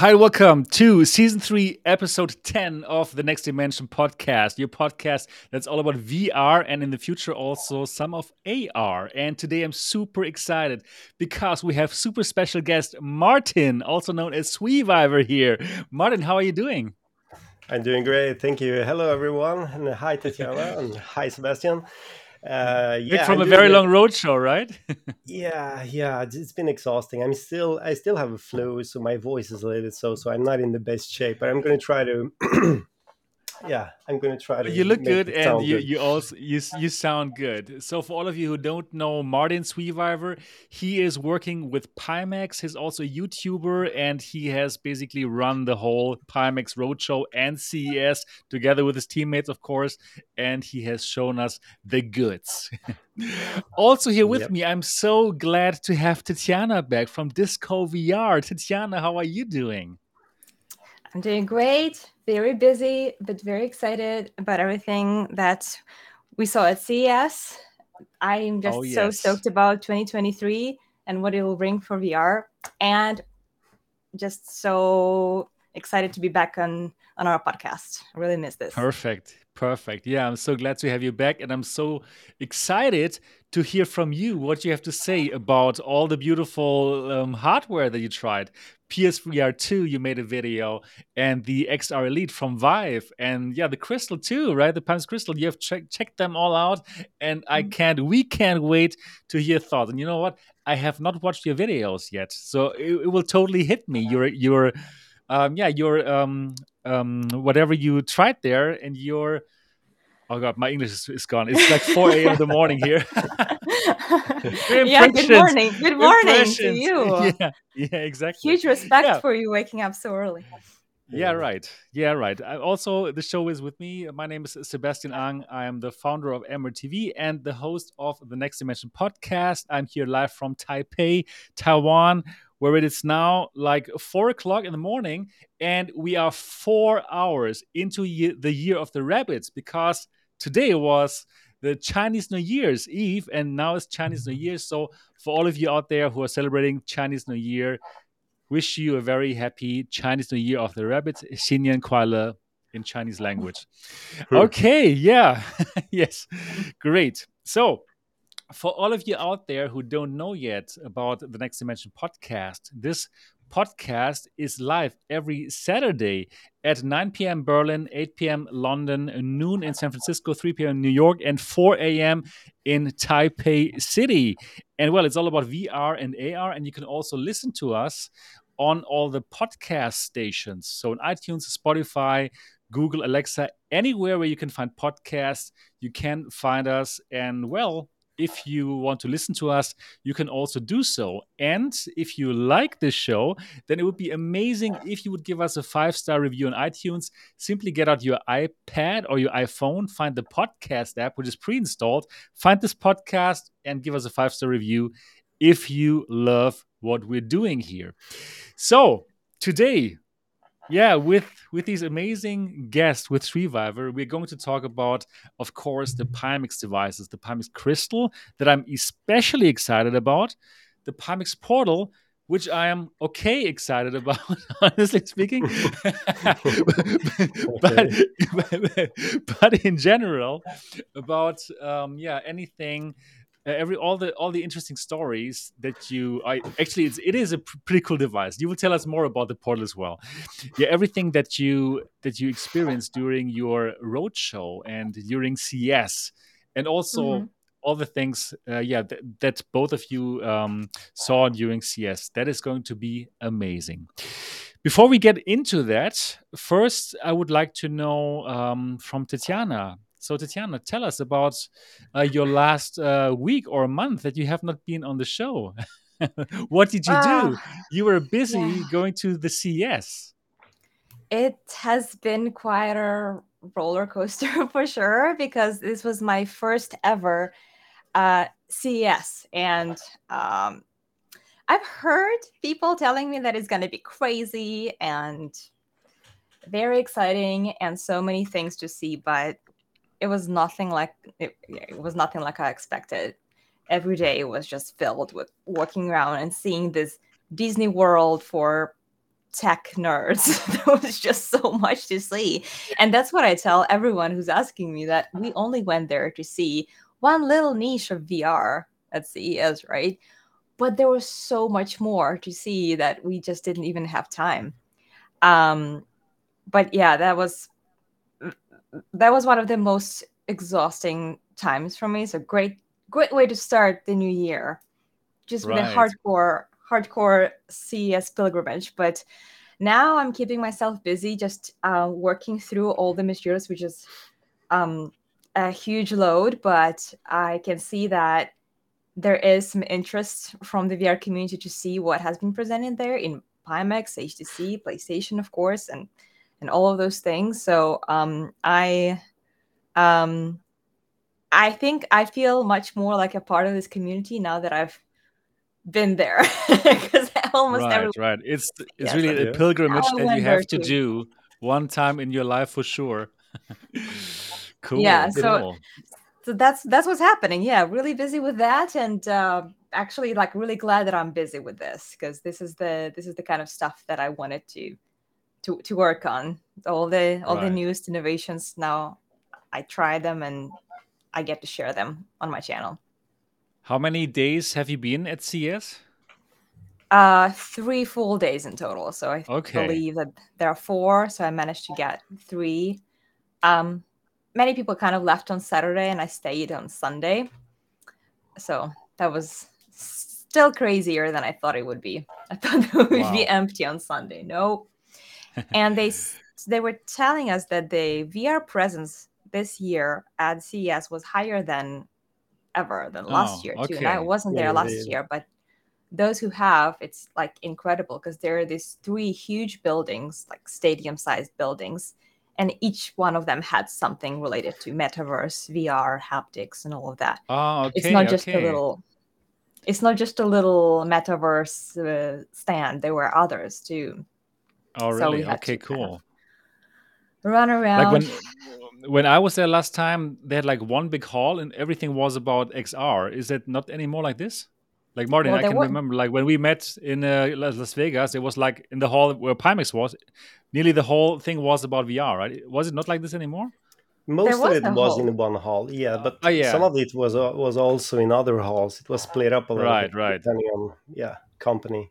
Hi, welcome to season three, episode 10 of the Next Dimension podcast, your podcast that's all about VR and in the future also some of AR. And today I'm super excited because we have super special guest Martin, also known as Sweviver here. Martin, how are you doing? I'm doing great. Thank you. Hello, everyone. And hi, Tatiana. and hi, Sebastian. Uh, yeah, from a very long road show, right? yeah, yeah, it's been exhausting. I'm still, I still have a flu, so my voice is a little so, so I'm not in the best shape. But I'm going to try to yeah, I'm going to try to. You look good, and you, good. you also you you sound good. So for all of you who don't know Martin Sweviver, he is working with Pimax. He's also a YouTuber, and he has basically run the whole Pimax Roadshow and CES together with his teammates, of course. And he has shown us the goods. also here with yep. me, I'm so glad to have Tatiana back from Disco VR. Tatiana, how are you doing? I'm doing great, very busy, but very excited about everything that we saw at CES. I'm just oh, yes. so stoked about 2023 and what it will bring for VR, and just so excited to be back on on our podcast. I really miss this. Perfect. Perfect. Yeah, I'm so glad to have you back. And I'm so excited to hear from you what you have to say about all the beautiful um, hardware that you tried. PSVR 2, you made a video, and the XR Elite from Vive, and yeah, the Crystal too, right? The Pimax Crystal. You have checked checked them all out, and I mm-hmm. can't, we can't wait to hear thoughts. And you know what? I have not watched your videos yet, so it, it will totally hit me. Your your um, yeah, your um, um, whatever you tried there, and your oh god, my English is, is gone. It's like 4 a.m. in the morning here. yeah, good morning. Good morning to you. Yeah, yeah, exactly. Huge respect yeah. for you waking up so early. Yeah, right. Yeah, right. I, also, the show is with me. My name is Sebastian Ang. I am the founder of MRTV and the host of the Next Dimension podcast. I'm here live from Taipei, Taiwan, where it is now like four o'clock in the morning, and we are four hours into the year of the rabbits because today was the Chinese New Year's Eve, and now it's Chinese New mm-hmm. Year. So, for all of you out there who are celebrating Chinese New Year, wish you a very happy Chinese New Year of the rabbit, Xinyan Kuai in Chinese language. okay, yeah, yes, great. So, for all of you out there who don't know yet about the Next Dimension podcast, this podcast is live every Saturday at 9 p.m. Berlin, 8 p.m. London, noon in San Francisco, 3 p.m. New York, and 4 a.m. in Taipei City. And well, it's all about VR and AR, and you can also listen to us on all the podcast stations. So on iTunes, Spotify, Google, Alexa, anywhere where you can find podcasts, you can find us. And well, if you want to listen to us, you can also do so. And if you like this show, then it would be amazing if you would give us a five star review on iTunes. Simply get out your iPad or your iPhone, find the podcast app, which is pre installed, find this podcast, and give us a five star review if you love what we're doing here. So, today yeah with with these amazing guests with Sweviver, we're going to talk about of course the Pimax devices the Pimax crystal that i'm especially excited about the Pimax portal which I am okay excited about, honestly speaking. but, but, but, in general, about um, yeah anything every all the all the interesting stories that you I actually it's, it is a pr- pretty cool device. You will tell us more about the portal as well. Yeah, everything that you that you experienced during your roadshow and during CES, and also. Mm-hmm. All the things, uh, yeah, th- that both of you um, saw during CES, that is going to be amazing. Before we get into that, first I would like to know um, from Tatiana so, Tatiana, tell us about uh, your last uh, week or month that you have not been on the show. what did you uh, do? You were busy yeah. going to the CES. It has been quite a roller coaster for sure because this was my first ever uh, CES, and um, I've heard people telling me that it's going to be crazy and very exciting and so many things to see, but it was nothing like it, it was nothing like I expected. Every day was just filled with walking around and seeing this Disney World for tech nerds. there was just so much to see. And that's what I tell everyone who's asking me that we only went there to see one little niche of VR at CES, right? But there was so much more to see that we just didn't even have time. Um, but yeah, that was that was one of the most exhausting times for me. It's a great great way to start the new year. Just right. with a hardcore hardcore CES pilgrimage. But now I'm keeping myself busy, just uh, working through all the materials, which is um, a huge load. But I can see that there is some interest from the VR community to see what has been presented there in Pimax, HTC, PlayStation, of course, and and all of those things. So um, I um, I think I feel much more like a part of this community now that I've been there because almost right, everyone, right. It's it's really a pilgrimage that you have to too. do one time in your life for sure. cool. Yeah. So so that's that's what's happening. Yeah, really busy with that, and uh, actually like really glad that I'm busy with this because this is the this is the kind of stuff that I wanted to to to work on. All the all right. the newest innovations now. I try them and I get to share them on my channel. How many days have you been at CES? Uh, three full days in total. So I okay. believe that there are four. So I managed to get three. Um, many people kind of left on Saturday, and I stayed on Sunday. So that was still crazier than I thought it would be. I thought it would wow. be empty on Sunday. No. And they they were telling us that the VR presence this year at CES was higher than ever than last oh, year too. Okay. And I wasn't there yeah, last yeah. year, but those who have, it's like incredible because there are these three huge buildings, like stadium-sized buildings, and each one of them had something related to metaverse, VR, haptics, and all of that. Oh, okay, it's not just okay. a little. It's not just a little metaverse uh, stand. There were others too. Oh, really? So okay, cool. Kind of run around. Like when when I was there last time, they had like one big hall and everything was about XR. Is it not anymore like this? Like Martin, well, I can were... remember like when we met in uh, Las Vegas, it was like in the hall where Pimax was, nearly the whole thing was about VR, right? Was it not like this anymore? Most of it was hall. in one hall, yeah, but oh, yeah. some of it was uh, was also in other halls. It was split up a little right, bit, right. depending on yeah company.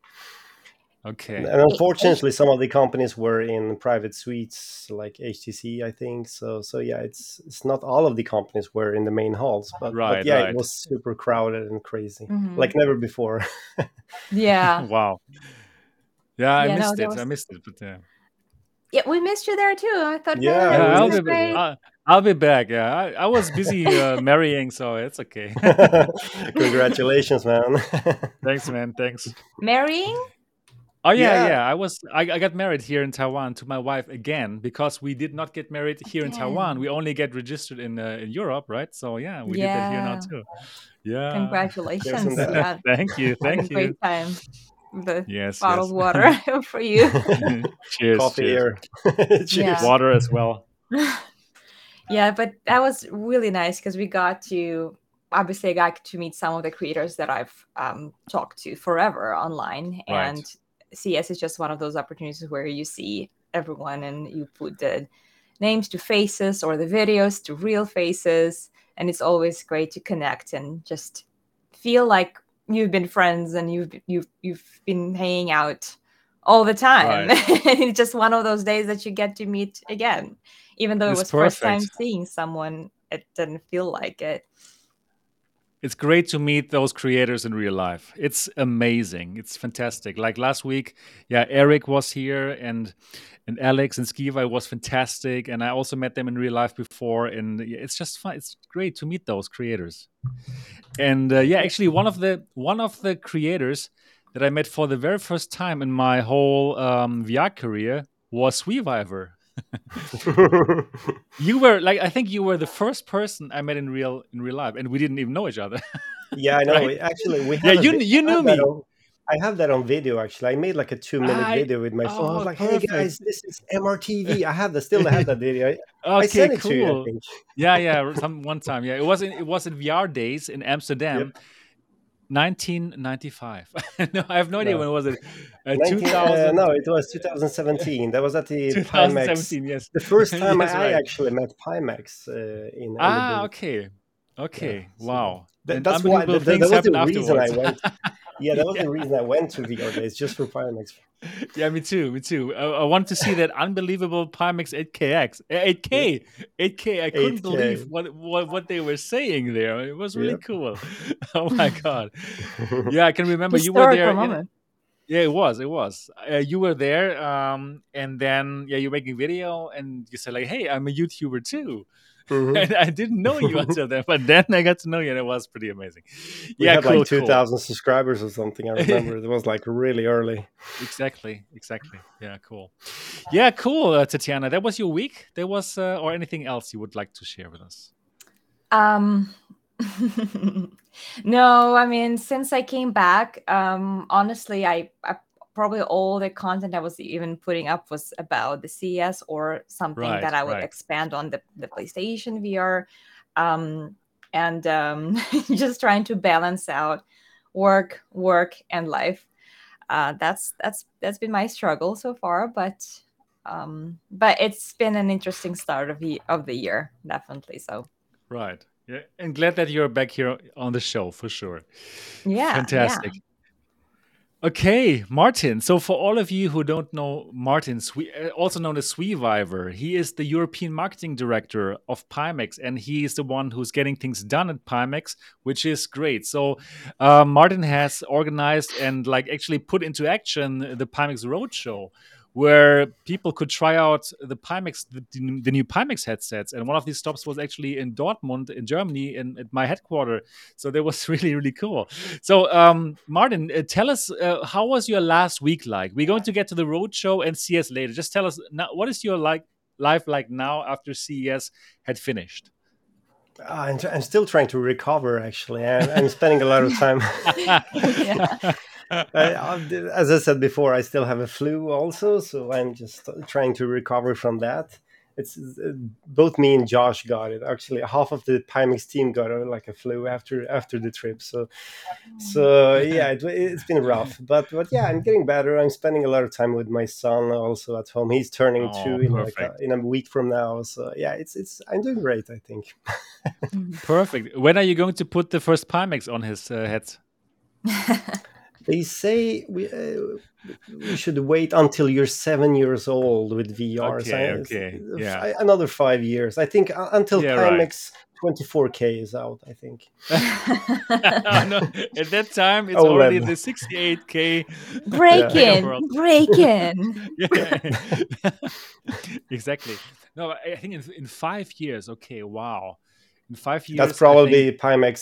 Okay. And unfortunately, some of the companies were in private suites, like HTC, I think. So, so yeah, it's it's not all of the companies were in the main halls, but, right, but yeah, right. it was super crowded and crazy, mm-hmm. like never before. yeah. wow. Yeah, I yeah, missed no, it. Was... I missed it, but yeah. Yeah, we missed you there too. I thought, yeah, yeah I'll, be, I'll, I'll, be back. Yeah, I, I was busy uh, marrying, so it's okay. Congratulations, man. Thanks, man. Thanks. Marrying? Oh yeah, yeah, yeah. I was I, I, got married here in Taiwan to my wife again because we did not get married here again. in Taiwan. We only get registered in uh, in Europe, right? So yeah, we yeah. did that here now too. Yeah. Congratulations. yeah. Thank you. Thank you. Great time. The yes, bottled yes. water for you. cheers. Coffee cheers. cheers. Yeah. Water as well. yeah, but that was really nice because we got to obviously I got to meet some of the creators that I've um, talked to forever online, right. and CES is just one of those opportunities where you see everyone and you put the names to faces or the videos to real faces. And it's always great to connect and just feel like you've been friends and you've you've you've been hanging out all the time. Right. it's just one of those days that you get to meet again. Even though it's it was perfect. first time seeing someone, it didn't feel like it it's great to meet those creators in real life. It's amazing. It's fantastic. Like last week, yeah, Eric was here and and Alex and Skiva was fantastic. And I also met them in real life before. And it's just fun. It's great to meet those creators. And uh, yeah, actually, one of the one of the creators that I met for the very first time in my whole um, VR career was Sweviver. you were like I think you were the first person I met in real in real life, and we didn't even know each other. yeah, I know. Right? Actually, we yeah you you knew me. On, I have that on video actually. I made like a two minute I, video with my phone. Oh, I was oh, like, perfect. "Hey guys, this is MRTV." I have the still have that video. I, okay, I sent it cool. you. yeah, yeah. Some one time, yeah. It was in it was in VR days in Amsterdam. Yep 1995. no, I have no, no, idea when was it. Uh, 19, 2000... uh, no, it was 2017. That was at the 2017. Pimax. Yes, the first time yes, I right. actually met Pimax uh, in. Ah, okay, okay, yeah, wow. So that's why that, that was the reason I went. yeah, that was yeah. the reason I went to VR days just for Pimax. Yeah, me too, me too. I, I want to see that unbelievable Pimax 8KX, 8K, 8K. I couldn't 8K. believe what, what what they were saying there. It was really yep. cool. oh my god! Yeah, I can remember you were there. Moment. Yeah, it was. It was. Uh, you were there, um, and then yeah, you're making video, and you said like, "Hey, I'm a YouTuber too." Mm-hmm. And I didn't know you until then, but then I got to know you, and it was pretty amazing. We yeah, had cool, like two thousand cool. subscribers or something. I remember it was like really early. Exactly, exactly. Yeah, cool. Yeah, cool, uh, Tatiana. That was your week. There was, uh, or anything else you would like to share with us? Um. no, I mean, since I came back, um, honestly, I, I probably all the content I was even putting up was about the CES or something right, that I would right. expand on the, the PlayStation VR. Um, and um, just trying to balance out work, work, and life. Uh, that's that's that's been my struggle so far, but um, but it's been an interesting start of the of the year, definitely. So right, yeah, and glad that you're back here on the show for sure. Yeah, fantastic. Yeah. Okay, Martin. So, for all of you who don't know Martin, uh, also known as Sweviver, he is the European marketing director of Pimax, and he is the one who's getting things done at Pimax, which is great. So, uh, Martin has organized and like actually put into action the Pimax Roadshow, where people could try out the Pimax, the, the, new Pimax headsets. And one of these stops was actually in Dortmund, in Germany, in, at my headquarters. So that was really, really cool. So, um, Martin, uh, tell us uh, how was your last week like? We're going to get to the roadshow and CES later. Just tell us now, what is your like life like now after CES had finished? Uh, I'm, still trying to recover. Actually, I'm, I'm spending a lot of time. as I said before, I still have a flu also, so I'm just trying to recover from that. It's uh, both me and Josh got it. Actually, half of the Pimax team got it, like a flu after after the trip. So, so yeah, it, has been rough, but but yeah, I'm getting better. I'm spending a lot of time with my son also at home. He's turning oh, two in like a, in a week from now. So yeah, it's it's I'm doing great. I think. perfect. When are you going to put the first Pimax on his uh, head? they say we uh, we should wait until you're seven years old with VR. Okay, okay, yeah. Another five years, I think, uh, until yeah, Pimax right. 24K is out. I think. no, at that time, it's oh, already the 68K. Break in, break in. exactly. No, I think in, in five years. Okay, wow in five years. That's probably think, Pimax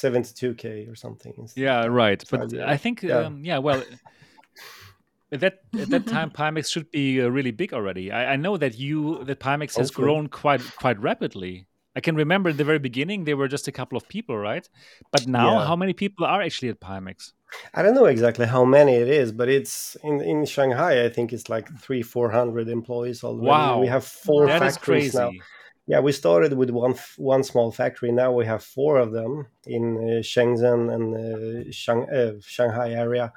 72k or something. Yeah, right. But I think, yeah, um, yeah well. at that at that time Pimax should be uh, really big already. I, I, know that you that Pimax has grown quite quite rapidly. I can remember in the very beginning they were just a couple of people, right? But now, yeah. how many people are actually at Pimax? I don't know exactly how many it is, but it's in in Shanghai. I think it's like three four hundred employees already. Wow, we have four that factories now. Yeah, we started with one one small factory. Now we have four of them in uh, Shenzhen and uh, Shang, uh, Shanghai area,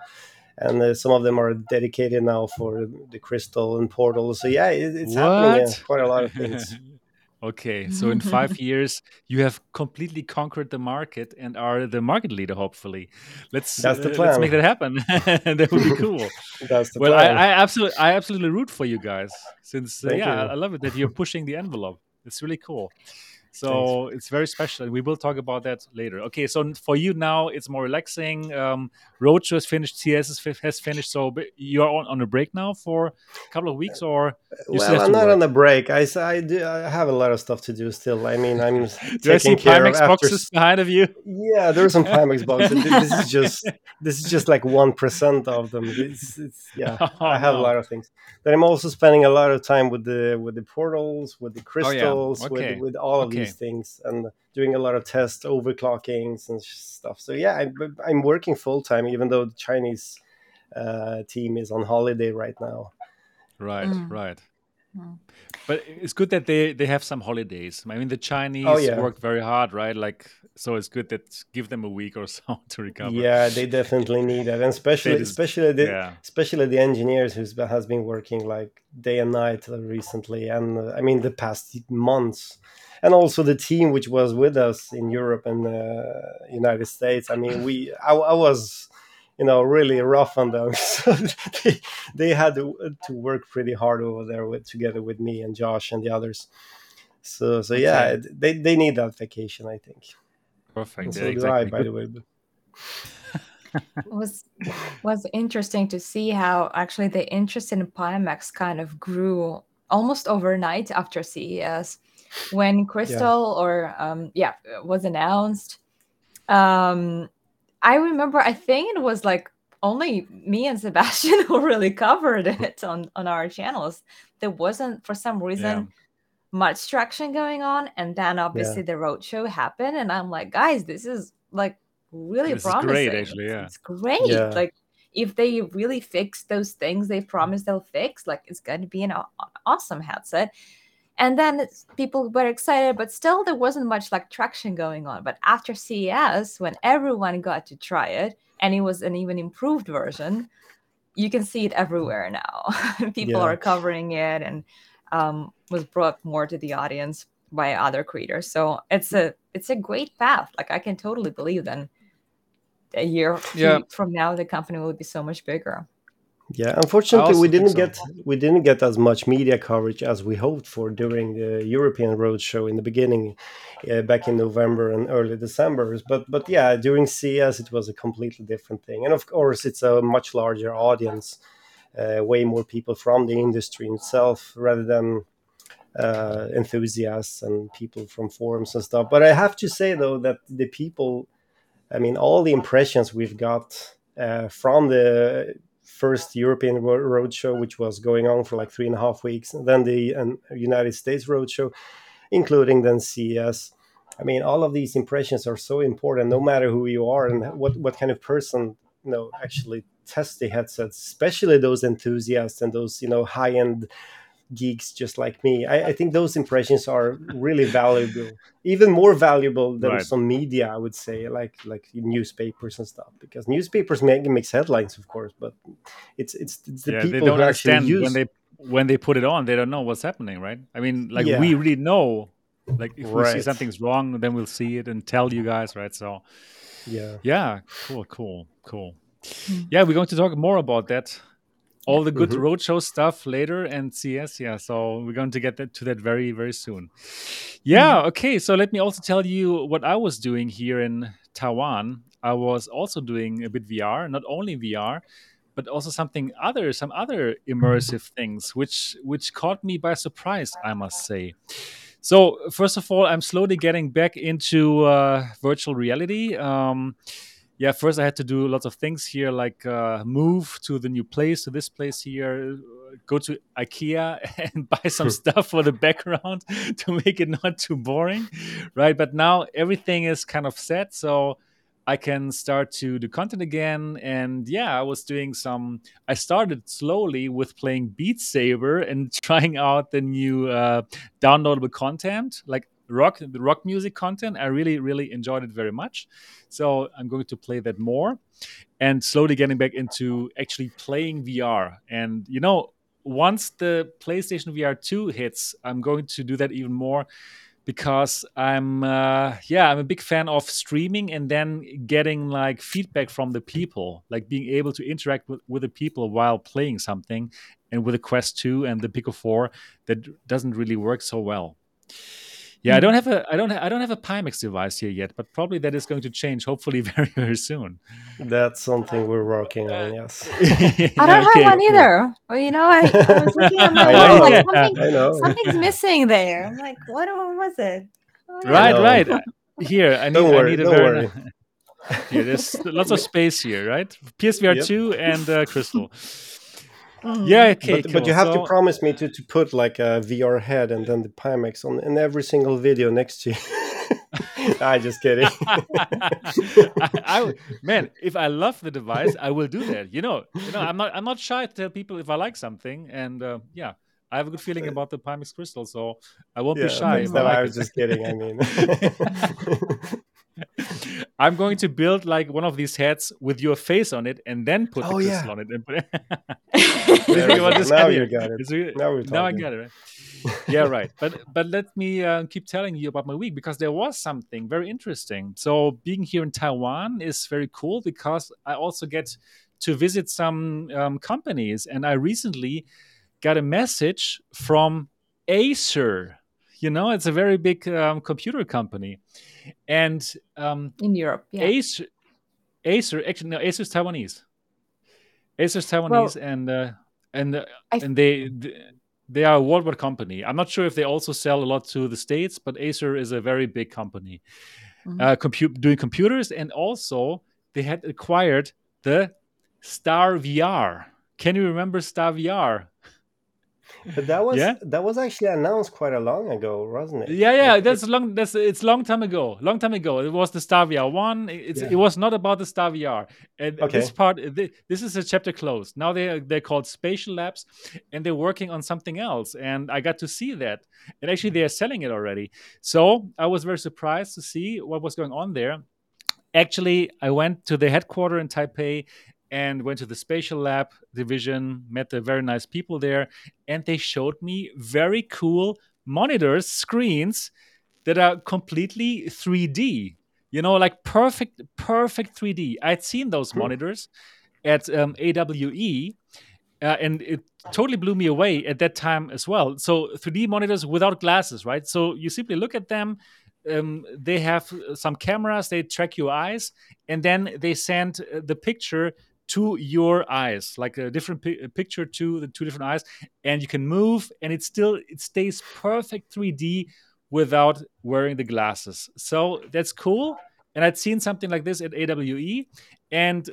and uh, some of them are dedicated now for the crystal and portal. So yeah, it, it's what? happening. Uh, quite a lot of things. okay, so in five years, you have completely conquered the market and are the market leader. Hopefully, let's that's the plan. let's make that happen. that would be cool. that's the well, plan. I, I absolutely I absolutely root for you guys since yeah, you. I love it that you're pushing the envelope. It's really cool. So Thanks. it's very special. We will talk about that later. Okay, so for you now, it's more relaxing. Um, Roadshow has finished, CS has finished. So you're on, on a break now for a couple of weeks, or well, I'm not work? on a break. I, I do. I have a lot of stuff to do still. I mean, I'm taking care Pimax of boxes behind of you. Yeah, there are some Pimax boxes. this is just this is just like one percent of them. It's, it's yeah. Oh, I have no. a lot of things. But I'm also spending a lot of time with the with the portals, with the crystals, oh, yeah. okay. with with all of okay. these things, and doing a lot of tests, overclockings and stuff. So yeah, I'm, I'm working full time, even though the Chinese uh, team is on holiday right now. Right, mm. right. Mm. But it's good that they they have some holidays. I mean, the Chinese oh, yeah. work very hard, right? Like, so it's good that give them a week or so to recover. Yeah, they definitely need that, and especially just, especially the yeah. especially the engineers who has been working like day and night recently, and uh, I mean the past months, and also the team which was with us in Europe and uh, United States. I mean, we I, I was you know really rough on them so they, they had to, to work pretty hard over there with together with me and josh and the others so so yeah they, they need that vacation i think perfect and so yeah, exactly. i by the way was was interesting to see how actually the interest in Pimax kind of grew almost overnight after CES when Crystal yeah. or um, yeah was announced. Um, I remember, I think it was like only me and Sebastian who really covered it on on our channels. There wasn't for some reason yeah. much traction going on, and then obviously yeah. the roadshow happened, and I'm like, guys, this is like really this promising. great, actually, yeah, it's great. Yeah. Like if they really fix those things they promised they'll fix, like it's going to be an awesome headset. And then people were excited, but still there wasn't much like traction going on. But after CES, when everyone got to try it, and it was an even improved version, you can see it everywhere now. people yeah. are covering it and um, was brought more to the audience by other creators. So it's a it's a great path. Like I can totally believe then a year yeah. from now the company will be so much bigger. Yeah, unfortunately, we didn't so. get we didn't get as much media coverage as we hoped for during the European roadshow in the beginning, uh, back in November and early December. But but yeah, during CES it was a completely different thing, and of course it's a much larger audience, uh, way more people from the industry itself rather than uh, enthusiasts and people from forums and stuff. But I have to say though that the people, I mean, all the impressions we've got uh, from the first European roadshow, which was going on for like three and a half weeks, and then the um, United States roadshow, including then CES. I mean, all of these impressions are so important, no matter who you are and what what kind of person you know actually test the headsets, especially those enthusiasts and those you know high end geeks just like me. I, I, think those impressions are really valuable, even more valuable than right. some media, I would say, like like newspapers and stuff. Because newspapers make mix headlines, of course, but it's it's, it's the yeah, people who actually use when they when they put it on, they don't know what's happening, right? I mean, like yeah. we really know. Like if right. we see something's wrong, then we'll see it and tell you guys, right? So yeah, yeah, cool, cool, cool. Yeah, we're going to talk more about that all the good mm-hmm. roadshow stuff later and CES. Yeah, so we're going to get that, to that very very soon. Yeah, mm-hmm. okay. So let me also tell you what I was doing here in Taiwan. I was also doing a bit VR, not only VR, but also something other, some other immersive things, which which caught me by surprise, I must say. So first of all, I'm slowly getting back into uh, virtual reality. Um, yeah, first I had to do lots of things here, like uh, move to the new place, to this place here, go to IKEA and buy some stuff for the background to make it not too boring, right? But now everything is kind of set, so I can start to do content again. And yeah, I was doing some. I started slowly with playing Beat Saber and trying out the new uh, downloadable content, like rock the rock music content. I really really enjoyed it very much. So i'm going to play that more and slowly getting back into actually playing vr and you know once the playstation vr 2 hits i'm going to do that even more because i'm uh, yeah i'm a big fan of streaming and then getting like feedback from the people like being able to interact with, with the people while playing something and with the quest 2 and the pico 4 that doesn't really work so well Yeah, I don't have a I don't ha- I don't have a Pimax device here yet, but probably that is going to change hopefully very very soon. That's something we're working on. Yes. I don't okay. have one either. Well, you know, I, I was looking at my wall, like something, something's missing there. I'm like, what, what was it? Oh, yeah. Right, right. Here, I need, don't worry, I need a very. Here, there's lots of space here, right? PSVR yep. two and uh, Crystal. Mm. Yeah, okay, but, cool. but you have so, to promise me to, to put like a VR head and then the Pimax on in every single video next to you. I just kidding. I, I, man, if I love the device, I will do that. You know, you know, I'm not I'm not shy to tell people if I like something, and uh, yeah, I have a good feeling about the Pimax Crystal, so I won't yeah, be shy. No, I, I was just kidding. I mean. I'm going to build like one of these heads with your face on it and then put oh, the crystal yeah. on it. And put it. now you got it. now, we're now I got it. Right? yeah, right. But but let me uh, keep telling you about my week because there was something very interesting. So being here in Taiwan is very cool because I also get to visit some um, companies, and I recently got a message from Acer. You know, it's a very big um, computer company and um, in Europe, yeah. Acer, Acer actually no, Acer's Taiwanese. Acer's Taiwanese, well, and uh, and uh, and they, they are a worldwide company. I'm not sure if they also sell a lot to the states, but Acer is a very big company, mm-hmm. uh, doing computers, and also they had acquired the Star VR. Can you remember Star VR? But that was yeah? that was actually announced quite a long ago, wasn't it? Yeah, yeah, that's long. That's it's long time ago. Long time ago. It was the Star VR one. It's, yeah. It was not about the Star VR. And okay. this part, this is a chapter closed. Now they they're called Spatial Labs, and they're working on something else. And I got to see that. And actually, they are selling it already. So I was very surprised to see what was going on there actually i went to the headquarter in taipei and went to the spatial lab division, met the very nice people there, and they showed me very cool monitors, screens that are completely 3D. You know, like perfect, perfect 3D. I'd seen those hmm. monitors at um, AWE, uh, and it totally blew me away at that time as well. So 3D monitors without glasses, right? So you simply look at them. Um, they have some cameras. They track your eyes, and then they send uh, the picture to your eyes, like a different pi- picture to the two different eyes, and you can move, and it still it stays perfect 3D without wearing the glasses. So that's cool. And I'd seen something like this at AWE, and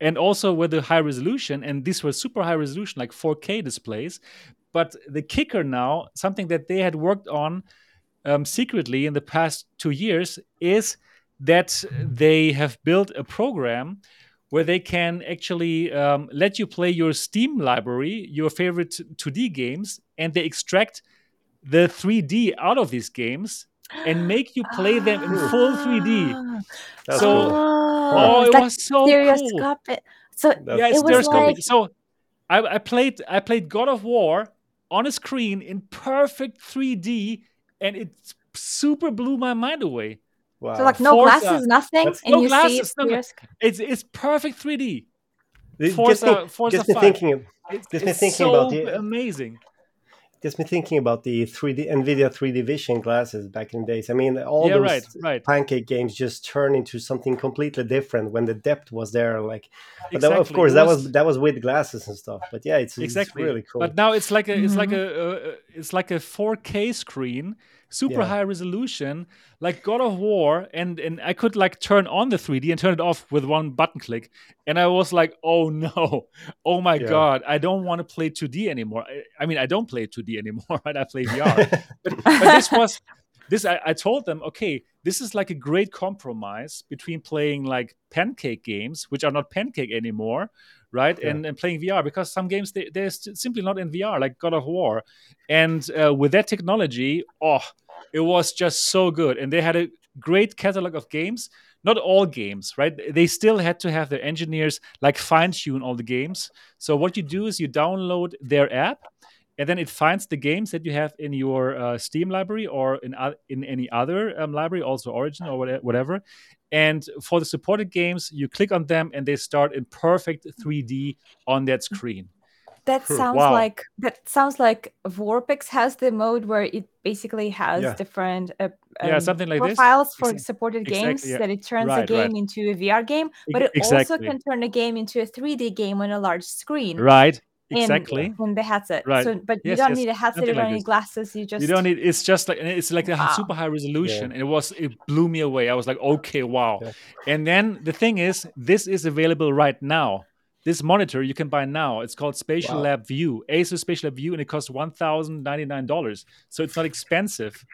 and also with the high resolution, and these were super high resolution, like 4K displays. But the kicker now, something that they had worked on um, secretly in the past two years, is that they have built a program where they can actually um, let you play your Steam library, your favorite 2D games, and they extract the 3D out of these games and make you play them in full 3D. That's so, cool. oh, it was so cool. So yeah, it's it was like... So I, I played I played God of War on a screen in perfect 3D, and it super blew my mind away. Wow. So like no Forza. glasses, nothing, That's and no you glasses, see no, it's it's perfect 3D. Forza, gets me, Forza gets me thinking. Of, it's, gets me thinking so about the amazing. Gets me thinking about the 3D Nvidia 3D Vision glasses back in the days. I mean, all yeah, those right, right. pancake games just turn into something completely different when the depth was there. Like, but exactly. that, of course, was, that was that was with glasses and stuff. But yeah, it's, exactly. it's really cool. But now it's like a it's mm-hmm. like a uh, it's like a 4K screen super yeah. high resolution, like God of War, and and I could like turn on the 3D and turn it off with one button click, and I was like, oh no, oh my yeah. god, I don't want to play 2D anymore. I, I, mean, I don't play 2D anymore, right? I play VR, but, but this was this I, I, told them okay this is like a great compromise between playing like pancake games which are not pancake anymore right? Yeah. And, and playing VR because some games they, they're simply not in VR, like God of War. And uh, with that technology, oh, it was just so good. And they had a great catalog of games. Not all games, right? They still had to have their engineers like fine tune all the games. So what you do is you download their app, and then it finds the games that you have in your uh, Steam library or in uh, in any other um, library, also Origin or whatever, and for the supported games, you click on them and they start in perfect 3D on that screen. that sounds wow. like that sounds like VorpX has the mode where it basically has yeah. different uh, um, yeah something like profiles this. for exactly. supported games yeah. that it turns right, a game right. into a VR game, but it exactly. also can turn a game into a 3D game on a large screen. Right. Exactly. In, in the headset. Right. So, but yes, you don't yes. need a headset or like any glasses. You just you don't need. It's just like it's like a wow. super high resolution, and it was it blew me away. I was like, okay, wow. And then the thing is, this is available right now this monitor you can buy now. It's called Spatial wow. Lab View, Acer Spatial Lab View, and it costs one thousand ninety nine dollars. So it's not expensive.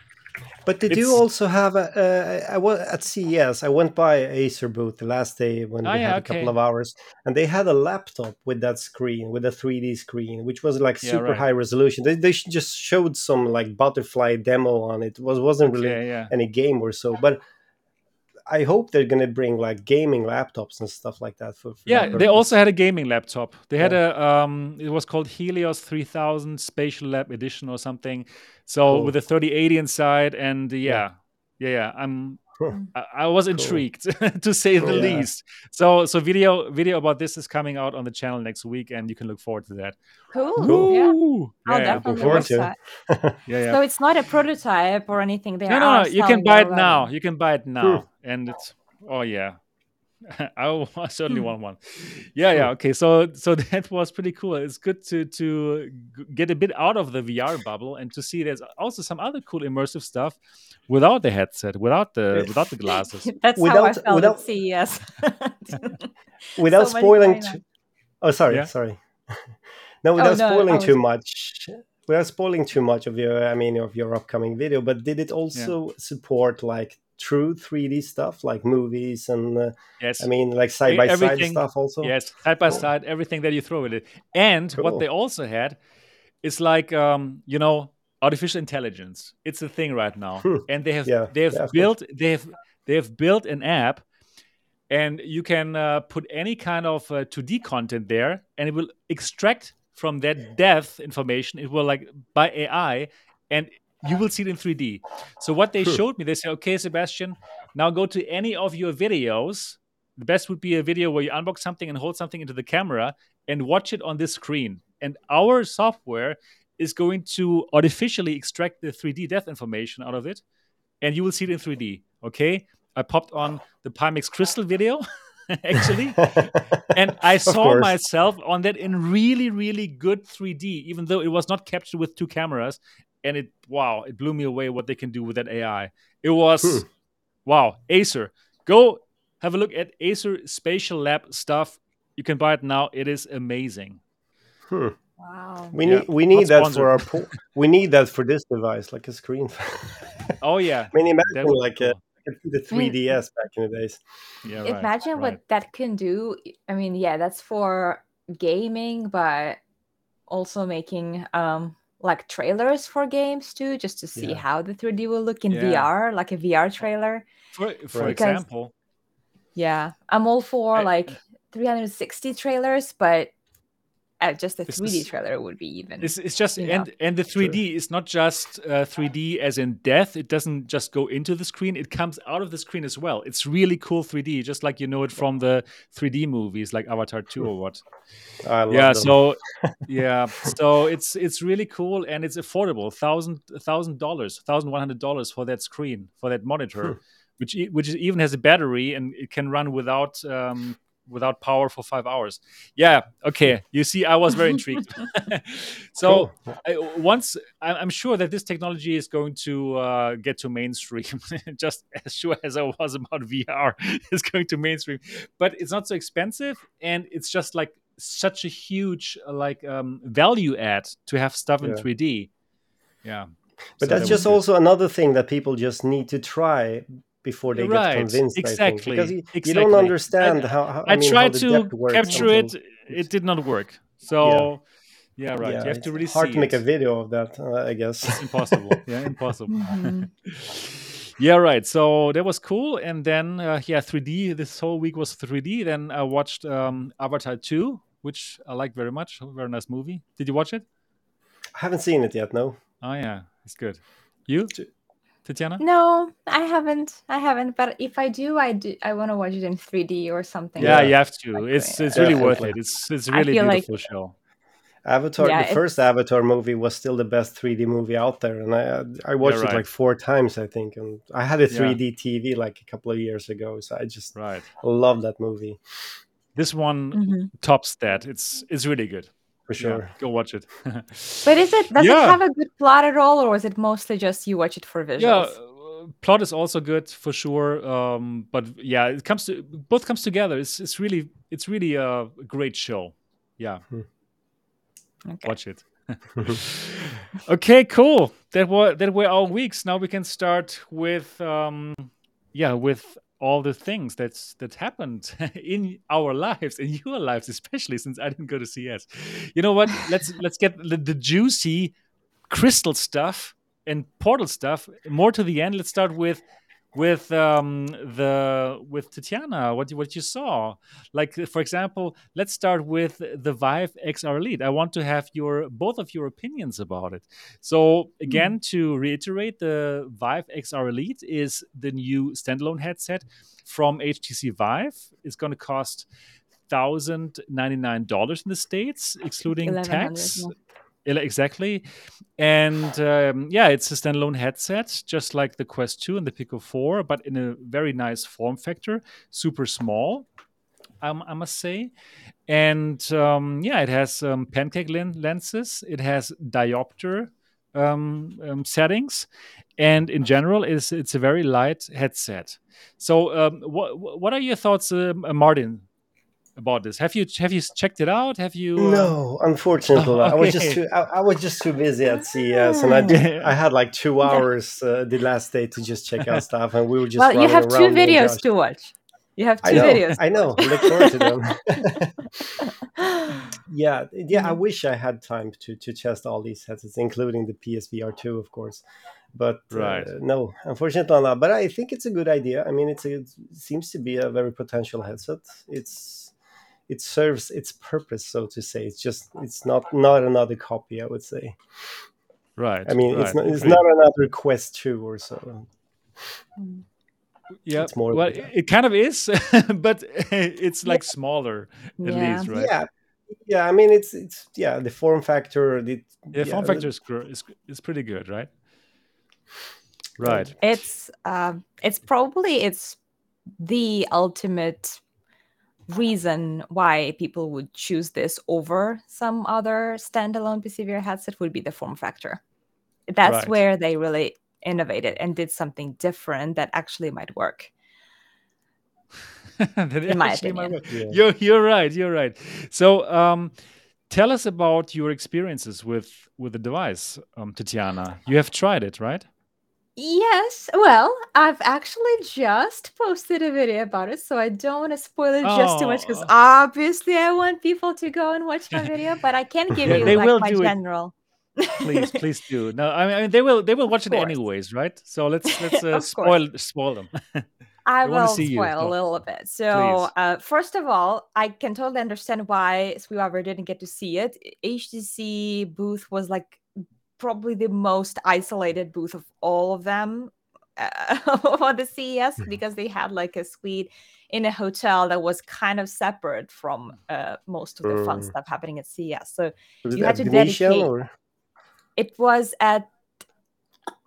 But did it's, you also have a? Uh, I was at CES. I went by Acer booth the last day when oh, we yeah, had a okay. couple of hours, and they had a laptop with that screen, with a 3D screen, which was like super right. high resolution. They, they just showed some like butterfly demo on it. it was wasn't really okay, yeah. any game or so, but I hope they're gonna bring like gaming laptops and stuff like that for. for yeah, that they also had a gaming laptop. They had yeah. a um, it was called Helios 3000 Spatial Lab Edition or something. So cool. with a 3080 inside, and yeah, yeah, yeah, yeah I'm Mm. I, I, was intrigued cool. to say the yeah. least. So so video video about this is coming out on the channel next week, and you can look forward to that. Cool. cool. Yeah. I'll yeah, definitely forward to. yeah, yeah. So it's not a prototype or anything. They no, no, no. You can buy it now. You can buy it now, and it's oh yeah. I certainly hmm. want one. Yeah, yeah. Okay, so so that was pretty cool. It's good to to get a bit out of the VR bubble and to see there's also some other cool immersive stuff without the headset, without the without the glasses. That's without, how I felt without, at CES. without so spoiling. Too, oh, sorry, yeah? sorry. no, without oh, no, spoiling too much. Without spoiling too much of your, I mean, of your upcoming video, but did it also yeah. support like true 3D stuff like movies and uh, yes, I mean like side by side stuff also. Yes, side by cool. side, everything that you throw at it. And cool. what they also had is like um, you know artificial intelligence. It's a thing right now, hmm. and they have yeah, they have yeah, built they have they have built an app, and you can uh, put any kind of uh, 2D content there, and it will extract from that depth information. It will like by AI, and you will see it in 3D. So what they showed me, they said, okay, Sebastian, now go to any of your videos. The best would be a video where you unbox something and hold something into the camera and watch it on this screen. And our software is going to artificially extract the 3D depth information out of it, and you will see it in 3D. Okay, I popped on the Pimax Crystal video. actually. and I saw myself on that in really, really good 3D, even though it was not captured with two cameras and it wow, it blew me away what they can do with that AI. It was hmm. wow, Acer. Go have a look at Acer Spatial Lab stuff. You can buy it now. It is amazing. Hmm. Wow. We yeah. need we need that for our po- we need that for this device, like a screen. oh yeah. I mean, imagine like a, the 3DS back in the days. Yeah. Right, imagine right. what that can do. I mean, yeah, that's for gaming, but also making um like trailers for games too, just to see yeah. how the 3D will look in yeah. VR, like a VR uh, trailer. For, for because, example. Yeah, I'm all for like 360 trailers, but uh, just a 3D trailer would be even. It's, it's just and and the 3D is not just uh, 3D as in death. It doesn't just go into the screen; it comes out of the screen as well. It's really cool 3D, just like you know it from the 3D movies like Avatar 2 or what. yeah. Them. So yeah. So it's it's really cool and it's affordable. Thousand thousand dollars, thousand one hundred dollars for that screen for that monitor. Which, which even has a battery and it can run without um, without power for five hours. Yeah, okay. You see, I was very intrigued. so cool. I, once I'm sure that this technology is going to uh, get to mainstream, just as sure as I was about VR is going to mainstream. But it's not so expensive, and it's just like such a huge like um, value add to have stuff in 3D. Yeah. But so that's that just also another thing that people just need to try before they right. get convinced. Exactly. because you, exactly. you, don't understand I, how, how. I, I mean, tried to capture it. It did not work. So. Yeah. yeah right. Yeah, you have to really hard to make it. a video of that, uh, I guess. It's impossible. yeah, impossible. Mm-hmm. yeah, right. So that was cool. And then, uh, yeah, 3D. This whole week was 3D. Then I watched um, Avatar 2, which I like very much. Very nice movie. Did you watch it? I haven't seen it yet. No. Oh yeah, it's good. You? Tatiana? No, I haven't. I haven't. But if I do, I do. I want to watch it in 3D or something. Yeah, you have to. It's it's really worth it. It's it's really beautiful like, show. Avatar, yeah, the it's... first Avatar movie was still the best 3D movie out there, and I I watched right. it like four times, I think, and I had a 3D yeah. TV like a couple of years ago, so I just right. love that movie. This one mm-hmm. tops that. It's it's really good for sure. Yeah, go watch it. but is it does yeah. it have a good plot at all, or is it mostly just you watch it for visuals? Yeah, uh, plot is also good for sure. Um, but yeah, it comes to both comes together. It's it's really it's really a great show. Yeah. Hmm. Okay. Watch it. okay, cool. That were that were our weeks. Now we can start with um yeah, with all the things that's that happened in our lives, in your lives, especially since I didn't go to CES. You know what? Let's let's get the, the juicy crystal stuff and portal stuff more to the end. Let's start with with um, the with Tatiana, what what you saw, like for example, let's start with the Vive XR Elite. I want to have your both of your opinions about it. So again, mm. to reiterate, the Vive XR Elite is the new standalone headset from HTC Vive. It's going to cost thousand ninety nine dollars in the states, excluding tax. Exactly. And um, yeah, it's a standalone headset, just like the Quest 2 and the Pico 4, but in a very nice form factor, super small, um, I must say. And um, yeah, it has um, pancake lenses, it has diopter um, um, settings, and in general, it's, it's a very light headset. So, what, what are your thoughts, uh, Martin? About this. Have you have you checked it out? Have you? Uh... No, unfortunately, oh, okay. I was just too I, I, was just too busy at CES, and I did, I had like two hours uh, the last day to just check out stuff, and we were just. Well, you have two videos to watch. You have two I know, videos. I know. Look forward to them. yeah, yeah. I mm-hmm. wish I had time to to test all these headsets, including the PSVR two, of course. But uh, right. Uh, no, unfortunately not. But I think it's a good idea. I mean, it's a, it seems to be a very potential headset. It's it serves its purpose, so to say. It's just it's not not another copy, I would say. Right. I mean, right. it's not it's not another Quest Two or so. Yeah, it's more well, it kind of is, but it's like yeah. smaller at yeah. least, right? Yeah, yeah. I mean, it's it's yeah. The form factor, the yeah, form factor is, is is pretty good, right? Right. It's um, it's probably it's the ultimate reason why people would choose this over some other standalone PCVR headset would be the form factor. That's right. where they really innovated and did something different that actually might work. in my opinion. Yeah. You're you're right. You're right. So um, tell us about your experiences with with the device, um, Tatiana. You have tried it, right? Yes. Well, I've actually just posted a video about it, so I don't want to spoil it just too much because oh. obviously I want people to go and watch my video, but I can give you They like will my do it. general. Please, please do. No, I mean they will they will watch it anyways, right? So let's let's uh, spoil spoil them. I will spoil you. a little bit. So, uh, first of all, I can totally understand why Sweviver didn't get to see it. HTC booth was like probably the most isolated booth of all of them uh, on the CES mm-hmm. because they had like a suite in a hotel that was kind of separate from uh, most of the fun mm. stuff happening at CES. So you had to Venetian dedicate. Or? It was at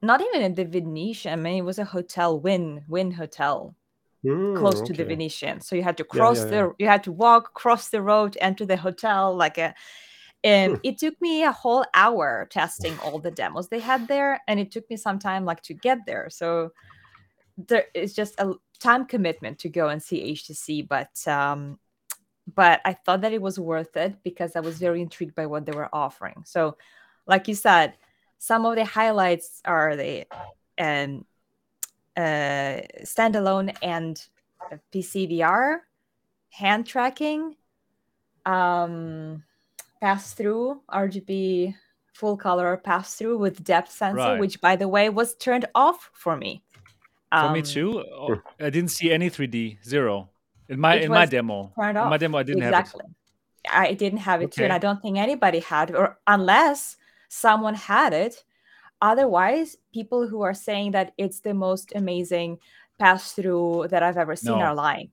not even at the Venetian. I mean, it was a hotel, Wynn Wynn Hotel, mm, close okay. to the Venetian. So you had to cross yeah, yeah, the, yeah. you had to walk, cross the road, enter the hotel, like a and it took me a whole hour testing all the demos they had there, and it took me some time like to get there. So there is just a time commitment to go and see HTC, but um, but I thought that it was worth it because I was very intrigued by what they were offering. So, like you said, some of the highlights are the um, uh, standalone and PC VR, hand tracking, um, pass through RGB full color pass through with depth sensor, right. which by the way was turned off for me. For um, me too. Oh, I didn't see any 3D zero in my in my demo. In my demo, I didn't exactly. have it. I didn't have it okay. too, and I don't think anybody had, or unless someone had it. Otherwise, people who are saying that it's the most amazing pass through that I've ever seen no. are lying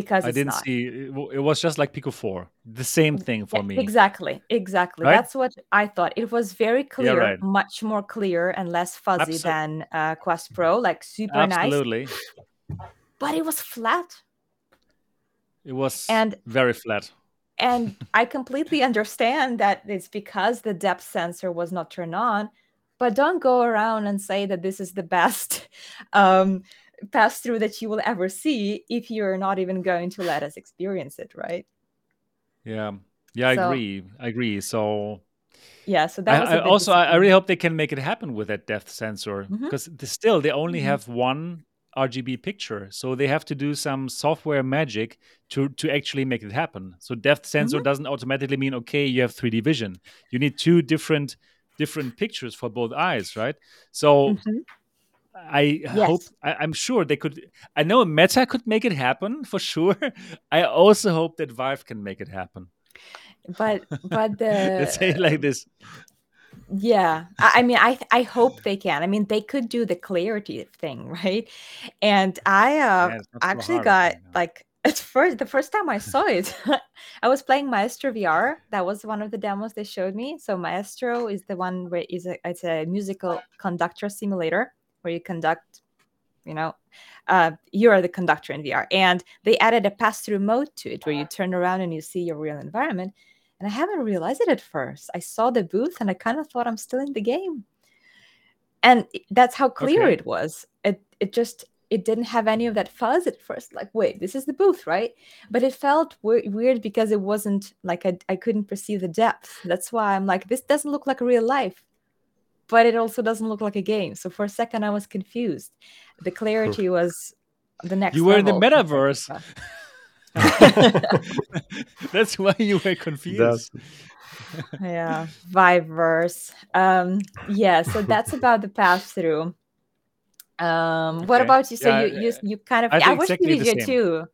because I didn't not. see it was just like Pico 4 the same thing for yeah, me exactly exactly right? that's what I thought it was very clear yeah, right. much more clear and less fuzzy Absol- than uh, Quest Pro like super Absolutely. nice Absolutely. but it was flat it was and very flat and I completely understand that it's because the depth sensor was not turned on but don't go around and say that this is the best um, pass through that you will ever see if you're not even going to let us experience it, right? Yeah, yeah, I so, agree. I agree. So yeah, so that I, I also I really hope they can make it happen with that depth sensor because mm-hmm. still they only mm-hmm. have one RGB picture, so they have to do some software magic to to actually make it happen. So depth sensor mm-hmm. doesn't automatically mean okay you have 3D vision. You need two different different pictures for both eyes, right? So mm-hmm. I yes. hope I, am sure they could. I know Meta could make it happen for sure. I also hope that Vive can make it happen. But but the let's say it like this. Yeah, I, I mean, I I hope they can. I mean, they could do the clarity thing, right? And I uh, yeah, actually got thing, like at first the first time I saw it, I was playing Maestro VR. That was one of the demos they showed me. So Maestro is the one where is a it's a musical conductor simulator where you conduct, you know, uh, you are the conductor in VR. And they added a pass through mode to it where you turn around and you see your real environment. And I haven't realized it at first. I saw the booth and I kind of thought I'm still in the game. And that's how clear okay. it was. It it just it didn't have any of that fuzz at first like wait this is the booth right but it felt weird because it wasn't like I, I couldn't perceive the depth that's why i'm like this doesn't look like real life but it also doesn't look like a game. So for a second, I was confused. The clarity was the next. You were in the metaverse. That's why you were confused. yeah, Viveverse. Um, yeah, so that's about the pass through. Um, okay. what about you? So yeah, you, you you kind of I, I watched exactly the video the too.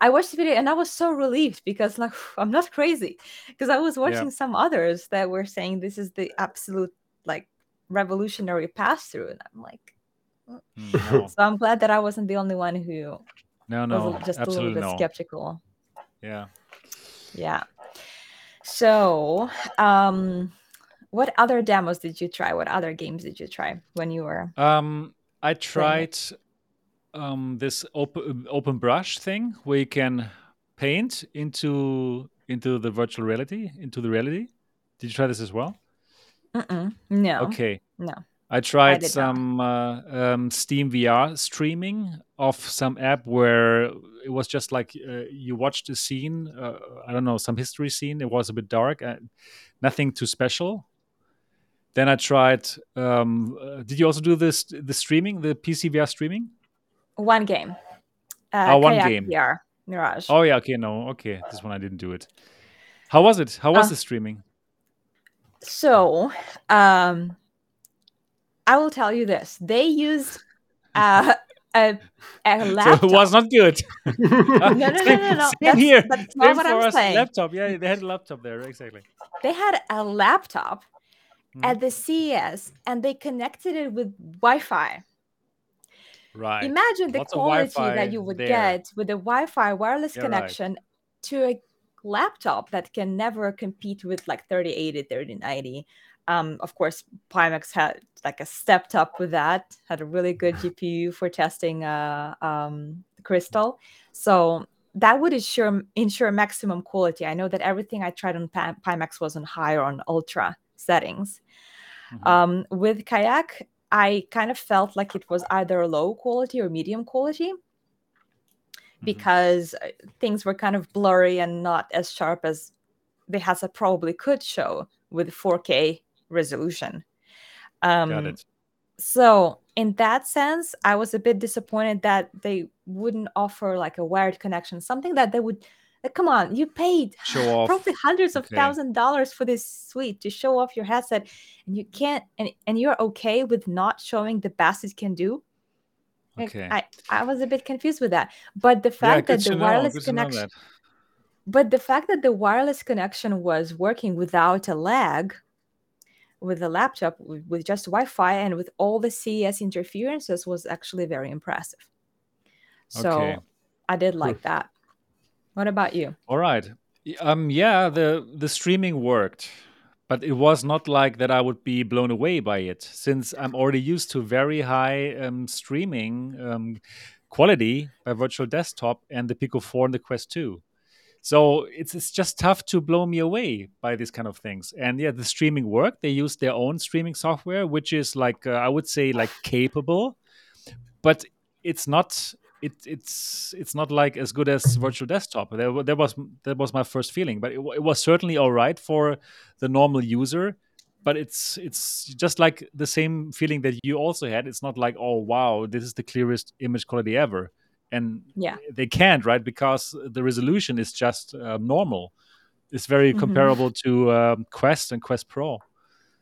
I watched the video and I was so relieved because like I'm not crazy because I was watching yeah. some others that were saying this is the absolute like revolutionary pass through and i'm like mm. no. so i'm glad that i wasn't the only one who no no was just a little bit no. skeptical. Yeah. Yeah. So um what other demos did you try? What other games did you try when you were um i tried um this open open brush thing where you can paint into into the virtual reality into the reality. Did you try this as well Mm-mm. No. Okay. No. I tried some uh, um, Steam VR streaming of some app where it was just like uh, you watched a scene. Uh, I don't know, some history scene. It was a bit dark, and nothing too special. Then I tried. Um, uh, did you also do this the streaming, the PC VR streaming? One game. Uh, oh, one game. VR Mirage. Oh yeah. Okay. No. Okay. This one I didn't do it. How was it? How was uh, the streaming? So, um, I will tell you this: they used uh, a a laptop. So it was not good. no, no, no, no, no. That's, here. That's not what I'm saying. Laptop. Yeah, they had a laptop there. Exactly. They had a laptop mm. at the CES, and they connected it with Wi-Fi. Right. Imagine the Lots quality that you would there. get with a Wi-Fi wireless yeah, connection right. to a laptop that can never compete with like 3080, 3090. Um, of course, Pimax had like a stepped up with that, had a really good GPU for testing uh, um, Crystal. So that would ensure ensure maximum quality. I know that everything I tried on Pimax was on high or on ultra settings. Mm-hmm. Um, with Kayak, I kind of felt like it was either low quality or medium quality. Mm-hmm. because mm-hmm. things were kind of blurry and not as sharp as the Hazard probably could show with 4K resolution. Um, Got it. So in that sense, I was a bit disappointed that they wouldn't offer like a wired connection, something that they would. Like, come on, you paid probably hundreds of okay. thousand dollars for this suite to show off your headset, and you can't, and, and you're okay with not showing the best it can do. Okay. I, I was a bit confused with that. But the fact yeah, that the wireless connection but the fact that the wireless connection was working without a lag with the laptop with, just Wi-Fi and with all the CES interferences was actually very impressive. So okay. I did like that. What about you? All right. Um, yeah, the the streaming worked, but it was not like that. I would be blown away by it, since I'm already used to very high um, streaming um, quality by Virtual Desktop and the Pico 4 and the Quest 2. So it's it's just tough to blow me away by these kind of things. And yeah, the streaming worked. They use their own streaming software, which is like uh, I would say like capable, but it's not it, it's it's not like as good as virtual desktop. There, there was that was my first feeling, but it, it, was certainly all right for the normal user. But it's it's just like the same feeling that you also had. It's not like oh wow, this is the clearest image quality ever, and yeah, they can't right because the resolution is just uh, normal. It's very mm-hmm. comparable to um, Quest and Quest Pro.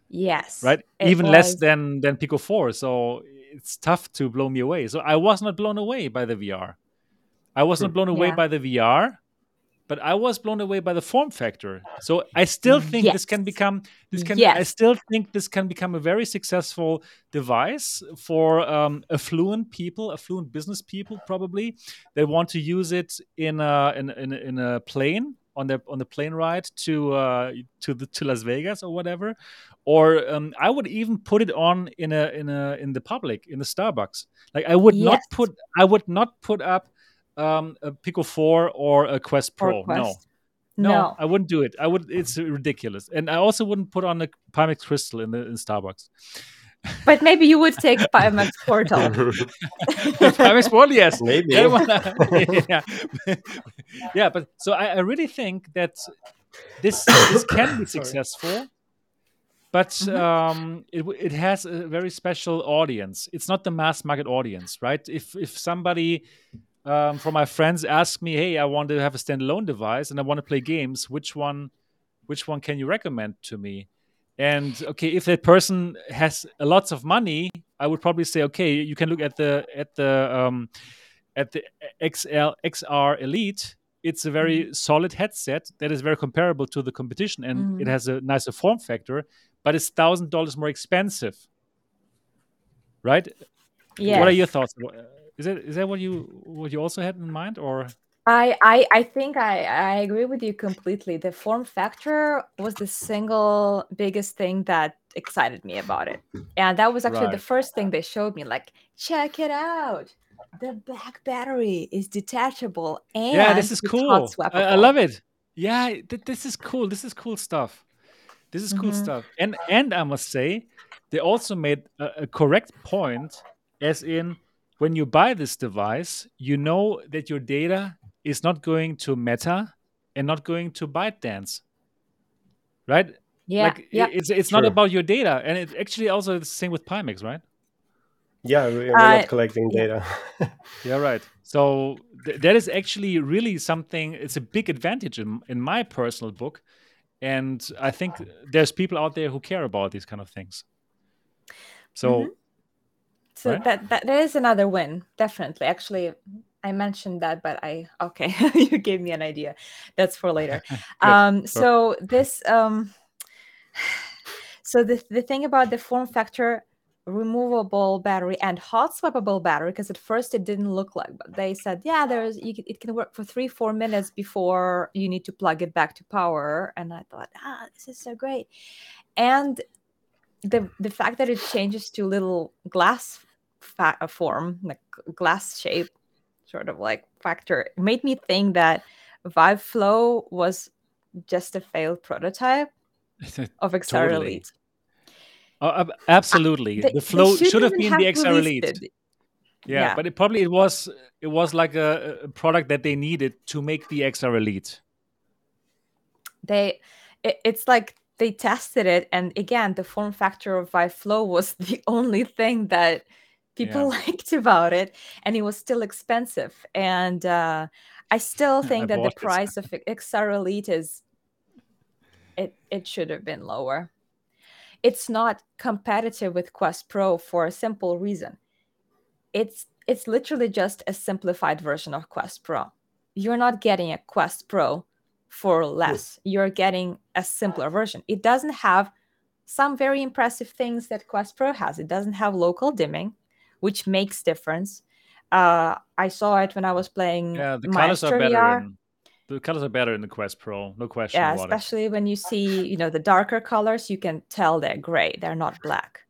Yes, right. Even was. less than than Pico Four. So it's tough to blow me away. So I was not blown away by the VR. I wasn't blown away yeah. by the VR, but I was blown away by the form factor. So I still think yes. this can become this can yes. I still think this can become a very successful device for um, affluent people, affluent business people probably. They want to use it in a in, in, in a plane on the on the plane ride to uh, to the to Las Vegas or whatever, or um, I would even put it on in a in a in the public in the Starbucks. Like I would yes. not put I would not put up um, a Pico Four or a Quest Pro. Quest. No. no. No, I wouldn't do it. I would. It's ridiculous, and I also wouldn't put on a Pimax Crystal in the in Starbucks. But maybe you would take Pimax Portal. Pimax Portal, yes, maybe. yeah, yeah. But so I, I really think that this this can be successful but mm-hmm. um, it, it has a very special audience. It's not the mass market audience, right? If if somebody um, from my friends ask me, "Hey, I want to have a standalone device and I want to play games. Which one, which one can you recommend to me?" And okay, if that person has lots of money, I would probably say, okay, you can look at the at the um, at the XL XR Elite. It's a very mm-hmm. solid headset that is very comparable to the competition, and mm-hmm. it has a nicer form factor, but it's thousand dollars more expensive, right? Yeah. What are your thoughts? Is it is that what you what you also had in mind, or I, I I think I, I agree with you completely. The form factor was the single biggest thing that excited me about it. And that was actually right. the first thing they showed me. Like, check it out. The back battery is detachable and yeah, this is cool. I, I, love it. Yeah, th- this is cool. This is cool stuff. This is cool mm-hmm. stuff. And and I must say, they also made a, a correct point, as in when you buy this device, you know that your data is not going to Meta and not going to ByteDance, right? Yeah, like yeah. it's it's not about your data, and it actually also the same with Pimax, right? Yeah, we're uh, not collecting data. yeah, right. So th- that is actually really something. It's a big advantage in in my personal book, and I think there's people out there who care about these kind of things. So. Mm-hmm. So right? that, that there is another win, definitely. Actually, I mentioned that, but I okay, you gave me an idea. That's for later. um, so this um, so the the thing about the form factor removable battery and hot swappable battery because at first it didn't look like but they said yeah there's you it can work for three four minutes before you need to plug it back to power and i thought ah this is so great and the the fact that it changes to little glass fa- form like glass shape sort of like factor it made me think that Vive Flow was just a failed prototype of XR totally. Elite. Oh, absolutely. Uh, the, the flow should have been have the XR Elite. Yeah, yeah, but it probably it was it was like a, a, product that they needed to make the XR Elite. They, it, it's like they tested it, and again, the form factor of Vive Flow was the only thing that people yeah. liked about it and it was still expensive and uh, i still think I that the price of xr elite is it it should have been lower. It's not competitive with quest pro for a simple reason. It's it's literally just a simplified version of quest pro. You're not getting a quest pro for less. You're getting a simpler version. It doesn't have some very impressive things that quest pro has. It doesn't have local dimming which makes difference. Uh, I saw it when I was playing yeah, the colors are better. In, The colors are better in the Quest Pro, no question. Yeah, especially it. when you see, you know, the darker colors, you can tell they're gray. They're not black.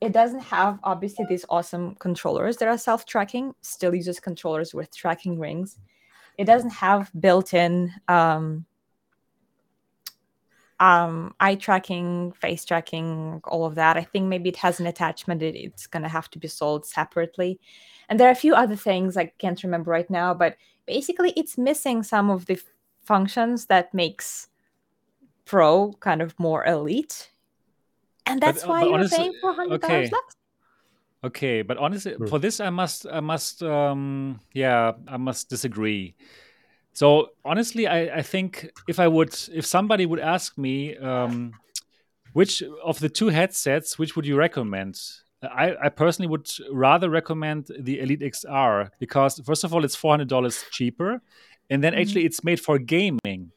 It doesn't have obviously these awesome controllers that are self-tracking. Still uses controllers with tracking rings. It doesn't have built-in um, um, eye tracking, face tracking, all of that. I think maybe it has an attachment. It, it's going to have to be sold separately. And there are a few other things I can't remember right now, but basically it's missing some of the functions that makes Pro kind of more elite. And that's but, uh, why you're honestly, paying $400 okay. less. Okay, but honestly, for this, I must, I must, um, yeah, I must disagree. So honestly, I, I think if I would, if somebody would ask me, um, which of the two headsets, which would you recommend? I, I personally would rather recommend the Elite XR because first of all, it's four hundred dollars cheaper, and then mm-hmm. actually it's made for gaming.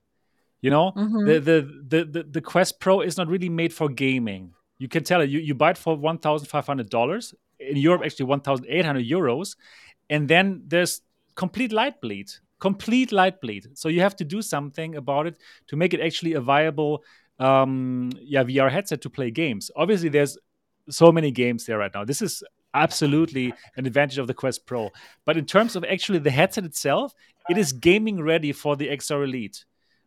You know, mm-hmm. the, the, the the the Quest Pro is not really made for gaming. You can tell it. You you buy it for one thousand five hundred dollars in Europe, actually one thousand eight hundred euros, and then there's complete light bleed complete light bleed. So you have to do something about it to make it actually a viable um, yeah, VR headset to play games. Obviously, there's so many games there right now. This is absolutely an advantage of the Quest Pro. But in terms of actually the headset itself, it is gaming ready for the XR Elite,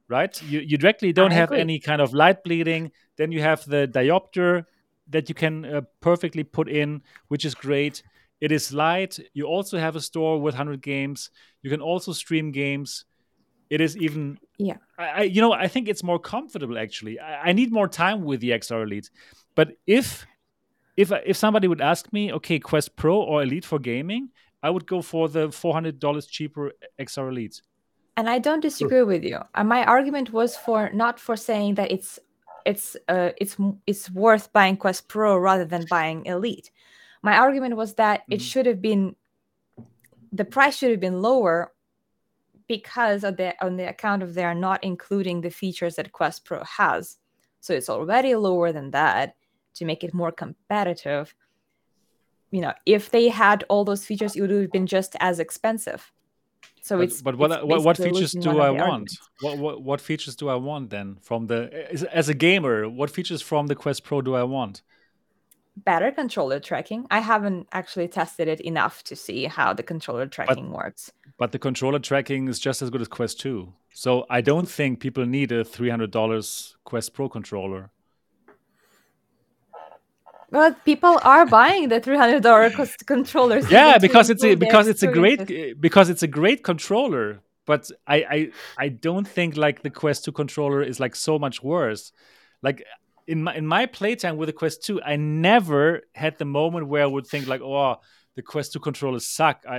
right? You, you directly don't have any kind of light bleeding. Then you have the diopter that you can uh, perfectly put in, which is great. It is light. You also have a store with 100 games. You can also stream games. It is even yeah. I, you know I think it's more comfortable actually. I, I need more time with the XR Elite, but if if if somebody would ask me, okay, Quest Pro or Elite for gaming, I would go for the four hundred dollars cheaper XR Elite. And I don't disagree with you. My argument was for not for saying that it's it's uh it's it's worth buying Quest Pro rather than buying Elite. My argument was that mm-hmm. it should have been the price should have been lower because of the on the account of they are not including the features that Quest Pro has. So it's already lower than that to make it more competitive. You know, if they had all those features, it would have been just as expensive. So but, it's but what it's what, what features do I want? What, what what features do I want then from the as a gamer? What features from the Quest Pro do I want? Better controller tracking. I haven't actually tested it enough to see how the controller tracking but, works. But the controller tracking is just as good as Quest 2. So I don't think people need a $300 Quest Pro controller. But people are buying the three hundred dollar controllers. Yeah, because it's a because it's a great eh, because it's a great controller. But I, I I don't think like the Quest Two controller is like so much worse. Like in my in my playtime with the Quest 2, I never had the moment where I would think like, oh, the Quest 2 controllers suck. I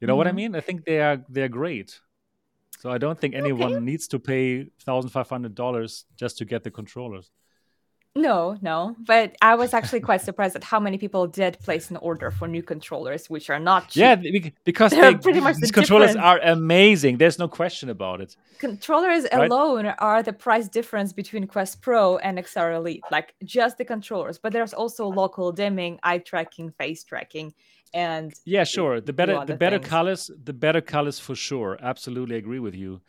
you know mm-hmm. what I mm-hmm. mean? I think they are they're great. So I don't think anyone okay. needs to pay thousand five hundred dollars just to get the controllers. No, no. But I was actually quite surprised at how many people did place an order for new controllers, which are not cheap. Yeah, because they, pretty much these the controllers difference. are amazing. There's no question about it. Controllers right? alone are the price difference between Quest Pro and XR Elite, like just the controllers. But there's also local dimming, eye tracking, face tracking, and yeah, sure. The better, the better things. colors, the better colors for sure. Absolutely agree with you.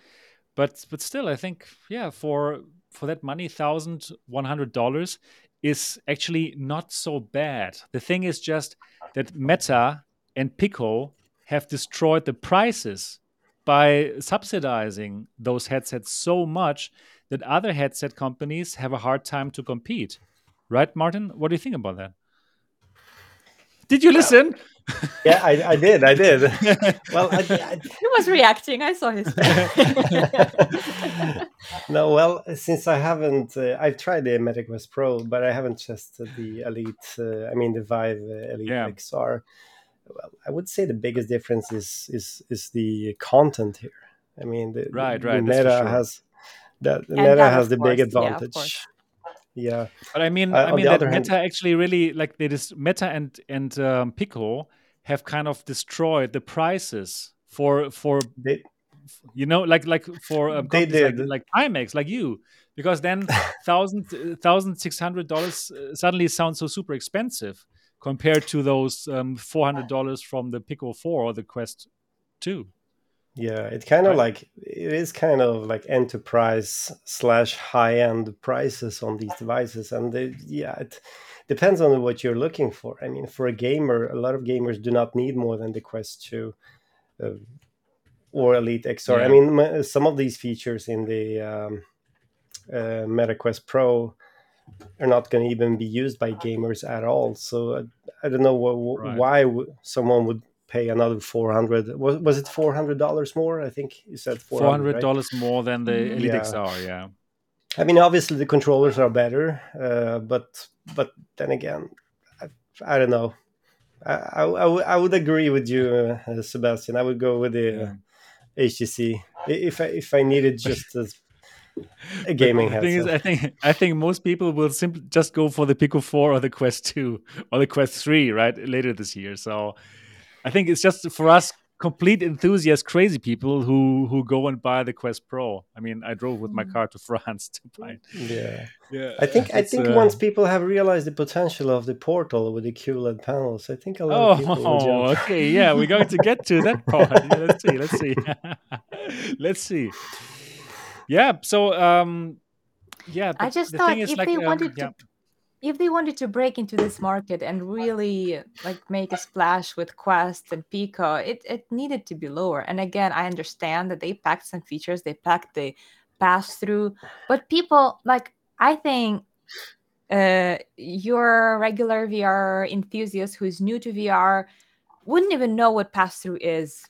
But but still, I think yeah, for for that money, thousand one hundred dollars is actually not so bad. The thing is just that Meta and Pico have destroyed the prices by subsidizing those headsets so much that other headset companies have a hard time to compete. Right, Martin? What do you think about that? Did you listen? yeah, I, I, did. I did. well, I, I... he was reacting. I saw his. no, well, since I haven't, uh, I've tried the MetaQuest Pro, but I haven't tested the Elite. Uh, I mean, the Vive uh, Elite yeah. XR. Well, I would say the biggest difference is is is the content here. I mean, the, right, right. The Meta sure. has that. The Meta has the course, big advantage. Yeah, yeah but i mean uh, i mean that meta hand... actually really like they just meta and and um, pico have kind of destroyed the prices for for they, you know like like for um, they did. like, like Pimax like you because then thousand thousand six hundred dollars uh, suddenly sounds so super expensive compared to those um, four hundred dollars from the Pico Four or the Quest Two. Yeah, it kind of right. like it is kind of like enterprise slash high end prices on these devices, and they, yeah, it depends on what you're looking for. I mean, for a gamer, a lot of gamers do not need more than the Quest Two uh, or Elite XR. Yeah. I mean, some of these features in the um, uh, Meta Quest Pro are not going to even be used by gamers at all. So uh, I don't know wh- right. why w- someone would pay another 400 was, was it 400 dollars more i think you said 400 dollars right? more than the mm-hmm. elite yeah. xr yeah i mean obviously the controllers are better uh, but but then again i, I don't know I, I, I, would agree with you uh, sebastian i would go with the uh, htc if I, if i needed just a, a gaming the thing is, I think I think most people will simply just go for the Pico 4 or the Quest 2 or the Quest 3 right later this year. So I think it's just for us complete enthusiast crazy people who who go and buy the Quest Pro. I mean, I drove with my mm. car to France to buy it. Yeah, yeah. I think I think uh, once people have realized the potential of the portal with the QLED panels, I think a lot oh, of people. Oh, okay, yeah, we're going to get to that part. Yeah, let's see, let's see, let's see. Yeah, so um, yeah. I just thought if like, they um, wanted yeah. to if they wanted to break into this market and really like make a splash with Quest and Pico, it, it needed to be lower. And again, I understand that they packed some features, they packed the pass through, but people like I think uh, your regular VR enthusiast who's new to VR wouldn't even know what pass through is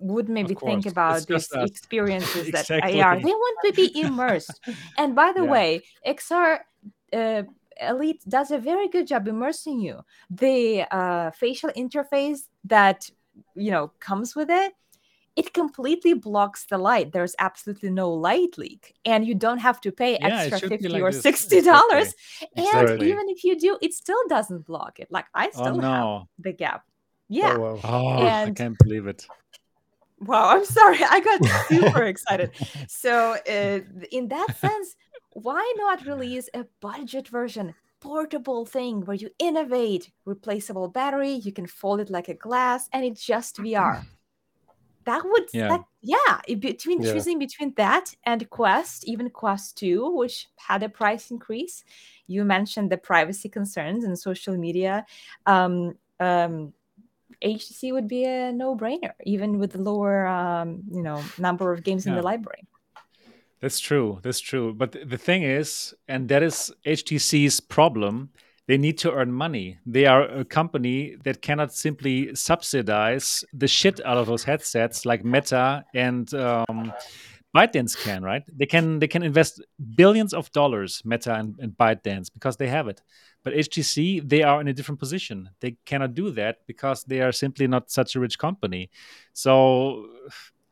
would maybe think about these experiences exactly. that AR they want to be immersed. and by the yeah. way, XR uh, Elite does a very good job immersing you. The uh, facial interface that you know comes with it, it completely blocks the light. There's absolutely no light leak, and you don't have to pay yeah, extra fifty like or this. sixty dollars. Exactly. And exactly. even if you do, it still doesn't block it. Like I oh, still oh, no. have the gap. Yeah. Oh, wow. oh and, I can't believe it. Wow, I'm sorry. I got super excited. So, uh, in that sense, why not release a budget version portable thing where you innovate replaceable battery you can fold it like a glass and it's just vr that would yeah, that, yeah between yeah. choosing between that and quest even quest 2 which had a price increase you mentioned the privacy concerns and social media um, um, HTC would be a no-brainer, even with the lower, um, you know, number of games yeah. in the library. That's true. That's true. But the thing is, and that is HTC's problem, they need to earn money. They are a company that cannot simply subsidize the shit out of those headsets like Meta and um, ByteDance can, right? They can they can invest billions of dollars, Meta and, and ByteDance, because they have it. But HTC, they are in a different position. They cannot do that because they are simply not such a rich company. So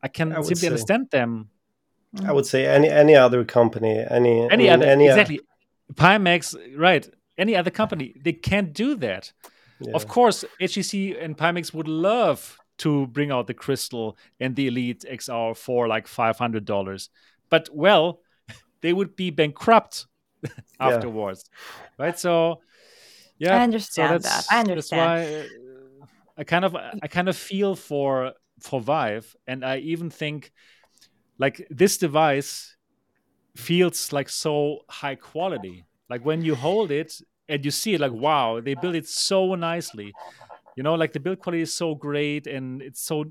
I can I simply say. understand them I would say any any other company, any any I mean, other any exactly. Pimax, right? Any other company, they can't do that. Yeah. Of course, HTC and Pimax would love to bring out the Crystal and the Elite XR for like five hundred dollars, but well, they would be bankrupt afterwards, yeah. right? So, yeah, I understand so that. I understand. That's why uh, I kind of I kind of feel for for Vive, and I even think like this device feels like so high quality. Like when you hold it and you see it like wow they built it so nicely. You know like the build quality is so great and it's so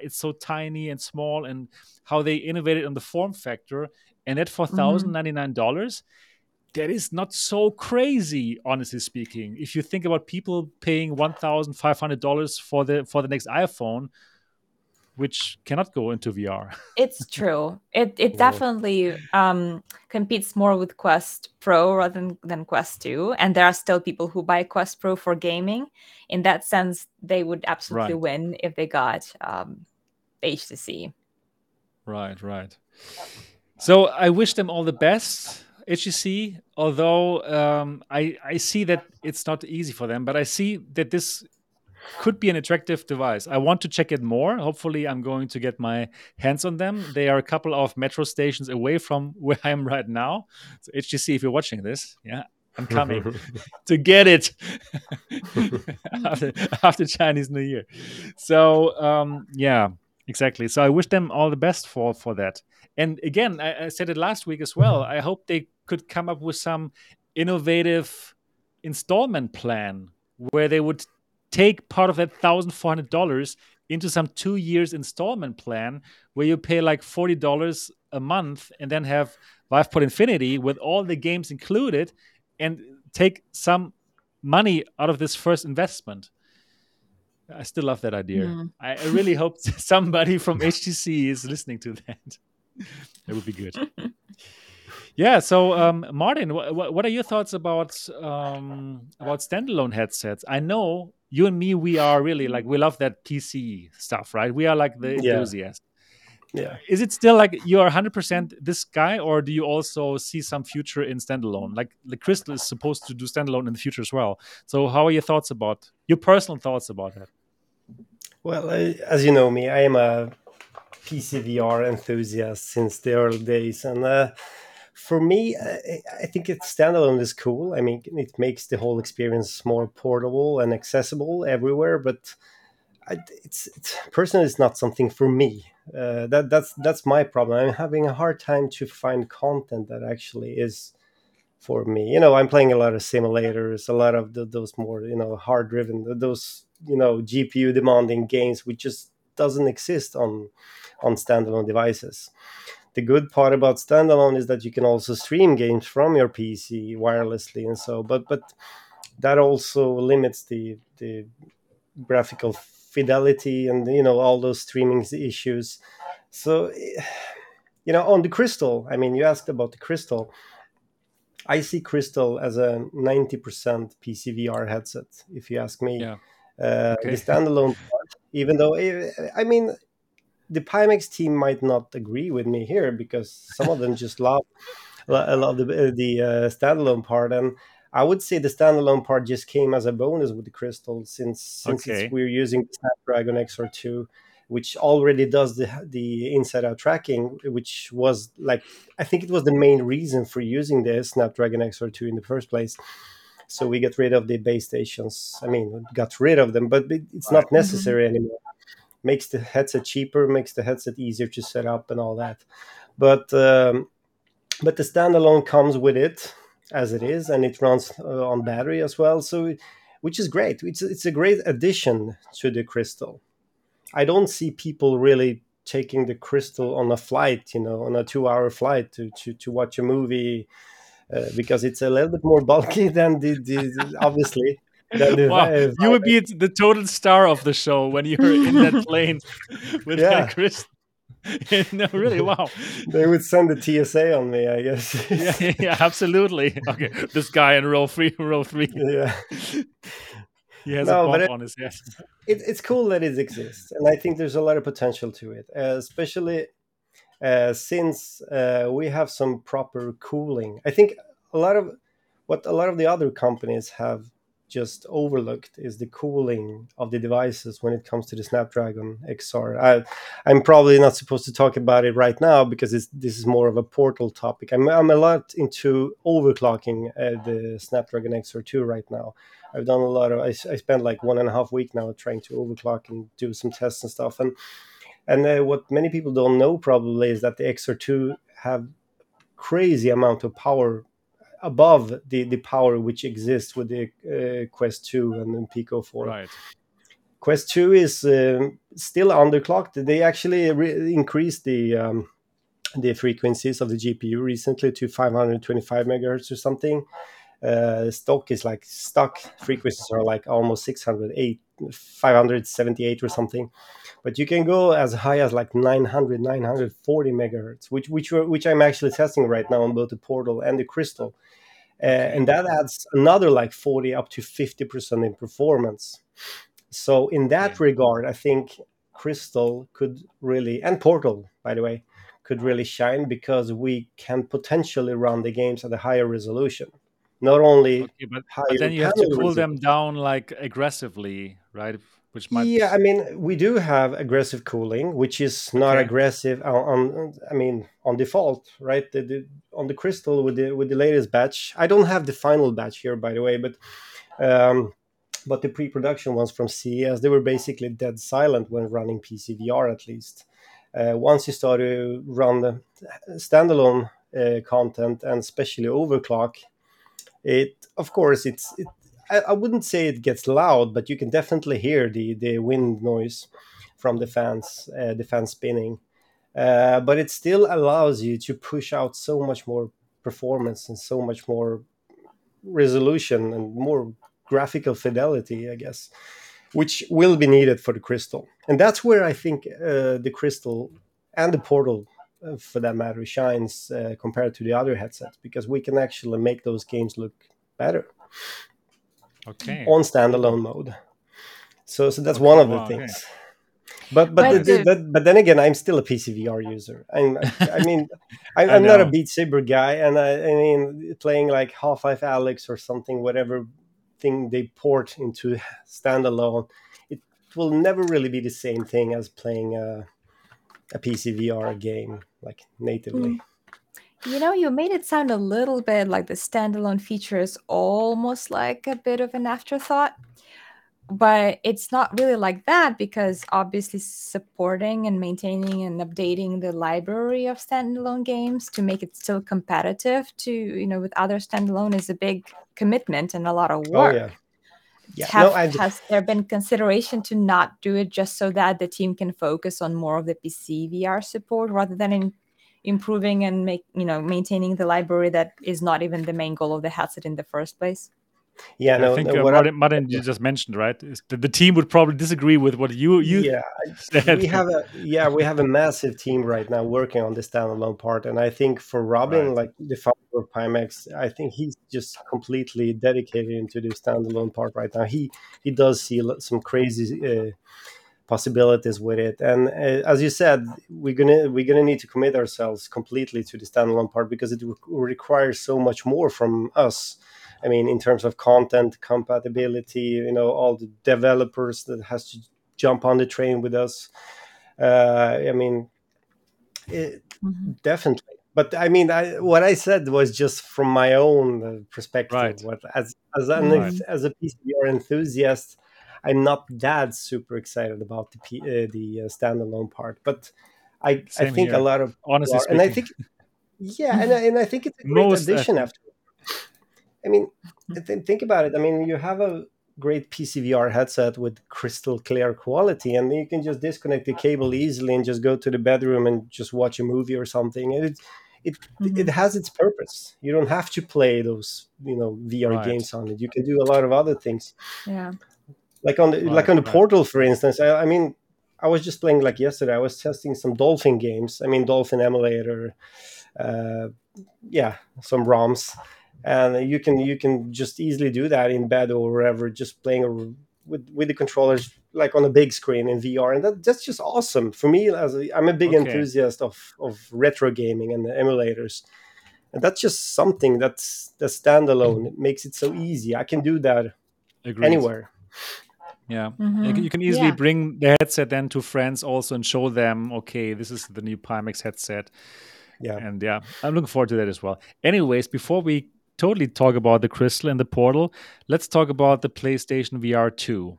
it's so tiny and small and how they innovated on the form factor and that for $1099 mm-hmm. dollars that is not so crazy honestly speaking. If you think about people paying $1500 for the for the next iphone which cannot go into VR. it's true. It it definitely um, competes more with Quest Pro rather than, than Quest 2. And there are still people who buy Quest Pro for gaming. In that sense, they would absolutely right. win if they got um, HTC. Right, right. So I wish them all the best. HTC, although um, I, I see that it's not easy for them, but I see that this could be an attractive device. I want to check it more. Hopefully, I'm going to get my hands on them. They are a couple of metro stations away from where I am right now. So, HTC, if you're watching this, yeah, I'm coming to get it after, after, Chinese New Year. So, um, yeah. Exactly. So I wish them all the best for for that. And again, I, I said it last week as well. I hope they could come up with some innovative installment plan where they would take part of that thousand four hundred dollars into some two years installment plan where you pay like forty dollars a month and then have Viveport Infinity with all the games included and take some money out of this first investment. I still love that idea. Mm. I, I really hope somebody from HTC is listening to that. that would be good. yeah. So, um, Martin, wh- what are your thoughts about um, about standalone headsets? I know you and me, we are really like we love that PC stuff, right? We are like the enthusiasts. Yeah. Is it still like you are 100% this guy, or do you also see some future in standalone? Like the Crystal is supposed to do standalone in the future as well. So, how are your thoughts about your personal thoughts about that? Well, I, as you know me, I am a PC VR enthusiast since the early days, and uh, for me, I, think it's standalone is cool. I mean, it makes the whole experience more portable and accessible everywhere. But it's, it's personally, it's not something for me. Uh, that that's that's my problem. I'm having a hard time to find content that actually is for me. You know, I'm playing a lot of simulators, a lot of the, those more you know hard driven, those you know GPU demanding games, which just doesn't exist on on standalone devices. The good part about standalone is that you can also stream games from your PC wirelessly and so, but but that also limits the the graphical fidelity and you know all those streaming issues. So you know on the crystal, I mean you asked about the crystal. I see Crystal as a 90% PCVR headset, if you ask me. Yeah. Uh, okay. The standalone part, even though, I mean, the Pimax team might not agree with me here because some of them just love love the the uh, standalone part, and I would say the standalone part just came as a bonus with the Crystal since since okay. we're using Snapdragon XR2, which already does the the inside out tracking, which was like I think it was the main reason for using the Snapdragon XR2 in the first place. So we get rid of the base stations. I mean, got rid of them, but it's not mm-hmm. necessary mm-hmm. anymore makes the headset cheaper, makes the headset easier to set up and all that. But um, but the standalone comes with it as it is, and it runs uh, on battery as well. So which is great. It's it's a great addition to the Crystal. I don't see people really taking the Crystal on a flight, you know, on a two-hour flight to to to watch a movie. Uh, because it's a little bit more bulky than the, the obviously wow. you would be the total star of the show when you're in that plane with yeah. Chris. no, really, wow. They would send the TSA on me, I guess. yeah, yeah, absolutely. Okay, this guy in row three, row three. Yeah. He has no, a bump it, on his head. It, it's cool that it exists, and I think there's a lot of potential to it, uh, especially uh, since uh, we have some proper cooling. I think a lot of what a lot of the other companies have just overlooked is the cooling of the devices when it comes to the Snapdragon XR. I, am probably not supposed to talk about it right now because this is more of a portal topic. I'm, I'm a lot into overclocking uh, the Snapdragon XR2 right now. I've done a lot of. I, I spent like one and a half week now trying to overclock and do some tests and stuff. And and uh, what many people don't know probably is that the XR2 have crazy amount of power above the the power which exists with the uh, Quest 2 and then Pico 4. Right. Quest 2 is um, still underclocked. They actually re- increased the um, the frequencies of the GPU recently to 525 megahertz or something. Uh, stock is like stock frequencies are like almost 608, 578 or something. But you can go as high as like 900 940 megahertz which which which i'm actually testing right now on both the portal and the crystal. Uh, and that adds another like 40 up to 50% in performance. So in that yeah. regard i think crystal could really and portal by the way could really shine because we can potentially run the games at a higher resolution not only okay, but, but then you have to pull them down like aggressively right which might yeah i mean we do have aggressive cooling which is not okay. aggressive on, on, i mean on default right the, the, on the crystal with the with the latest batch i don't have the final batch here by the way but um, but the pre-production ones from CES they were basically dead silent when running PCVR at least. Uh, once you start to run the standalone uh, content and especially overclock, it of course it's it, I, I, wouldn't say it gets loud, but you can definitely hear the the wind noise from the fans, uh, the fan spinning. Uh, but it still allows you to push out so much more performance and so much more resolution and more graphical fidelity, I guess, which will be needed for the crystal. And that's where I think uh, the crystal and the portal, for that matter, shines uh, compared to the other headsets because we can actually make those games look better. Okay. On standalone mode. So, so that's okay, one of the things. Okay. But but but, the, but, but then again, I'm still a PCVR user. I'm, I mean, I, I'm not a Beat Saber guy, and I, I mean, playing like Half Life Alyx or something, whatever thing they port into standalone, it will never really be the same thing as playing a, a PCVR game like natively. Mm. You know, you made it sound a little bit like the standalone feature is almost like a bit of an afterthought but it's not really like that because obviously supporting and maintaining and updating the library of standalone games to make it still competitive to you know with other standalone is a big commitment and a lot of work. Oh, yeah. Yeah. Have, no, has there been consideration to not do it just so that the team can focus on more of the PC VR support rather than in improving and make you know maintaining the library that is not even the main goal of the headset in the first place? Yeah, no, I think no, uh, Martin, Martin, you just mentioned right. The, the, team would probably disagree with what you you. Yeah, said. we have a yeah we have a massive team right now working on the standalone part, and I think for Robin, right. like the founder of Pimax, I think he's just completely dedicated into the standalone part right now. He he does see some crazy. Uh, possibilities with it and uh, as you said we're gonna we're gonna need to commit ourselves completely to the standalone part because it re- requires so much more from us I mean, in terms of content compatibility, you know, all the developers that has to jump on the train with us. Uh, I mean, it, mm-hmm. definitely. But I mean, I, what I said was just from my own uh, perspective. Right. What, as as an right. as a PCVR enthusiast, I'm not that super excited about the P, uh, the uh, standalone part. But I Same I think here. a lot of honestly, are, and I think yeah, and I, and I think it's a great Most, uh, addition after I mean, th- think about it. I mean, you have a great PCVR headset with crystal clear quality, and you can just disconnect the cable easily and just go to the bedroom and just watch a movie or something. And it it mm-hmm. it has its purpose. You don't have to play those you know VR right. games on it. You can do a lot of other things. Yeah. Like on the right, like on the right. Portal, for instance. I, I mean, I was just playing like yesterday. I was testing some Dolphin games. I mean, Dolphin emulator. Uh, yeah, some ROMs and you can you can just easily do that in bed or wherever just playing a, with with the controllers like on a big screen in VR and that, that's just awesome. For me as i am a big okay. enthusiast of of retro gaming and the emulators. And that's just something that's the standalone. It makes it so easy. I can do that Agreed. anywhere. Yeah. Mm-hmm. you, can easily yeah. bring the headset then to friends also and show them okay this is the new pimax headset. Yeah. And yeah i'm looking forward to that as well. Anyways before we totally talk about the crystal and the portal. Let's talk about the PlayStation VR 2.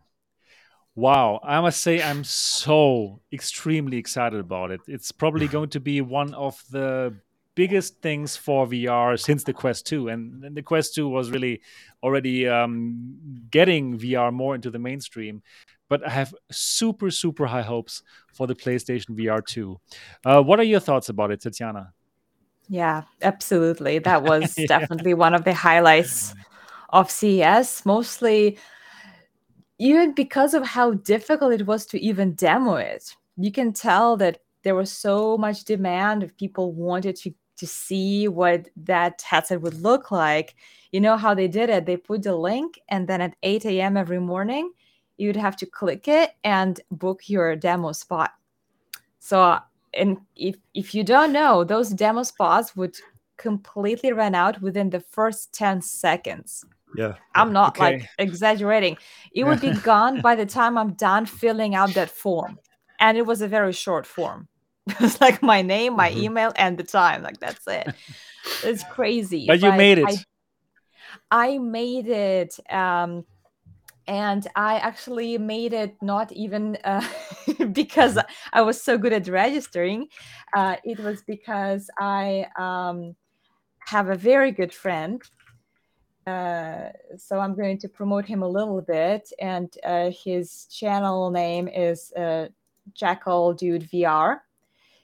Wow, I must say I'm so extremely excited about it. It's probably going to be one of the biggest things for VR since the Quest 2. And the Quest 2 was really already um, getting VR more into the mainstream. But I have super, super high hopes for the PlayStation VR 2. Uh, what are your thoughts about it, Tatiana? Yeah, absolutely. That was yeah. definitely one of the highlights of CES, mostly even because of how difficult it was to even demo it. You can tell that there was so much demand if people wanted to to see what that headset would look like. You know how they did it? They put the link, and then at 8 a.m. every morning, you'd have to click it and book your demo spot. So and if if you don't know, those demo spots would completely run out within the first 10 seconds. Yeah. I'm not okay. like exaggerating. It would be gone by the time I'm done filling out that form. And it was a very short form. It was like my name, my mm-hmm. email, and the time. Like that's it. It's crazy. But, but you made it. I, I made it um and I actually made it not even uh, because I was so good at registering. Uh, it was because I um, have a very good friend. Uh, so I'm going to promote him a little bit, and uh, his channel name is uh, Jackal Dude VR.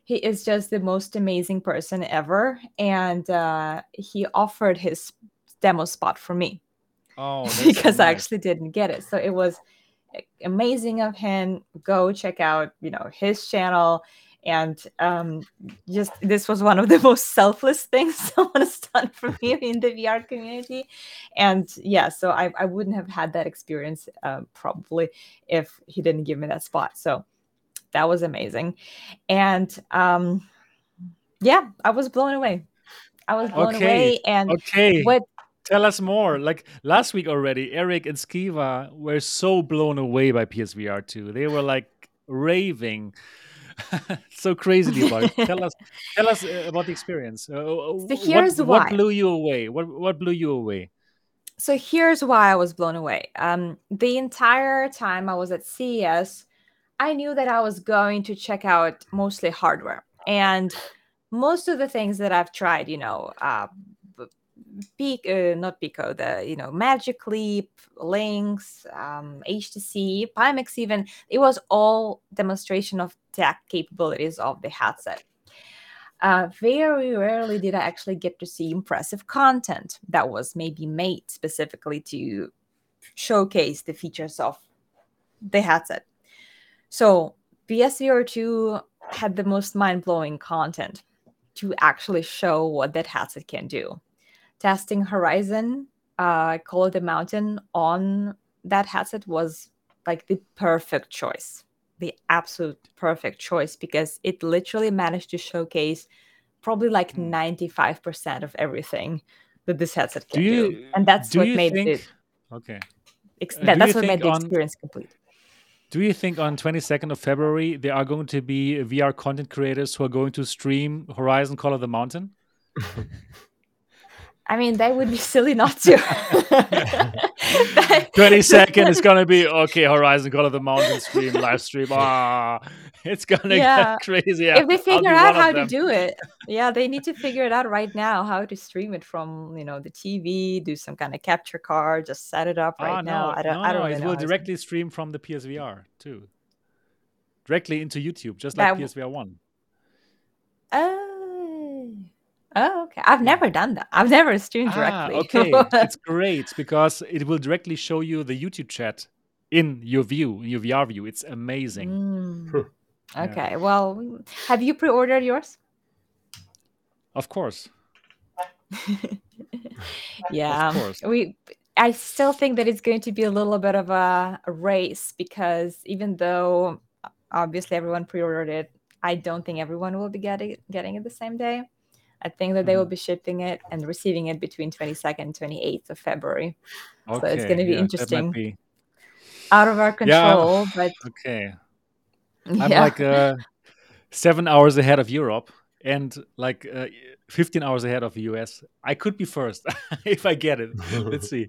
He is just the most amazing person ever, and uh, he offered his demo spot for me. Oh, because so nice. I actually didn't get it. So it was amazing of him. Go check out, you know, his channel. And um, just this was one of the most selfless things someone has done for me in the VR community. And yeah, so I, I wouldn't have had that experience uh, probably if he didn't give me that spot. So that was amazing. And um, yeah, I was blown away. I was blown okay. away. And okay. what Tell us more. Like last week already, Eric and Skiva were so blown away by PSVR 2. They were like raving so crazily about it. tell us tell us uh, about the experience. Uh, uh, so here's what, why. What blew you away? What what blew you away? So here's why I was blown away. Um, the entire time I was at CES, I knew that I was going to check out mostly hardware. And most of the things that I've tried, you know, uh, Pico, uh, not Pico, the you know Magic Leap, Lynx, um, HTC, Pimax, even it was all demonstration of tech capabilities of the headset. Uh, very rarely did I actually get to see impressive content that was maybe made specifically to showcase the features of the headset. So PSVR 2 had the most mind blowing content to actually show what that headset can do testing Horizon, uh, Call of the Mountain on that headset was like the perfect choice, the absolute perfect choice because it literally managed to showcase probably like 95% hmm. of everything that this headset can do. You, do. And that's what made think, it okay. Ex- uh, that, that's what made the on, experience complete. Do you think on 22nd of February there are going to be VR content creators who are going to stream Horizon Call of the Mountain? I mean, they would be silly not to. 20 second is gonna be okay. Horizon Call of the Mountain stream live stream. Ah, it's gonna yeah. get crazy. If they figure out how to do it, yeah, they need to figure it out right now how to stream it from you know the TV, do some kind of capture card, just set it up right ah, no, now. I don't. No, I don't no, really it will directly stream from the PSVR too, directly into YouTube, just like that, PSVR one. Oh. Oh, okay. I've never done that. I've never streamed ah, directly. okay, it's great because it will directly show you the YouTube chat in your view, in your VR view. It's amazing. Mm. okay. Yeah. Well, have you pre-ordered yours? Of course. yeah. Of course. We I still think that it's going to be a little bit of a, a race because even though obviously everyone pre-ordered it, I don't think everyone will be getting getting it the same day. I think that they will mm-hmm. be shipping it and receiving it between 22nd and 28th of February. Okay, so it's going to be yeah, interesting. Be... Out of our control, yeah, but okay. I'm like uh, seven hours ahead of Europe and like uh, 15 hours ahead of the US. I could be first if I get it. Let's see.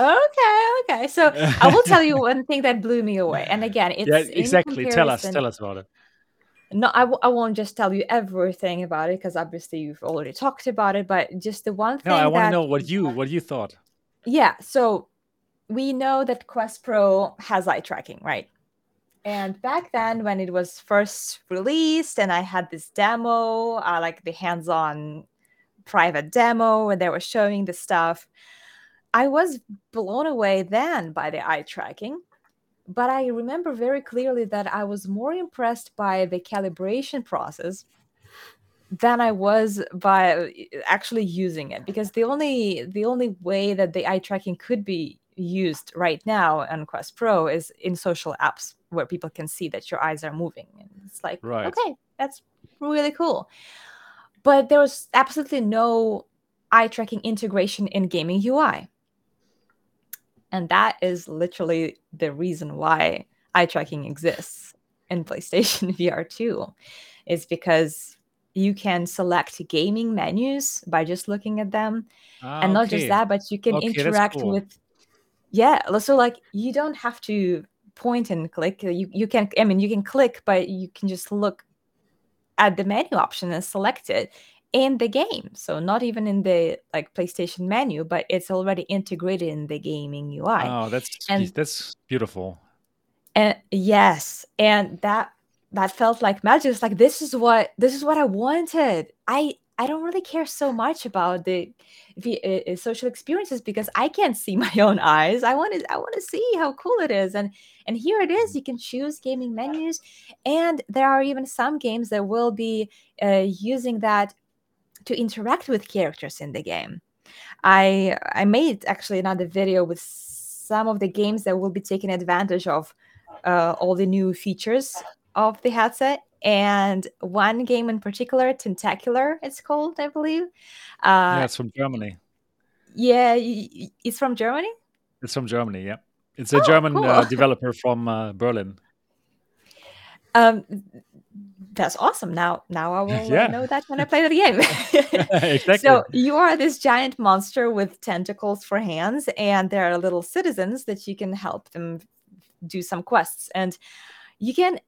Okay, okay. So I will tell you one thing that blew me away. And again, it's yeah, exactly. Tell us, tell us about it no I w- I won't just tell you everything about it because obviously you've already talked about it but just the one thing no i want to know what you what you thought. Yeah so we know that quest pro has eye tracking right? And back then when it was first released and i had this demo uh, like the hands-on private demo where they were showing the stuff i was blown away then by the eye tracking but I remember very clearly that I was more impressed by the calibration process than I was by uh, actually using it because the only the only way that the eye tracking could be used right now on Quest Pro is in social apps where people can see that your eyes are moving and it's like right. okay that's really cool but there was absolutely no eye tracking integration in gaming UI and that is literally the reason why eye tracking exists in PlayStation VR 2 is because you can select gaming menus by just looking at them. Ah, and not okay. just that, but you can okay, interact cool. with yeah so like you don't have to point and click you you can i mean you can click but you can just look at the menu option and select it in the game. So not even in the like playstation menu but it's already integrated in the gaming ui oh that's and, that's beautiful. And yes and that that felt like magic. It's like this is what this is what i wanted. I I don't really care so much about the, the uh, social experiences because I can't see my own eyes. I want to I want to see how cool it is, and and here it is. You can choose gaming menus, and there are even some games that will be uh, using that to interact with characters in the game. I I made actually another video with some of the games that will be taking advantage of uh, all the new features of the headset and one game in particular, Tentacular, it's called, I believe. Uh, yeah, it's from Germany. Yeah, it's from Germany. It's from Germany. Yeah, it's a oh, German cool. uh, developer from uh, Berlin. Um, that's awesome. Now, now I will yeah. know that when I play the game. exactly. So you are this giant monster with tentacles for hands, and there are little citizens that you can help them do some quests, and you can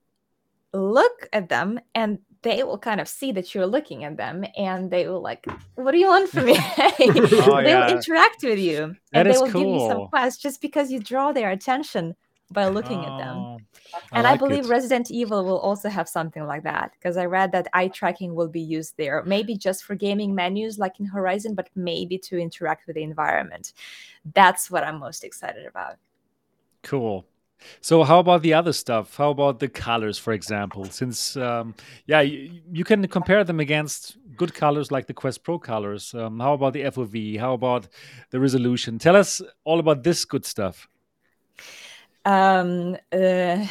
look at them and they will kind of see that you're looking at them and they will like what do you want from me oh, they yeah. will interact with you that and they will cool. give you some quests just because you draw their attention by looking oh, at them oh, and I, like I believe it. resident evil will also have something like that because i read that eye tracking will be used there maybe just for gaming menus like in horizon but maybe to interact with the environment that's what i'm most excited about cool so how about the other stuff? How about the colors, for example? Since um, yeah, you, you, can compare them against good colors like the Quest Pro colors. Um, how about the FOV? How about the resolution? Tell us all about this good stuff. Um, uh,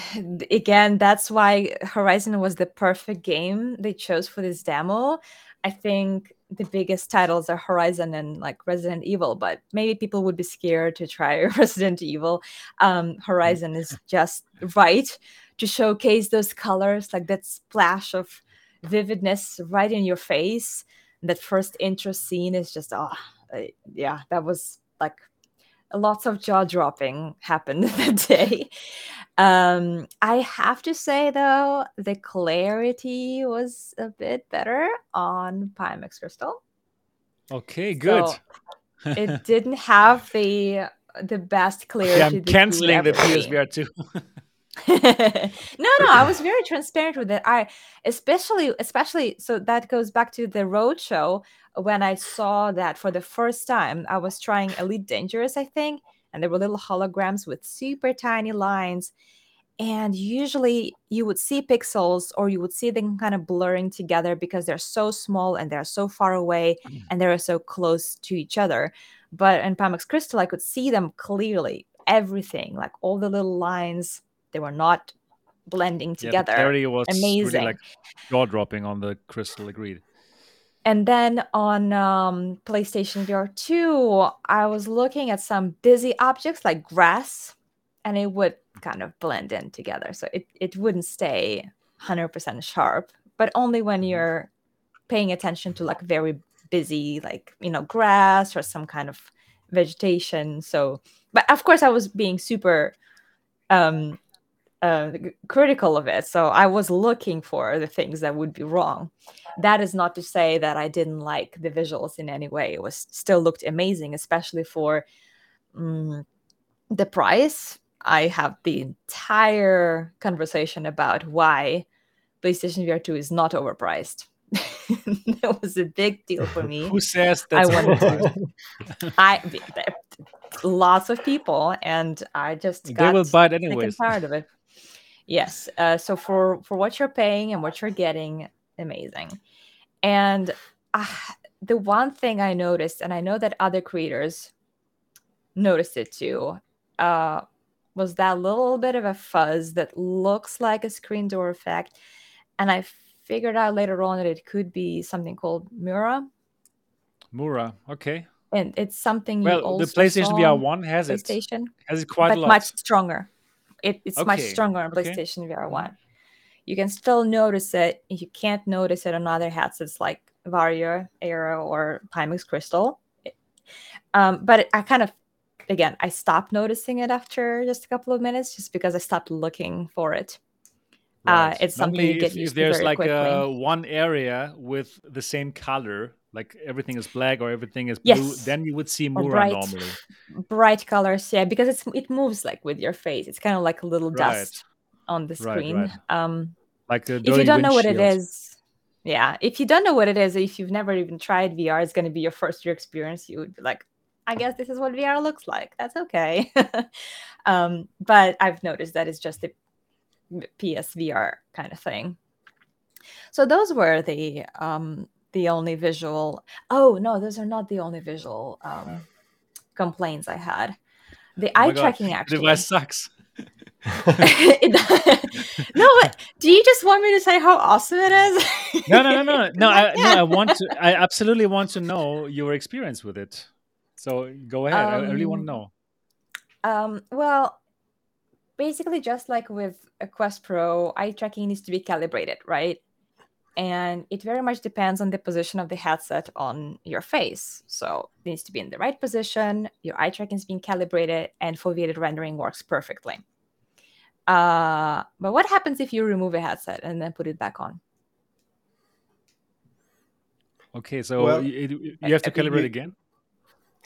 again, that's why Horizon was the perfect game they chose for this demo. I think the biggest titles are Horizon and like Resident Evil, but maybe people would be scared to try Resident Evil. Um, Horizon is just right to showcase those colors, like that splash of vividness right in your face. That first intro scene is just, oh, yeah, that was like lots of jaw dropping happened that day. Um, I have to say though, the clarity was a bit better on Pimax Crystal. Okay, good. So it didn't have the the best clarity. Yeah, I'm canceling the PSVR two. no, no, I was very transparent with it. I especially, especially, so that goes back to the road show when I saw that for the first time. I was trying Elite Dangerous, I think, and there were little holograms with super tiny lines. And usually you would see pixels or you would see them kind of blurring together because they're so small and they're so far away mm. and they're so close to each other. But in Pimax Crystal, I could see them clearly, everything, like all the little lines they were not blending together. Yeah, the was amazing, really like jaw dropping on the crystal. Agreed. And then on um, PlayStation VR 2, I was looking at some busy objects like grass, and it would kind of blend in together. So it, it wouldn't stay 100% sharp, but only when mm-hmm. you're paying attention to like very busy, like, you know, grass or some kind of vegetation. So, but of course, I was being super um, uh, critical of it. So I was looking for the things that would be wrong. That is not to say that I didn't like the visuals in any way. It was still looked amazing, especially for um, the price. I have the entire conversation about why PlayStation VR 2 is not overpriced. that was a big deal for me. Who says that? I wanted to. I lots of people, and I just got they will buy it anyways. Tired of it. Yes. Uh, so for for what you're paying and what you're getting, amazing. And uh, the one thing I noticed, and I know that other creators noticed it too, uh, was that little bit of a fuzz that looks like a screen door effect. And I figured out later on that it could be something called Mura. Mura, okay. And it's something well, the PlayStation VR One has PlayStation, it. Has it quite a lot. much stronger. It, it's okay. much stronger on PlayStation okay. VR One. You can still notice it. You can't notice it on other headsets like Varjo, Aero, or Pimax Crystal. Um, but it, I kind of again, I stopped noticing it after just a couple of minutes, just because I stopped looking for it. Uh, right. Uh, it's something you get if, used if there's like a, one area with the same color, like everything is black or everything is blue, yes. then you would see Mura bright, normally. Bright colors, yeah, because it's it moves like with your face. It's kind of like a little right. dust on the screen. Right, um, like if you don't know what it is, yeah, if you don't know what it is, if you've never even tried VR, it's going to be your first year experience. You would be like, I guess this is what VR looks like. That's okay. um, but I've noticed that it's just a PSVR kind of thing. So those were the um, the only visual. Oh no, those are not the only visual um, complaints I had. The oh eye tracking actually. The device sucks. no, but do you just want me to say how awesome it is? no, no, no, no, no. I, no, I want to. I absolutely want to know your experience with it. So go ahead. Um, I really want to um, know. Um. Well, basically just like with a Quest Pro, eye tracking needs to be calibrated, right? And it very much depends on the position of the headset on your face. So it needs to be in the right position, your eye tracking is being calibrated, and foveated rendering works perfectly. Uh, but what happens if you remove a headset and then put it back on? Okay, so well, you, you, have to calibrate again?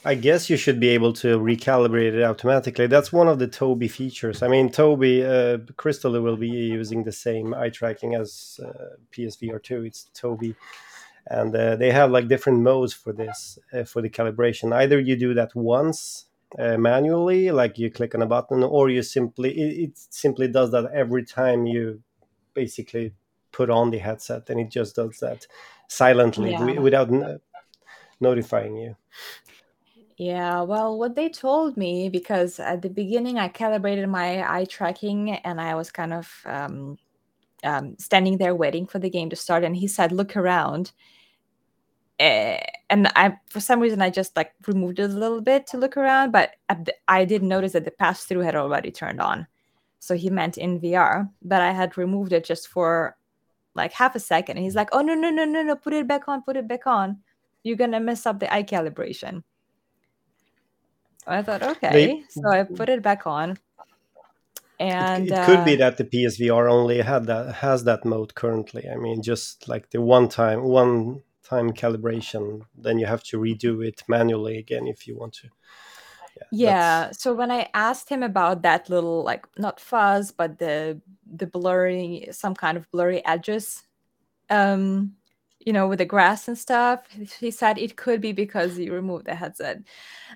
I guess you should be able to recalibrate it automatically. That's one of the Tobii features. I mean, Tobii, uh, Crystal will be using the same eye tracking as uh, PSVR 2. It's Tobii. And uh, they have like different modes for this, uh, for the calibration. Either you do that once uh, manually, like you click on a button, or you simply, it, it simply does that every time you basically put on the headset and it just does that silently yeah. without notifying you. Yeah, well, what they told me, because at the beginning I calibrated my eye tracking and I was kind of um, um, standing there waiting for the game to start, and he said, "Look around." Uh, and I, for some reason, I just like removed it a little bit to look around, but the, I didn't notice that the pass through had already turned on. So he meant in VR, but I had removed it just for like half a second. And he's like, "Oh no, no, no, no, no! Put it back on! Put it back on! You're gonna mess up the eye calibration." I thought, okay. They, so I put it back on. And it, it could be uh, that the PSVR only had that has that mode currently. I mean, just like the one time one time calibration, then you have to redo it manually again if you want to. Yeah. yeah so when I asked him about that little like not fuzz, but the the blurry, some kind of blurry edges, um, you know, with the grass and stuff. He said it could be because you removed the headset. And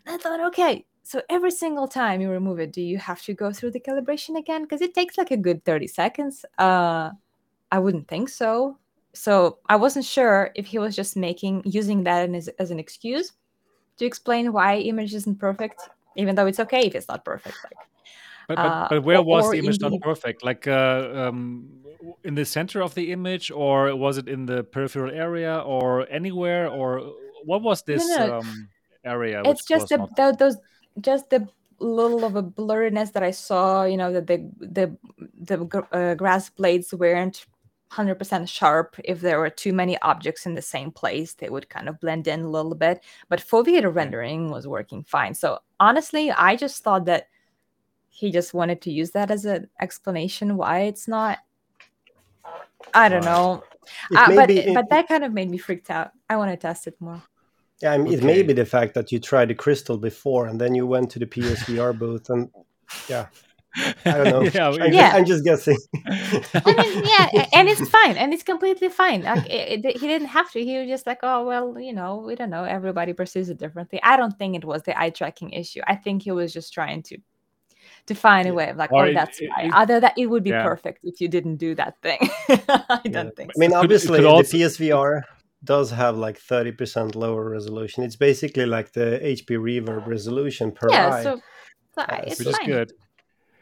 I thought, okay, so every single time you remove it, do you have to go through the calibration again? Because it takes like a good 30 seconds. Uh, I wouldn't think so. So I wasn't sure if he was just making using that as, as an excuse to explain why image isn't perfect, even though it's okay if it's not perfect. Like, but, but, uh, but where was the image not perfect? Like uh, um, in the center of the image, or was it in the peripheral area, or anywhere, or what was this no, no. Um, area? It's just the, the, those, just the little of a blurriness that I saw. You know that the the the uh, grass blades weren't 100% sharp if there were too many objects in the same place they would kind of blend in a little bit but foveated rendering was working fine so honestly i just thought that he just wanted to use that as an explanation why it's not i don't know uh, but it, but that kind of made me freaked out i want to test it more yeah I mean, okay. it may be the fact that you tried the crystal before and then you went to the psvr booth and yeah I don't know. yeah, I'm, yeah. Just, I'm just guessing. I mean, yeah, and it's fine, and it's completely fine. Like, it, it, he didn't have to. He was just like, oh well, you know, we don't know. Everybody perceives it differently. I don't think it was the eye tracking issue. I think he was just trying to to find a way of like, or oh, it, that's it, why. Other that it would be yeah. perfect if you didn't do that thing. I yeah. don't think. So. I mean, obviously, the also... PSVR does have like 30% lower resolution. It's basically like the HP Reverb resolution per yeah, eye. So, so uh, which is good.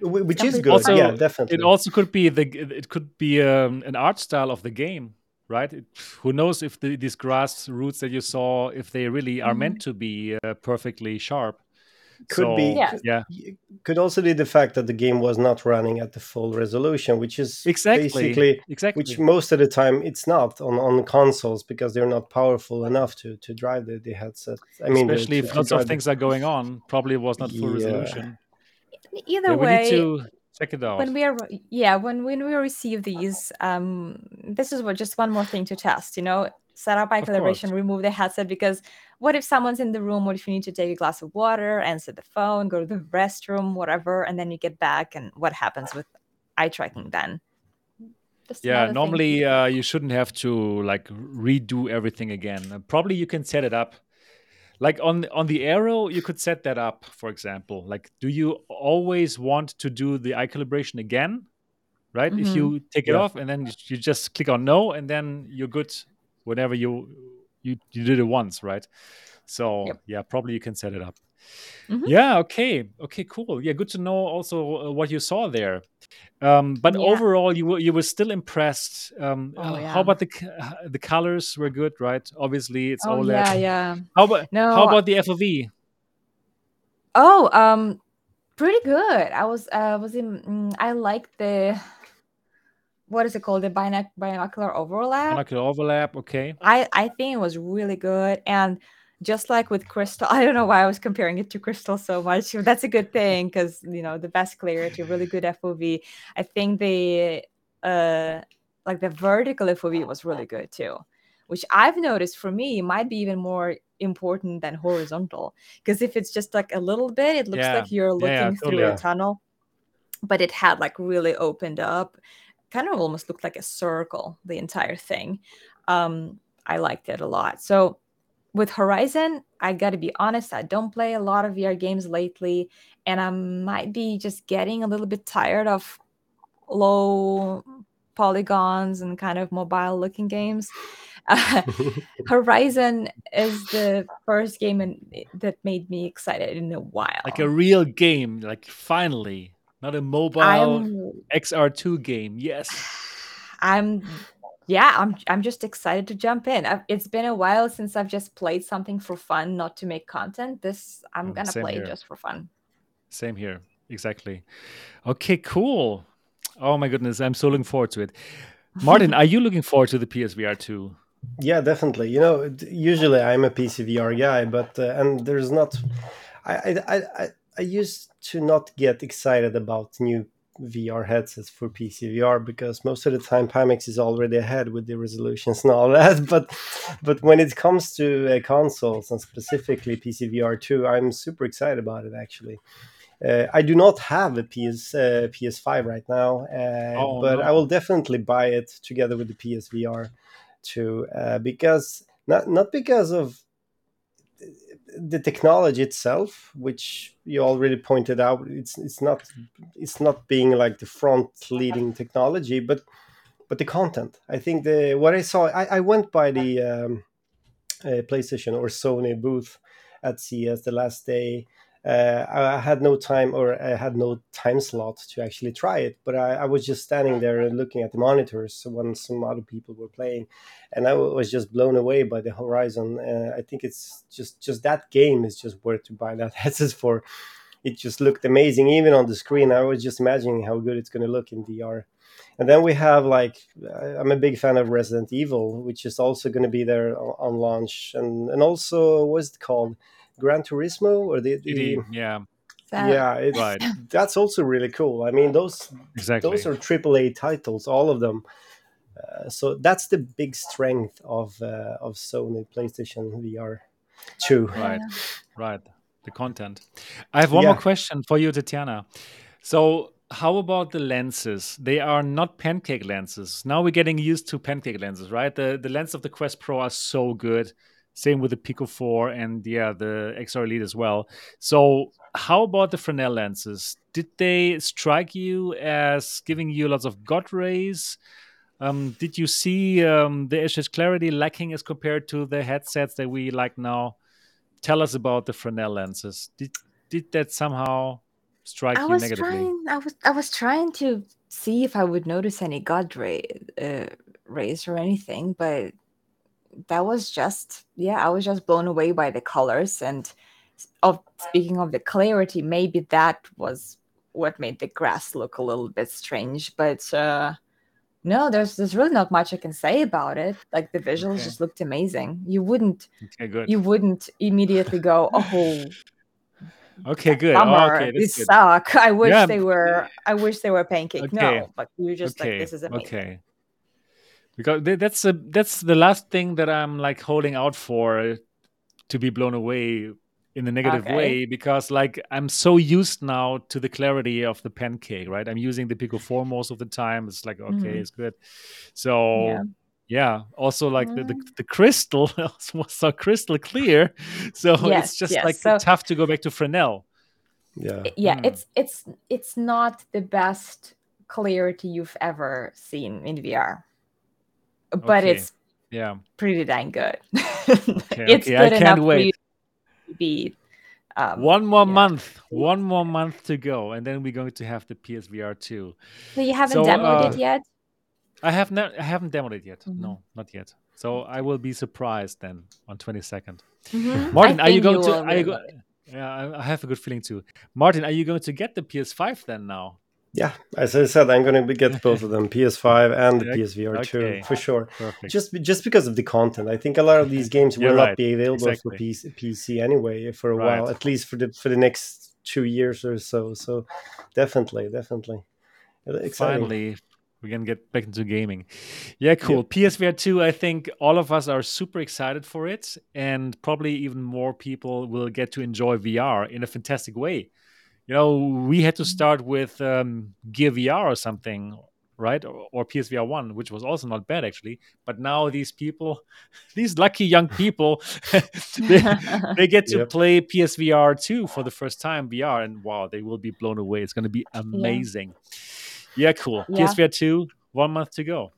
Which is good. Also, yeah, definitely. It also could be the it could be um, an art style of the game, right? It, who knows if the, these grass roots that you saw, if they really are mm -hmm. meant to be uh, perfectly sharp. Could so, be yeah. yeah could also be the fact that the game was not running at the full resolution which is exactly. basically exactly. which most of the time it's not on on consoles because they're not powerful enough to to drive the, the headset i mean especially the, if lots of things the... are going on probably was not full yeah. resolution. Either yeah, way to check it out. when we are yeah when when we receive these um this is what just one more thing to test you know? Set up eye calibration remove the headset because what if someone's in the room? What if you need to take a glass of water answer the phone go to the restroom whatever and then you get back and what happens with eye tracking then? Just yeah normally uh, you shouldn't have to like redo everything again. Probably you can set it up. Like on on the Aero, you could set that up for example. Like do you always want to do the eye calibration again right? Mm-hmm. if you take it yeah. off and then you just click on no and then you're good whenever you you you did it once right? So yep. yeah probably you can set it up. Mm-hmm. yeah okay. Okay cool. Yeah good to know also uh, what you saw there. Um, but yeah. overall you were you were still impressed. Um, oh, yeah. how about the the colors were good right? Obviously it's oh, oled yeah yeah. How about no how about the fov oh um pretty good. I was uh was in mm, i like the what is it called? The binoc- binocular overlap? Binocular overlap okay. I i think it was really good and just like with crystal i don't know why i was comparing it to crystal so much that's a good thing because you know the best clarity really good fov i think the uh like the vertical fov was really good too which i've noticed for me might be even more important than horizontal because if it's just like a little bit it looks yeah. like you're looking yeah, through a tunnel but it had like really opened up kind of almost looked like a circle the entire thing um i liked it a lot so with Horizon, I got to be honest, I don't play a lot of VR games lately, and I might be just getting a little bit tired of low polygons and kind of mobile looking games. Uh, Horizon is the first game in, that made me excited in a while. Like a real game, like finally, not a mobile I'm, XR2 game. Yes. I'm yeah, I'm I'm just excited to jump in. I've, it's been a while since I've just played something for fun, not to make content. This I'm mm, gonna play here. just for fun. Same here, exactly. Okay, cool. Oh my goodness, I'm so looking forward to it. Martin, are you looking forward to the PSVR two? Yeah, definitely. You know, usually I'm a PCVR guy, but uh, and there's not. I, I I I used to not get excited about new VR headsets for PC VR because most of the time Pimax is already ahead with the resolutions and all that. But but when it comes to uh, consoles and specifically PC VR 2, I'm super excited about it actually. Uh, I do not have a PS uh, PS5 right now, uh, oh, but no. I will definitely buy it together with the PSVR 2 uh, because not not because of the technology itself, which you already pointed out, it's it's not it's not being like the front leading technology, but but the content. I think the what I saw, I, I went by the um, uh, PlayStation or Sony booth at CES the last day, uh, I had no time or I had no time slot to actually try it, but I, I, was just standing there and looking at the monitors when some other people were playing, and I was just blown away by the Horizon. Uh, I think it's just just that game is just worth to buy that headset for. It just looked amazing, even on the screen. I was just imagining how good it's going to look in VR. And then we have like I'm a big fan of Resident Evil, which is also going to be there on, launch, and and also what's it called? Gran Turismo or the, the yeah. That, yeah, right. that's also really cool. I mean, those exactly. those are AAA titles, all of them. Uh, so that's the big strength of uh, of Sony PlayStation VR two. Right, right. The content. I have one yeah. more question for you, Tatiana. So, how about the lenses? They are not pancake lenses. Now we're getting used to pancake lenses, right? The the lens of the Quest Pro are so good. Same with the Pico 4 and yeah, the XR Elite as well. So, how about the Fresnel lenses? Did they strike you as giving you lots of God rays? Um, did you see um, the HS clarity lacking as compared to the headsets that we like now? Tell us about the Fresnel lenses. Did did that somehow strike I you was negatively? Trying, I was I was trying to see if I would notice any God ray uh, rays or anything, but that was just yeah i was just blown away by the colors and of speaking of the clarity, maybe that was what made the grass look a little bit strange. But uh, no, there's there's really not much I can say about it. Like the visuals okay. just looked amazing. You wouldn't okay, good. you wouldn't immediately go, oh Okay, good. Oh, okay, good. suck. I wish yeah. they were I wish they were pancake. Okay. No, but you're just like this is amazing. Okay. Because that's a that's the last thing that I'm like holding out for to be blown away in the negative okay. way because like I'm so used now to the clarity of the pancake, right? I'm using the Pico 4 most of the time. It's like okay, mm-hmm. it's good. So yeah. yeah. Also like mm. the, the, the crystal was so crystal clear. So yes, it's just yes. like so, tough to go back to Fresnel. Yeah. Yeah, mm. it's it's it's not the best clarity you've ever seen in VR. But okay. it's yeah pretty dang good. okay, it's okay. good I can't wait be um, one more yeah. month, one more month to go, and then we're going to have the PSVR two. So you haven't so, demoed uh, it yet? I have not. I haven't demoed it yet. Mm-hmm. No, not yet. So I will be surprised then on twenty mm-hmm. Martin, are you going you to? Are you go- yeah, I have a good feeling too. Martin, are you going to get the PS5 then now? Yeah, as I said, I'm going to get both of them, PS5 and the PSVR okay. 2 for sure. Perfect. Just just because of the content, I think a lot of these games will right. not be available exactly. for PC, PC, anyway for a right. while, at least for the for the next two years or so. So definitely, definitely, exciting. finally, we can get back into gaming. Yeah, cool. Yep. PSVR 2, I think all of us are super excited for it, and probably even more people will get to enjoy VR in a fantastic way you know, we had to start with um, Gear VR or something, right? Or, or, PSVR 1, which was also not bad actually. But now these people, these lucky young people, they, they, get to yep. play PSVR 2 for the first time VR, and wow, they will be blown away. It's going to be amazing. Yeah, yeah cool. Yeah. PSVR 2, one month to go.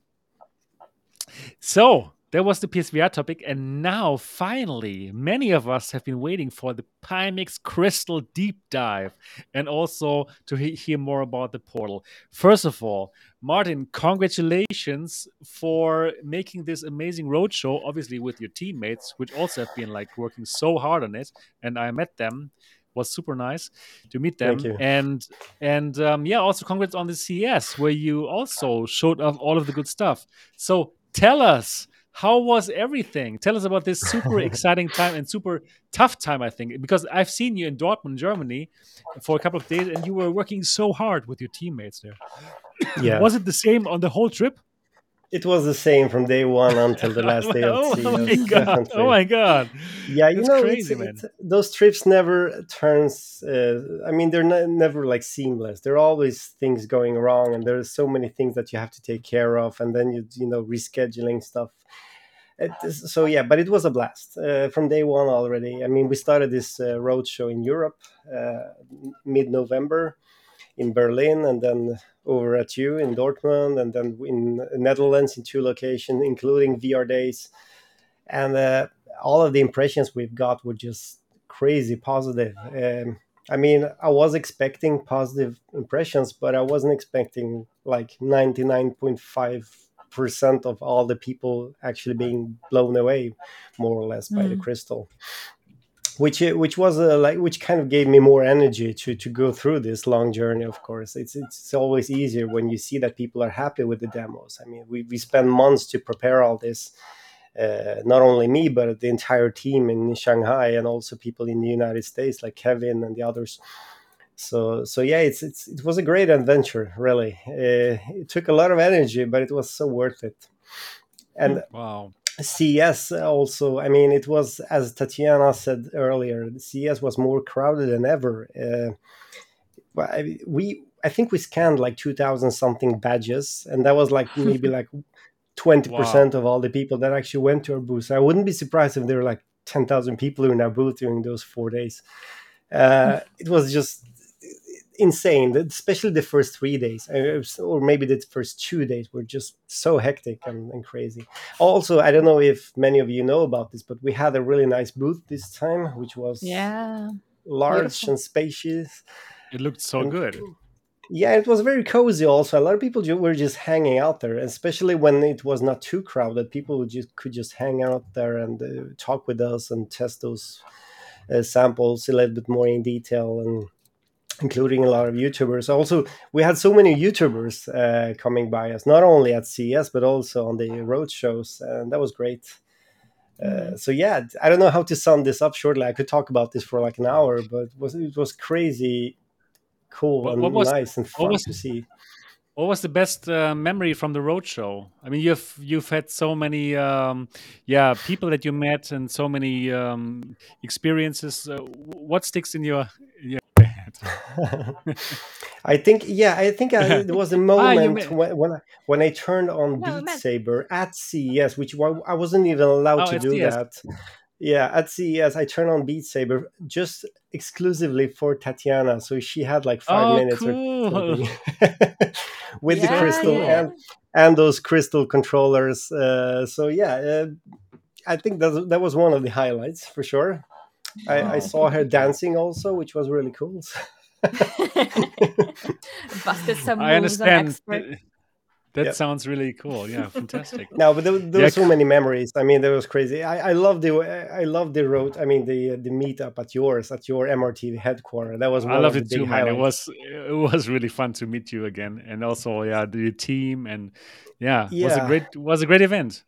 So, that was the PSVR topic, and now finally, many of us have been waiting for the Pimax Crystal deep dive and also to he- hear more about the portal. First of all, Martin, congratulations for making this amazing roadshow, obviously with your teammates, which also have been like working so hard on it. And I met them was super nice to meet them. And and um, yeah, also congrats on the CES where you also showed off all of the good stuff. So tell us how was everything? Tell us about this super exciting time and super tough time, I think, because I've seen you in Dortmund, Germany for a couple of days and you were working so hard with your teammates there. Yeah. was it the same on the whole trip? It was the same from day one until the last day oh, of oh, my god! Oh my god! Yeah, you That's know, crazy, it's, it's, those trips never turns. Uh, I mean, they're never like seamless. There are always things going wrong, and there are so many things that you have to take care of, and then you you know rescheduling stuff so yeah, but it was a blast uh, from day one already. I mean, we started this uh, road show in Europe uh, mid-November in Berlin, and then over at you in Dortmund, and then in Netherlands in two locations, including VR days, and uh, all of the impressions we've got were just crazy positive. Um, I mean, I was expecting positive impressions, but I wasn't expecting like ninety nine point five percent of all the people actually being blown away, more or less, by mm. the crystal. Which which was a, like which kind of gave me more energy to to go through this long journey. Of course, it's it's always easier when you see that people are happy with the demos. I mean, we we spend months to prepare all this. Uh, not only me, but the entire team in Shanghai, and also people in the United States, like Kevin and the others so so yeah it's, it's it was a great adventure really. Uh, it took a lot of energy but it was so worth it. And wow. CES also i mean it was as tatiana said earlier CES was more crowded than ever. Uh, we i think we scanned like 2000 something badges and that was like maybe like 20% wow. of all the people that actually went to our booth. I wouldn't be surprised if there were like 10,000 people in our booth during those four days. Uh, it was just insane. Especially the first three days uh, or maybe the first two days were just so hectic and, and, crazy. Also i don't know if many of you know about this but we had a really nice booth this time which was yeah. large Beautiful. and spacious. It looked so and, good. Yeah it was very cozy also. A lot of people were just hanging out there especially when it was not too crowded. People just could just hang out there and uh, talk with us and test those uh, samples a little bit more in detail and including a lot of YouTubers. Also, we had so many YouTubers uh, coming by us, not only at CES but also on the road shows, and that was great. Uh, mm-hmm. so yeah, I don't know how to sum this up shortly. I could talk about this for like an hour, but it was it was crazy, cool what, and what was, nice and fun was, to see. What was the best uh, memory from the roadshow? I mean, you've you've had so many, um, yeah, people that you met and so many um, experiences. Uh, what sticks in your, in your I think, yeah, I think I, there was a ah, moment ah, when when I, when I turned on no, Beat Saber at CES, which I wasn't even allowed oh, to do CS. that. Yeah, at CES, I turned on Beat Saber just exclusively for Tatiana, so she had like five oh, minutes cool. with yeah, the crystal yeah. and and those crystal controllers. Uh, so yeah, uh, I think that that was one of the highlights for sure. I, I, saw her dancing also, which was really cool. Busted some I understand. That yep. sounds really cool. Yeah, fantastic. no, but there, there yeah. were so many memories. I mean, there was crazy. I, I love the I love the road. I mean, the the meetup at yours at your MRT headquarters. That was I loved it too, man. It was it was really fun to meet you again, and also yeah, the team and yeah, yeah. was a great was a great event.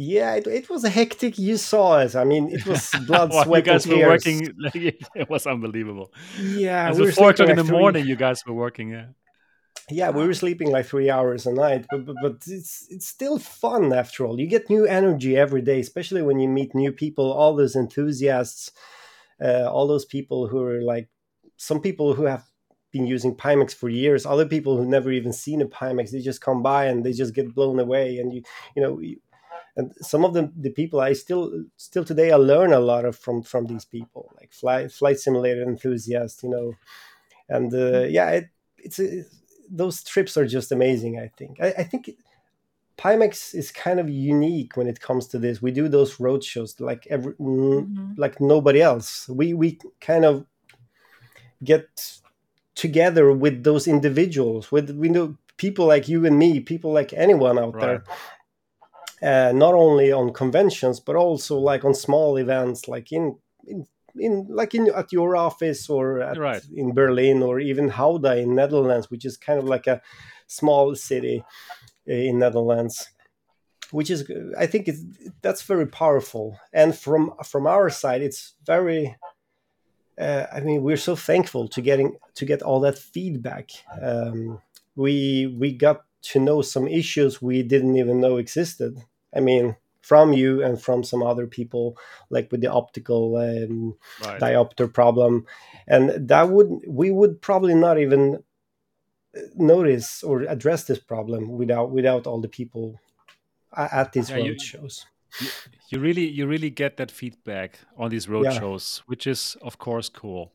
Yeah, it, it was a hectic. You saw it. I mean, it was blood, sweat, you guys and tears. were working. it was unbelievable. Yeah, we four o'clock in the morning. You guys were working. Yeah. Yeah, we were sleeping like three hours a night, but, but but it's it's still fun after all. You get new energy every day, especially when you meet new people. All those enthusiasts, uh, all those people who are like some people who have been using Pimax for years, other people who never even seen a Pimax. They just come by and they just get blown away, and you you know. And some of the, the people I still still today I learn a lot of from from these people like flight flight simulator enthusiasts you know. And uh, yeah it, it's, those trips are just amazing I think. I, I think Pimax is kind of unique when it comes to this. We do those road shows like every mm-hmm. like nobody else. We we kind of get together with those individuals with we know people like you and me people like anyone out right. there uh, not only on conventions but also like on small events like in in, in like in at your office or at, right. in Berlin or even Gouda in Netherlands which is kind of like a small city uh, in Netherlands which is I think it's, that's very powerful and from from our side it's very uh, I mean we're so thankful to getting to get all that feedback um, we we got to know some issues we didn't even know existed. I mean, from you and from some other people, like with the optical um, right. diopter problem, and that would we would probably not even notice or address this problem without without all the people at these yeah, road you, shows. You, you, really you really get that feedback on these road yeah. shows, which is of course cool.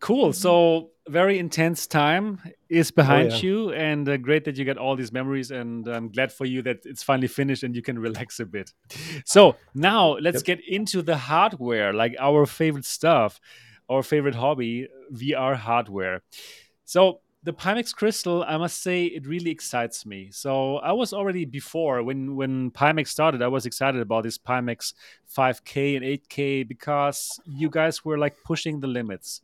Cool. So very intense time is behind oh, yeah. you, and uh, great that you get all these memories. And I'm glad for you that it's finally finished and you can relax a bit. So now let's yep. get into the hardware, like our favorite stuff, our favorite hobby, VR hardware. So the Pimax Crystal, I must say, it really excites me. So I was already before when when Pimax started, I was excited about this Pimax 5K and 8K because you guys were like pushing the limits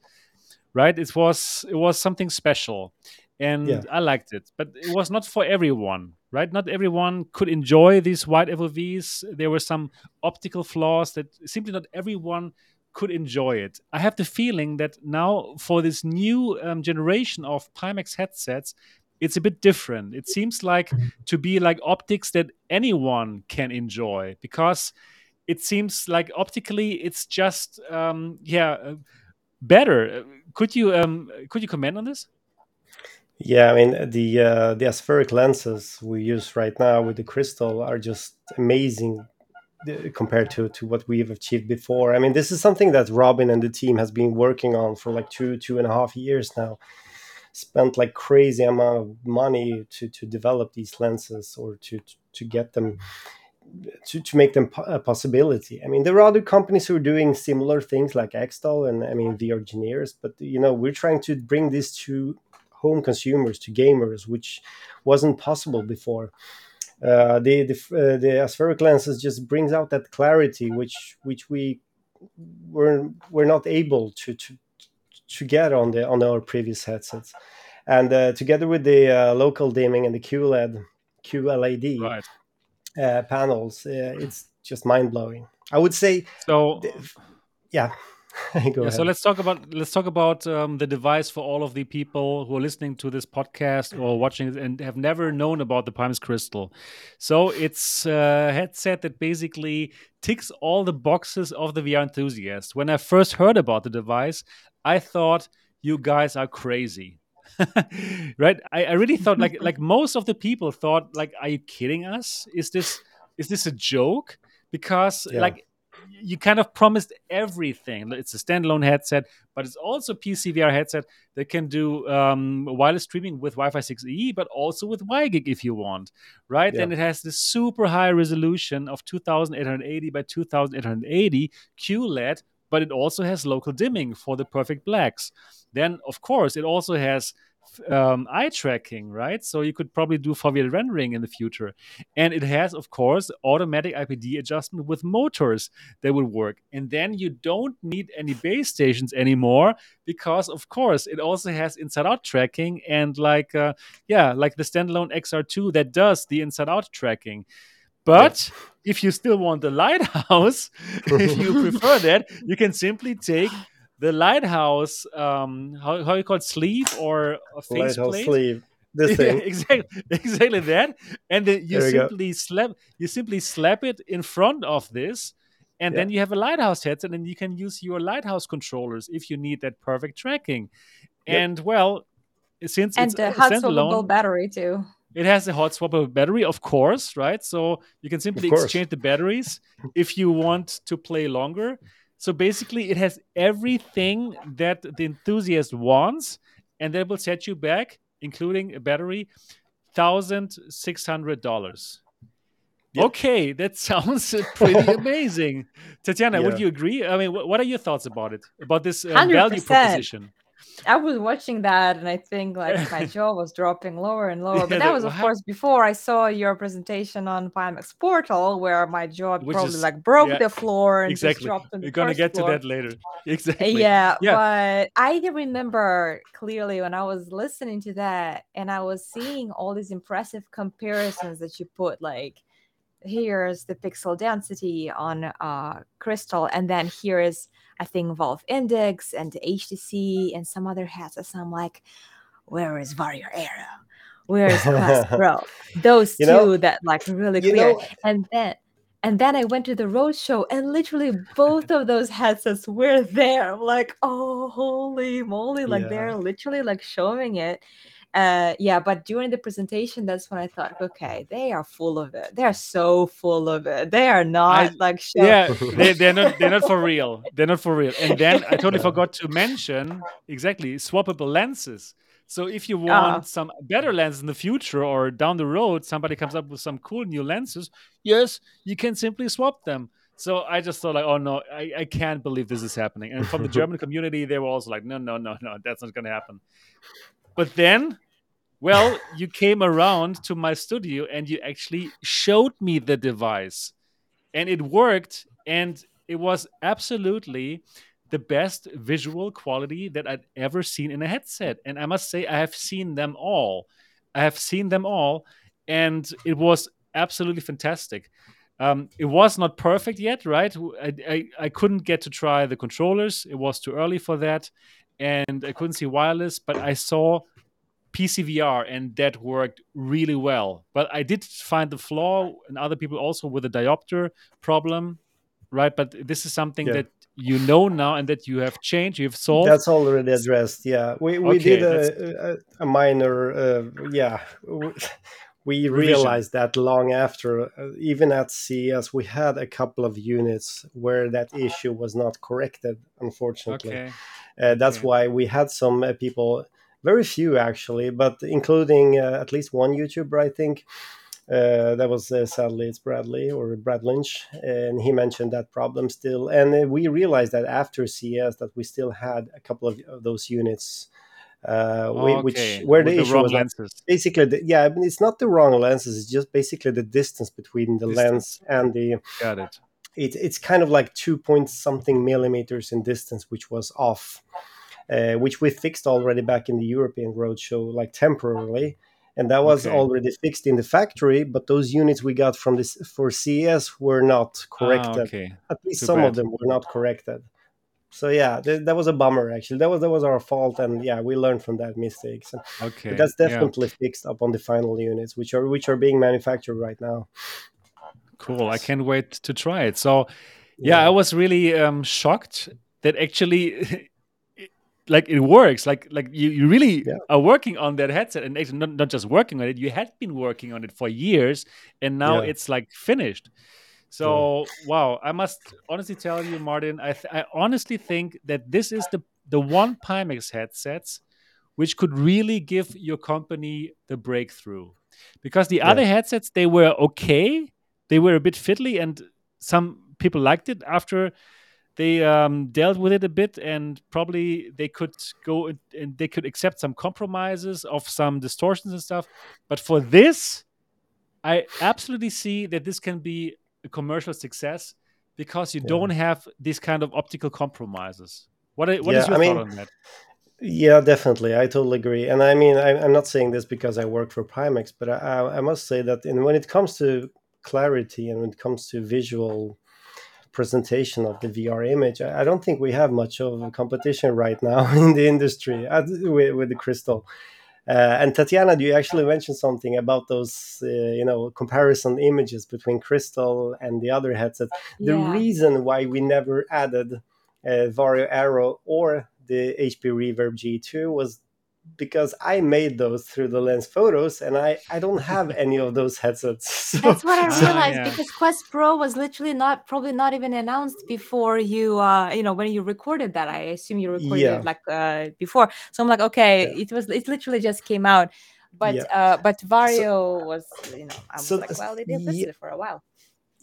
right? It was it was something special, and yeah. I liked it. But it was not for everyone, right? Not everyone could enjoy these wide FOVs. There were some optical flaws that simply not everyone could enjoy it. I have the feeling that now for this new um, generation of Pimax headsets, it's a bit different. It seems like mm-hmm. to be like optics that anyone can enjoy because it seems like optically it's just um, yeah uh, better. Could you um, could you comment on this? Yeah, I mean the uh, the aspheric lenses we use right now with the crystal are just amazing uh, compared to to what we've achieved before. I mean, this is something that Robin and the team has been working on for like two two and a half years now. Spent like crazy amount of money to to develop these lenses or to to get them to, to make them a possibility. I mean, there are other companies who are doing similar things like Xtal and I mean VRgineers, but you know, we're trying to bring this to home consumers, to gamers, which wasn't possible before. Uh, the the, uh, the aspheric lenses just brings out that clarity, which which we were were not able to to to get on the on our previous headsets, and uh, together with the uh, local dimming and the QLED QLED right. Uh, panels, uh, it's just mind blowing. I would say so. Yeah. yeah, so let's talk about let's talk about um, the device for all of the people who are listening to this podcast or watching it and have never known about the Pimax Crystal. So it's a headset that basically ticks all the boxes of the VR enthusiast. When I first heard about the device, I thought you guys are crazy. right? I, I really thought like like most of the people thought like, are you kidding us? Is this is this a joke? Because yeah. like you kind of promised everything. It's a standalone headset, but it's also PCVR headset that can do um, wireless streaming with Wi-Fi 6E, but also with WiGig if you want, right? Yeah. And it has this super high resolution of 2880 by 2880 QLED, but it also has local dimming for the perfect blacks. Then, of course, it also has um, eye tracking, right? So you could probably do foveated rendering in the future. And it has, of course, automatic IPD adjustment with motors that would work. And then you don't need any base stations anymore because, of course, it also has inside out tracking and like, uh, yeah, like the standalone XR2 that does the inside out tracking. But yeah. if you still want the lighthouse, if you prefer that, you can simply take the lighthouse um how, how you call it sleeve or a face lighthouse plate? sleeve this thing exactly exactly that and then you simply slap you simply slap it in front of this and yeah. then you have a lighthouse headset and you can use your lighthouse controllers if you need that perfect tracking yep. and well since and it's a hot swappable battery too it has a hot swappable battery, of course, right? So you can simply exchange the batteries if you want to play longer. So basically, it has everything that the enthusiast wants, and that will set you back, including a battery, thousand six hundred dollars. Yep. Okay, that sounds pretty amazing. Tatiana, yeah. would you agree? I mean, what are your thoughts about it? About this uh, value proposition? I was watching that and I think like my jaw was dropping lower and lower. But that was of course before I saw your presentation on Pimax Portal where my jaw Which probably is, like broke yeah, the floor and exactly. just dropped We're gonna get floor. to that later. Exactly. Yeah, yeah, but I remember clearly when I was listening to that and I was seeing all these impressive comparisons that you put like here's the pixel density on uh, crystal and then here is i think valve index and htc and some other hats so i'm like where is Varjo Aero where is quest pro those you two know, that like really clear know, and then and then I went to the road show and literally both of those headsets were there. I'm like, oh holy moly, like yeah. they're literally like showing it uh yeah but during the presentation that's when i thought okay they are full of it. They're so full of it. They are not I, like yeah they, they're not they're not for real. They're not for real. And then i totally forgot to mention exactly swappable lenses. So if you want uh, some better lens in the future or down the road somebody comes up with some cool new lenses yes you can simply swap them. So I just thought like, oh no, I, I can't believe this is happening. And from the German community, they were also like, no, no, no, no, that's not gonna happen. But then well, you came around to my studio and you actually showed me the device. And it worked. And it was absolutely the best visual quality that I'd ever seen in a headset. And I must say, I have seen them all. I have seen them all. And it was absolutely fantastic. Um, it was not perfect yet, right? I, I, I couldn't get to try the controllers. It was too early for that. And I couldn't see wireless, but I saw PCVR, and that worked really well. But I did find the flaw, and other people also with a diopter problem, right? But this is something yeah. that you know now and that you have changed, you've solved. That's already addressed. Yeah, we we okay, did a, a, a minor, uh, yeah. We realized that long after, uh, even at CES, we had a couple of units where that issue was not corrected, unfortunately. Okay. Uh, that's okay. why we had some uh, people very few actually, but including uh, at least one YouTuber, I think. Uh, that was uh, sadly it's Bradley or Brad Lynch, and he mentioned that problem still. And uh, we realized that after CES that we still had a couple of, of those units. Uh, okay. which where With the, the issue was lenses. basically the, yeah I mean, it's not the wrong lenses it's just basically the distance between the distance. lens and the got it it, it's kind of like two point something millimeters in distance, which was off, uh, which we fixed already back in the European roadshow, like temporarily. And that was okay. already fixed in the factory, but those units we got from this for CES were not corrected. Ah, okay. At least Too some bad. of them were not corrected. So yeah, th- that was a bummer. Actually, that was that was our fault, and yeah, we learned from that mistakes. Okay, but that's definitely yeah. fixed up on the final units, which are which are being manufactured right now. Cool. I can't wait to try it. So, yeah, yeah. I was really um, shocked that actually, like it works. Like like you, you really yeah. are working on that headset, and not, not just working on it. You had been working on it for years, and now yeah. it's like finished. So wow, I must honestly tell you, Martin. I I honestly think that this is the the one Pimax headsets which could really give your company the breakthrough because the other headsets they were okay they were a bit fiddly, and some people liked it after they um, dealt with it a bit and probably they could go and they could accept some compromises of some distortions and stuff. But for this i absolutely see that this can be a commercial success because you yeah. don't have these kind of optical compromises. What, what yeah, is your I thought mean, on that? yeah definitely. I totally agree. And i mean I, am not saying this because i work for pimax but I, I must say that in, when it comes to clarity and when it comes to visual presentation of the VR image, I don't think we have much of a competition right now in the industry uh, with, with the Crystal. Uh, and Tatiana, do you actually mention something about those, uh, you know, comparison images between Crystal and the other headsets? Yeah. The reason why we never added uh, Varjo Aero or the HP Reverb G2 was because I made those through the lens photos and I, I don't have any of those headsets. So. That's what I realized yeah. because Quest Pro was literally not probably not even announced before you uh you know when you recorded that. I assume you recorded yeah. it like uh before. So I'm like, okay, yeah. it was it literally just came out. But uh but Varjo so, was you know I was so, like, well, they did listen it for a while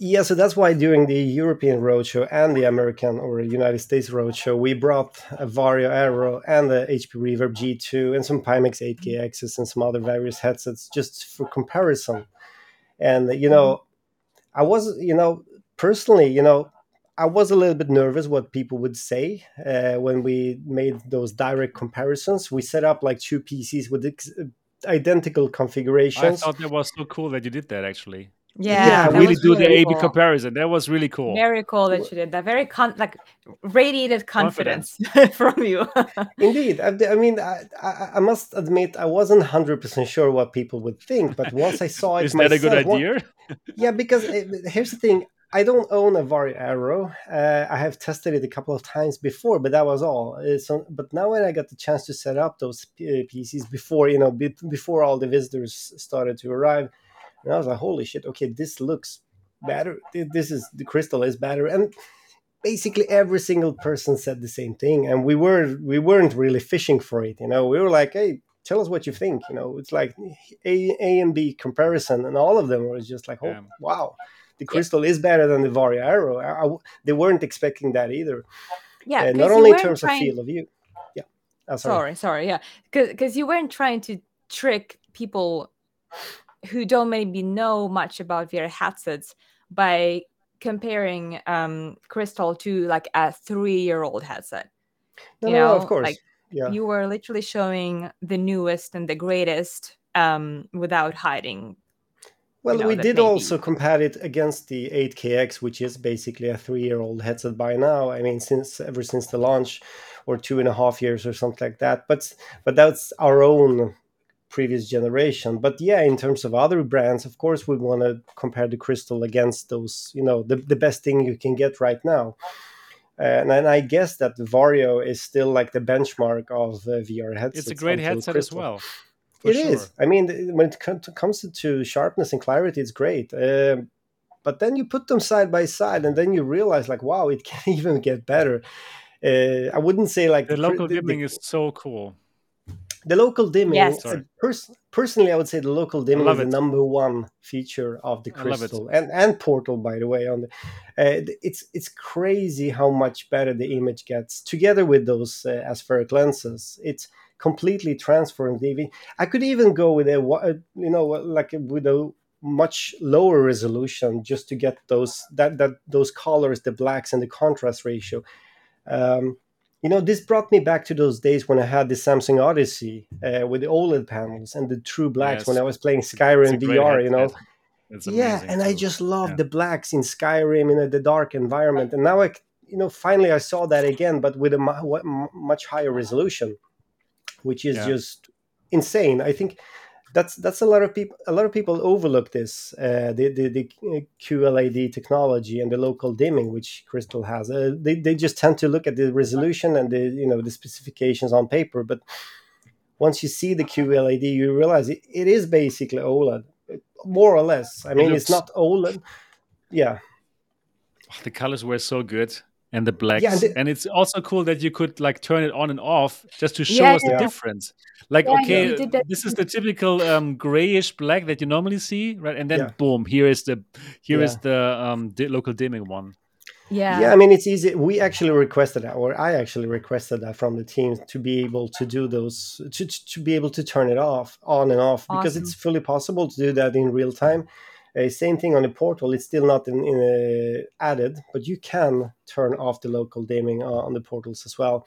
yeah, so that's why during the European roadshow and the American or United States roadshow, we brought a Varjo Aero and the HP Reverb G2 and some Pimax 8KXs and some other various headsets just for comparison. And, you know, I was, you know, personally, you know, I was a little bit nervous what people would say uh, when we made those direct comparisons. We set up like two PCs with ex- identical configurations. I thought that was so cool that you did that actually. Yeah, yeah really do really the A/B cool. comparison. That was really cool. Very cool that you did that. Very con- like radiated confidence, confidence. from you. Indeed, I, I mean, I, I, I, must admit, I wasn't hundred percent sure what people would think, but once I saw it, is myself, that a good idea? One, yeah, because it, eh, here's the thing: I don't own a Varjo Aero. Uh, I have tested it a couple of times before, but that was all. So, but now when I got the chance to set up those PCs before, you know, before all the visitors started to arrive and I was like, holy shit, okay, this looks better. This is the crystal is better. And basically every single person said the same thing. And we were we weren't really fishing for it, you know. We were like, hey, tell us what you think. You know, it's like A A and B comparison, and all of them were just like, oh yeah. wow, the crystal yeah. is better than the Varjo Aero. I, I, they weren't expecting that either. Yeah, uh, not only in terms trying... of field of view. Yeah, oh, sorry. sorry, sorry, yeah, because you weren't trying to trick people who don't maybe know much about VR headsets by comparing um, Crystal to like a three-year-old headset. No, you know, no, of course. Like yeah. you were literally showing the newest and the greatest um, without hiding. Well, you know, we did maybe... also compare it against the 8KX, which is basically a three-year-old headset by now. I mean, since ever since the launch, or two and a half years or something like that. But but that's our own previous generation. But yeah, in terms of other brands, of course, we want to compare the Crystal against those, you know, the, the best thing you can get right now. And, and I guess that the Varjo is still like the benchmark of uh, VR headsets. It's a great headset Crystal. as well. It sure. is. I mean, when it comes to sharpness and clarity, it's great. Uh, but then you put them side by side, and then you realize, like, wow, it can even get better. Uh, I wouldn't say like the, the local dimming is so cool the local dimming yes. uh, pers- personally i would say the local dimming is the number one feature of the crystal and and portal by the way on the uh, it's it's crazy how much better the image gets together with those uh, aspheric lenses. It's completely transformed. I could even go with a you know like with a much lower resolution just to get those that that those colors, the blacks and the contrast ratio. Um, you know, this brought me back to those days when I had the Samsung Odyssey uh, with the OLED panels and the true blacks yes. when I was playing Skyrim VR. You know, yeah, and too. I just loved yeah. the blacks in Skyrim in the dark environment, and now I, you know, finally I saw that again, but with a much higher resolution, which is yeah. just insane. I think that's that's a lot of people a lot of people overlook this uh, the, the, the uh, QLED technology and the local dimming which Crystal has. Uh, they they just tend to look at the resolution and the you know the specifications on paper, but once you see the QLED, you realize it, it is basically OLED, more or less. I mean, it looks... it's not OLED. Yeah, the colors were so good and the blacks. Yeah, and, the, and, it's also cool that you could like turn it on and off just to show yeah, us yeah. the difference. Like, okay, this is the typical um, grayish black that you normally see, right? And then boom, here is the here is the um, di local dimming one. Yeah. Yeah, I mean it's easy. We actually requested that, or I actually requested that from the team to be able to do those to to be able to turn it off, on and off, awesome. because it's fully possible to do that in real time. Uh, same thing on the portal. It's still not in, in uh, added, but you can turn off the local dimming uh, on the portals as well.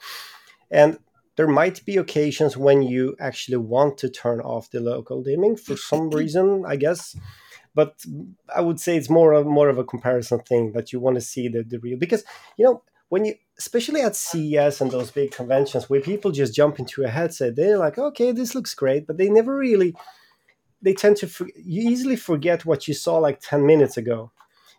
And there might be occasions when you actually want to turn off the local dimming for some reason, I guess. But I would say it's more of more of a comparison thing that you want to see the, the real because you know when you especially at CES and those big conventions where people just jump into a headset, they're like, okay, this looks great, but they never really they tend to you easily forget what you saw like 10 minutes ago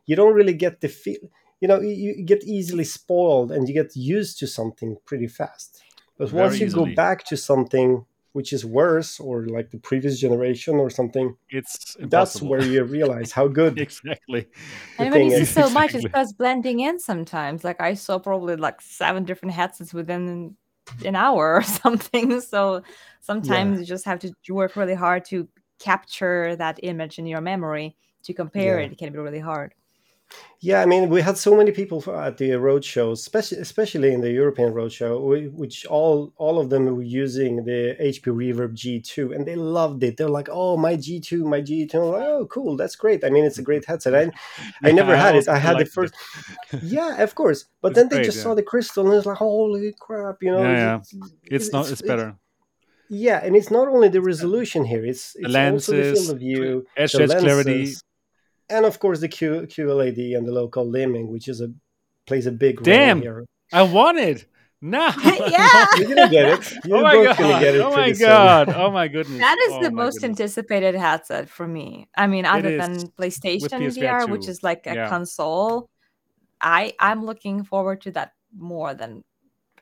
you don't really get the feel you know you, you get easily spoiled and you get used to something pretty fast but Very once you easily. go back to something which is worse or like the previous generation or something it's impossible. that's where you realize how good exactly and when you see so much it starts blending in sometimes like i saw probably like seven different headsets within an hour or something so sometimes yeah. you just have to work really hard to capture that image in your memory to compare yeah. it, it can be really hard. Yeah, I mean, we had so many people at the road shows, especially especially in the European road show, which all all of them were using the HP Reverb G2, and they loved it. They're like, "Oh, my G2, my G2." Oh, cool, that's great. I mean, it's a great headset. I, I never I had it. I had the first. It. yeah, of course. But it's then they great, just yeah. saw the crystal, and it's like, "Holy crap!" You know, yeah, yeah. It's, it's, it's, not. It's better. Yeah, and it's not only the resolution here; it's it's lenses, also the field of view, edge the clarity, and of course the Q, QLED and the local dimming, which is a plays a big Damn, role here. I wanted. No. yeah. You're gonna get it. You're oh my god. oh my god. Oh my goodness. That is oh the most goodness. anticipated headset for me. I mean, other than PlayStation VR, which is like a yeah. console, I I'm looking forward to that more than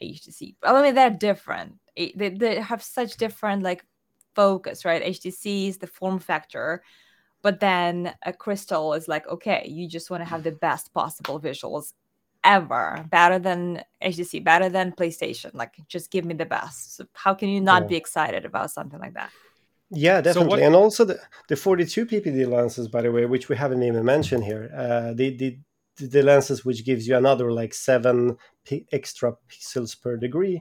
HTC. I mean, they're different they, they have such different like focus right htc is the form factor but then a crystal is like okay you just want to have the best possible visuals ever better than htc better than playstation like just give me the best so how can you not be excited about something like that yeah definitely so what... and also the, the 42 ppd lenses by the way which we haven't even mentioned here uh, the, the the lenses which gives you another like seven p- extra pixels per degree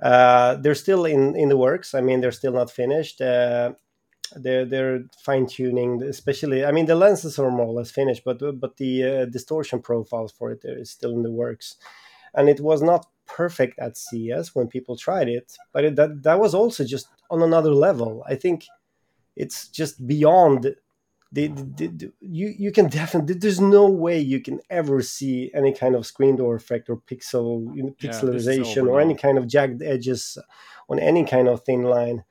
uh, they're still in in the works. I mean, they're still not finished. Uh, they're they're fine tuning, especially. I mean, the lenses are more or less finished, but but the uh, distortion profiles for it is still in the works, and it was not perfect at CES when people tried it, but it, that that was also just on another level. I think it's just beyond the, the, the, you you can definitely there's no way you can ever see any kind of screen door effect or pixel you know, pixelization yeah, or any kind of jagged edges on any kind of thin line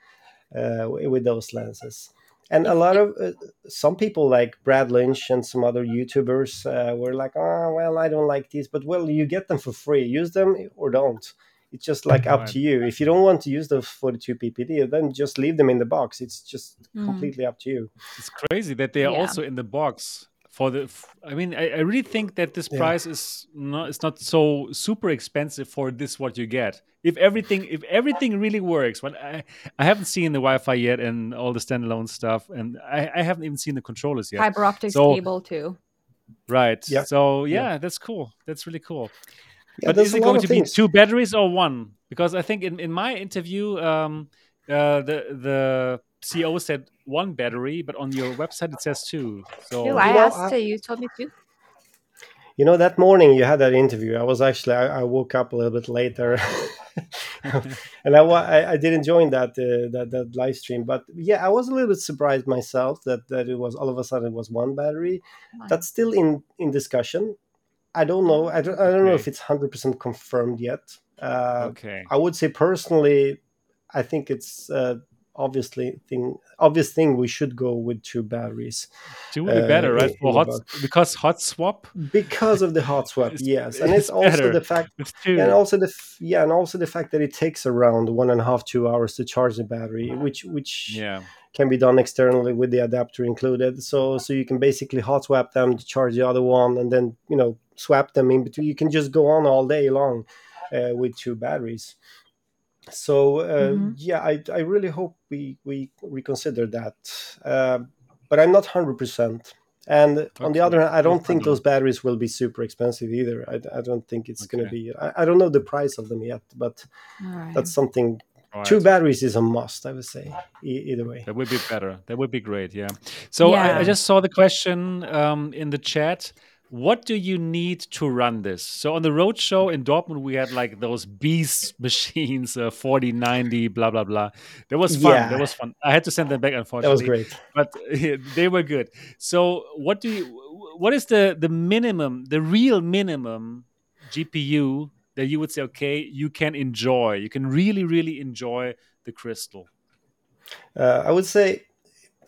with those lenses. And a lot of uh, some people like brad lynch and some other youtubers uh, were like oh well i don't like these but well you get them for free. Use them or don't. It's just like up to you. If you don't want to use the 42 ppd then just leave them in the box. It's just mm. completely up to you. It's crazy that they are yeah. also in the box for the i mean i, I really think that this price is not it's not so super expensive for this what you get. If everything if everything really works but i i haven't seen the wi-fi yet and all the standalone stuff and i, I haven't even seen the controllers yet. Fiber optics so, cable too. Right. Yeah. so yeah, yeah. that's cool. That's really cool. Yeah, but is it going to things. be two batteries or one? Because I think in, in my interview, um, uh, the the CEO said one battery, but on your website it says two. So two, I asked you. You told me two. You know, that morning you had that interview. I was actually I, I woke up a little bit later, and I, I, I didn't join that uh, that that live stream. But yeah, I was a little bit surprised myself that that it was all of a sudden it was one battery. That's still in in discussion. I don't know. I don't, I don't okay. know if it's hundred percent confirmed yet. Uh, okay. I would say personally, I think it's uh, obviously thing obvious thing we should go with two batteries. Two would be better uh, right for hot because hot swap? Because of the hot swap yes. And it's, it's also better. the fact and also the yeah and also the fact that it takes around one and a half two hours to charge the battery which which yeah. can be done externally with the adapter included. So so you can basically hot swap them to charge the other one and then you know swap them in between. You can just go on all day long uh, with two batteries so uh, mm-hmm. yeah, I, I really hope we we reconsider that. Uh, but I'm not hundred percent. And okay. on the other hand, I don't think those batteries will be super expensive either. I, I don't think it's okay. going to be. I, I, don't know the price of them yet, but right. that's something. Right. Two batteries is a must, I would say. E- either way, that would be better. That would be great. Yeah. So yeah. I, I, just saw the question um, in the chat what do you need to run this? So on the road show in Dortmund, we had like those beast machines, uh, 40, 90, blah, blah, blah. That was fun. Yeah. That was fun. I had to send them back, unfortunately. That was great. But they were good. So what do you, what is the, the minimum, the real minimum GPU that you would say, okay, you can enjoy, you can really, really enjoy the crystal? Uh, I would say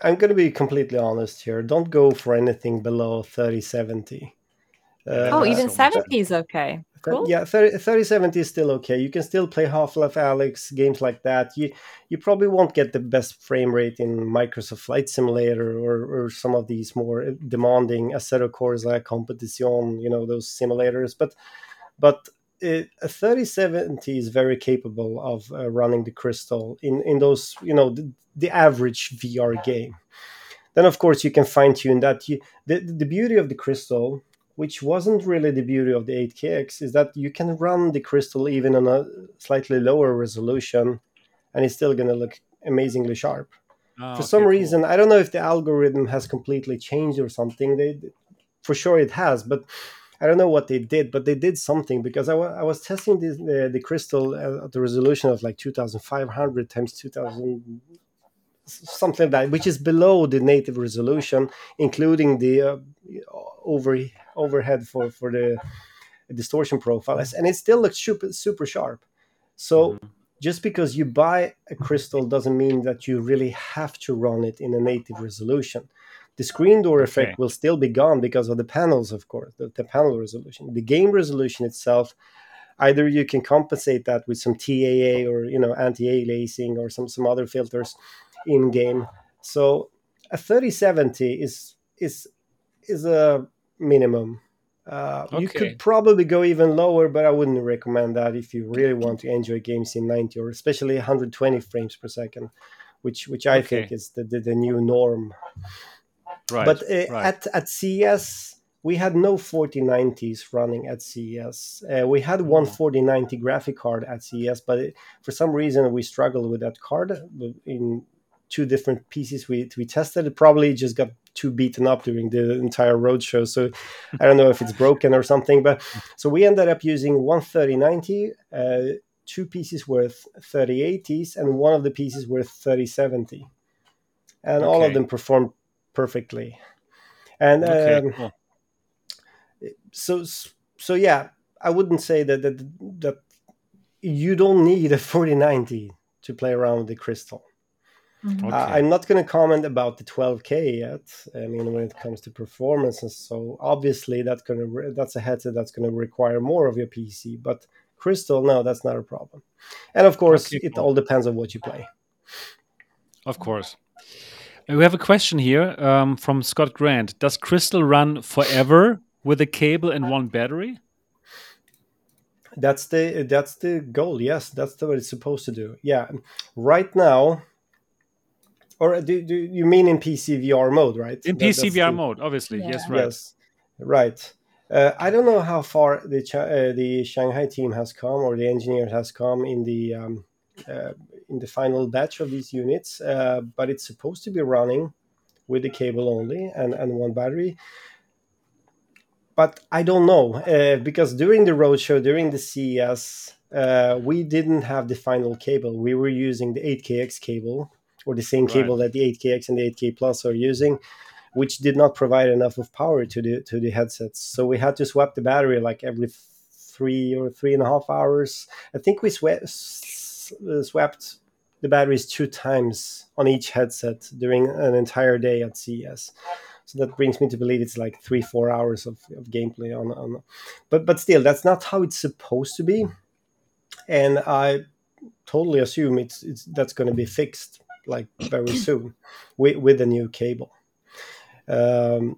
I'm going to be completely honest here. Don't go for anything below 3070. Uh, oh, even 70 is okay. Cool. Yeah, 30, 3070 is still okay. You can still play Half-Life Alyx games like that. You you probably won't get the best frame rate in Microsoft Flight Simulator or, or some of these more demanding Assetto Corsa Competition, you know, those simulators. But but it, a 3070 is very capable of uh, running the crystal in in those you know the, the average VR game. Then of course you can fine tune that. You, the the beauty of the crystal, which wasn't really the beauty of the 8KX, is that you can run the crystal even on a slightly lower resolution, and it's still going to look amazingly sharp. Oh, for okay, some reason, cool. I don't know if the algorithm has completely changed or something. They, for sure, it has, but I don't know what they did, but they did something because I, I was testing this, uh, the crystal at the resolution of like 2500 times 2000 something like that, which is below the native resolution, including the uh, over overhead for for the distortion profiles, and it still looks super super sharp. So. Mm-hmm. Just because you buy a crystal doesn't mean that you really have to run it in a native resolution the screen door effect okay. will still be gone because of the panels, of course, the, the panel resolution. The game resolution itself, either you can compensate that with some TAA or you know anti-aliasing or some some other filters in game. So a 3070 is is is a minimum. Uh, okay. You could probably go even lower, but I wouldn't recommend that if you really want to enjoy games in 90 or especially 120 frames per second, which which I okay. think is the, the, the new norm. Right. But uh, right. at at CES, we had no 4090s running at CES. Uh, we had one 4090 graphic card at CES, but it, for some reason we struggled with that card in two different pieces we we tested. It probably just got too beaten up during the entire roadshow. So I don't know if it's broken or something. But so we ended up using one 3090. Uh, two pieces worth 3080s and one of the pieces worth 3070 and okay. all of them performed perfectly. And okay, um, cool. so so yeah, I wouldn't say that that that you don't need a 4090 to play around with the crystal. Mm-hmm. Okay. Uh, I'm not going to comment about the 12K yet. I mean, when it comes to performance and so, obviously that's going to re- that's a headset that's going to require more of your PC. But Crystal, no, that's not a problem. And of course, okay, it all depends on what you play. Of course. We have a question here um, from Scott Grant. Does Crystal run forever with a cable and one battery? That's the that's the goal. Yes, that's the, what it's supposed to do. Yeah, right now, or do, do you mean in PC VR mode, right? In that, PC VR the, mode, obviously. Yeah. Yes, right. Yes, right. Uh, I don't know how far the uh, the Shanghai team has come or the engineer has come in the um, uh, in the final batch of these units, uh, but it's supposed to be running with the cable only and, and one battery. But I don't know uh, because during the roadshow, during the CES, uh, we didn't have the final cable. We were using the 8KX cable or the same cable right. that the 8KX and the 8K Plus are using, which did not provide enough of power to the to the headsets. So we had to swap the battery like every three or three and a half hours. I think we swept, swapped the batteries two times on each headset during an entire day at CES. So that brings me to believe it's like three, four hours of, of gameplay on, on, but but still, that's not how it's supposed to be, and I totally assume it's it's that's going to be fixed like very soon with with a new cable. Um,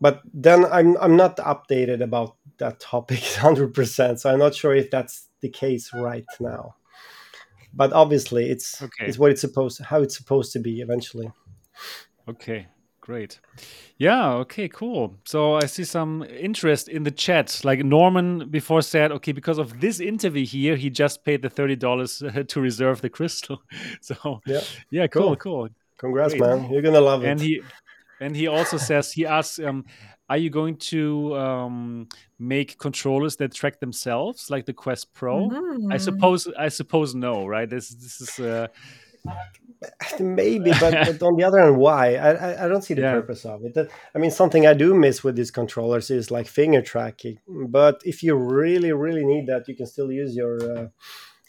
but then I'm I'm not updated about that topic 100%, so I'm not sure if that's the case right now. But obviously, it's okay. it's what it's supposed how it's supposed to be eventually. Okay, great. Yeah, okay, cool. So I see some interest in the chat. Like Norman before said, okay, because of this interview here, he just paid the thirty dollars to reserve the crystal. So yeah, yeah, cool, cool. cool. Congrats, Great. man! You're gonna love it. And he and he also says he asks, um, "Are you going to um, make controllers that track themselves, like the Quest Pro?" Mm-hmm. I suppose. I suppose no, right? This this is. Uh, Maybe, but, but, on the other hand, why? I, I, don't see the yeah. purpose of it. I mean, something I do miss with these controllers is like finger tracking. But if you really, really need that, you can still use your uh,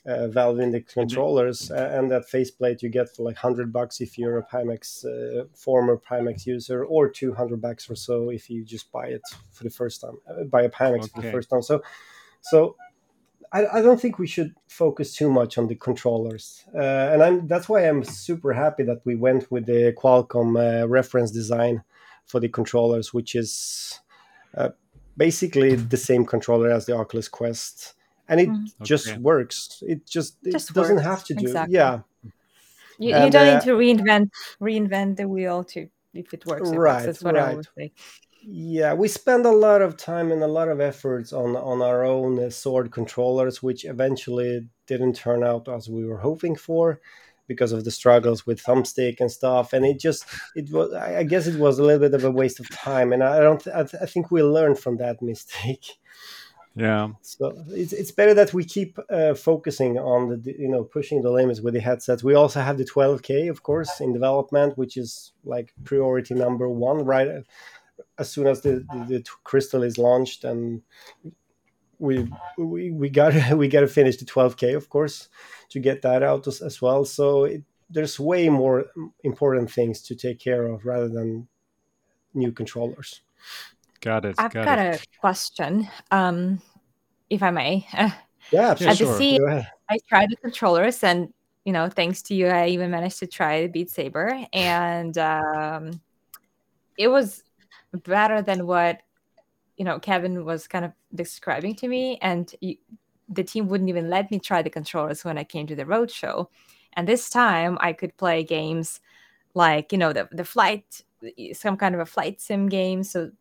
uh, valve in the controllers and that faceplate you get for like 100 bucks if you're a Pimax uh, former Pimax user or 200 bucks or so if you just buy it for the first time uh, buy a Pimax okay. for the first time so so I, I, don't think we should focus too much on the controllers uh, and I'm that's why I'm super happy that we went with the Qualcomm uh, reference design for the controllers which is uh, basically the same controller as the Oculus Quest and it mm. just okay. works. It just it just doesn't works. have to do. Exactly. Yeah. You, and, you don't uh, need to reinvent reinvent the wheel to if it works. Right. That's what right. I would say. Yeah, we spend a lot of time and a lot of efforts on on our own uh, sword controllers, which eventually didn't turn out as we were hoping for because of the struggles with thumbstick and stuff and it just it was i guess it was a little bit of a waste of time and i don't i, th- I think we learned from that mistake yeah. So it's it's better that we keep uh, focusing on the you know pushing the limits with the headsets. We also have the 12K, of course, in development, which is like priority number one. Right as soon as the the, the crystal is launched, and we we we got we got to finish the 12K, of course, to get that out as, as well. So it, there's way more important things to take care of rather than new controllers. Got it. I've got, got it. a question, um, if I may. Yeah, yeah sure. The I tried the controllers, and you know, thanks to you, I even managed to try the Beat Saber, and um, it was better than what you know Kevin was kind of describing to me, and you, the team wouldn't even let me try the controllers when I came to the roadshow. And this time, I could play games like you know the the flight, some kind of a flight sim game. So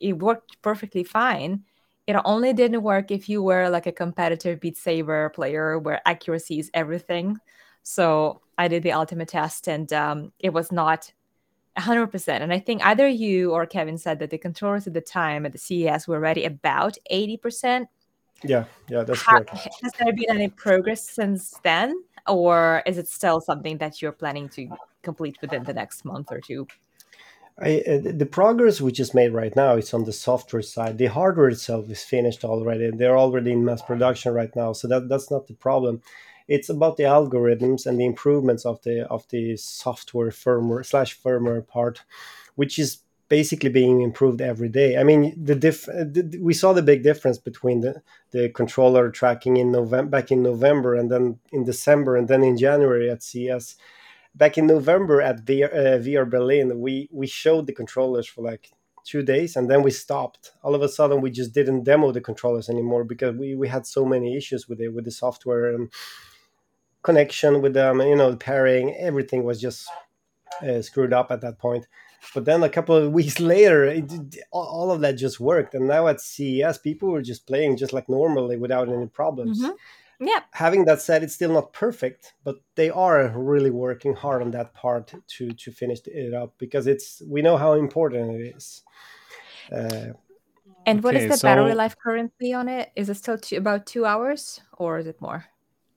it worked perfectly fine. It only didn't work if you were like a competitive Beat Saber player where accuracy is everything. So I did the ultimate test and um, it was not 100%. And I think either you or Kevin said that the controllers at the time at the CES were already about 80%. Yeah, yeah, that's correct. Has there been any progress since then? Or is it still something that you're planning to complete within the next month or two? I, uh, the progress which is made right now is on the software side. The hardware itself is finished already. They're already in mass production right now, so that that's not the problem. It's about the algorithms and the improvements of the of the software firmware slash firmware part, which is basically being improved every day. I mean, the diff the, we saw the big difference between the the controller tracking in November back in November and then in December and then in January at CES back in November at VR, uh, VR Berlin, we we showed the controllers for like two days and then we stopped. All of a sudden, we just didn't demo the controllers anymore because we we had so many issues with it with the software and connection with them, you know, pairing, everything was just uh, screwed up at that point. But then a couple of weeks later, it, all of that just worked. And now at CES, people were just playing just like normally without any problems. Mm-hmm. Yeah. Having that said, it's still not perfect, but they are really working hard on that part to to finish it up because it's we know how important it is. Uh, and what okay, is the so... battery life currently on it? Is it still two, about two hours or is it more?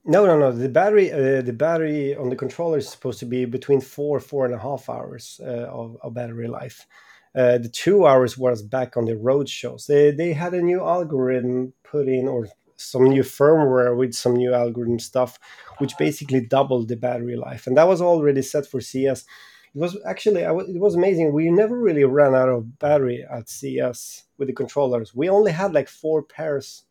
No, no, no. The battery, uh, the battery on the controller is supposed to be between four, four and a half hours uh, of, of, battery life. Uh, the two hours was back on the road shows. They they had a new algorithm put in, or some new firmware with some new algorithm stuff, which basically doubled the battery life, and that was already set for CES. It was actually it was amazing. We never really ran out of battery at CES with the controllers. We only had like four pairs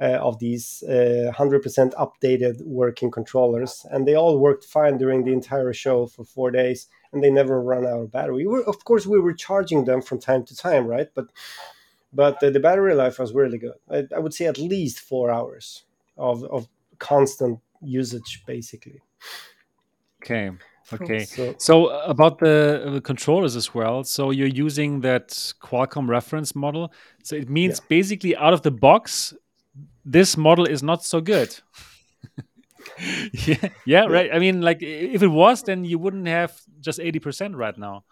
uh, of these uh, 100% updated working controllers, and they all worked fine during the entire show for four days, and they never ran out of battery. We were, of course, we were charging them from time to time, right? But but the battery life was really good. I, I would say at least four hours of of constant usage, basically. Okay. Okay. So, so, uh, about the, uh, the, controllers as well. So you're using that Qualcomm reference model. So it means yeah. basically out of the box, this model is not so good. yeah, yeah, right. I mean, like if it was, then you wouldn't have just eighty percent right now.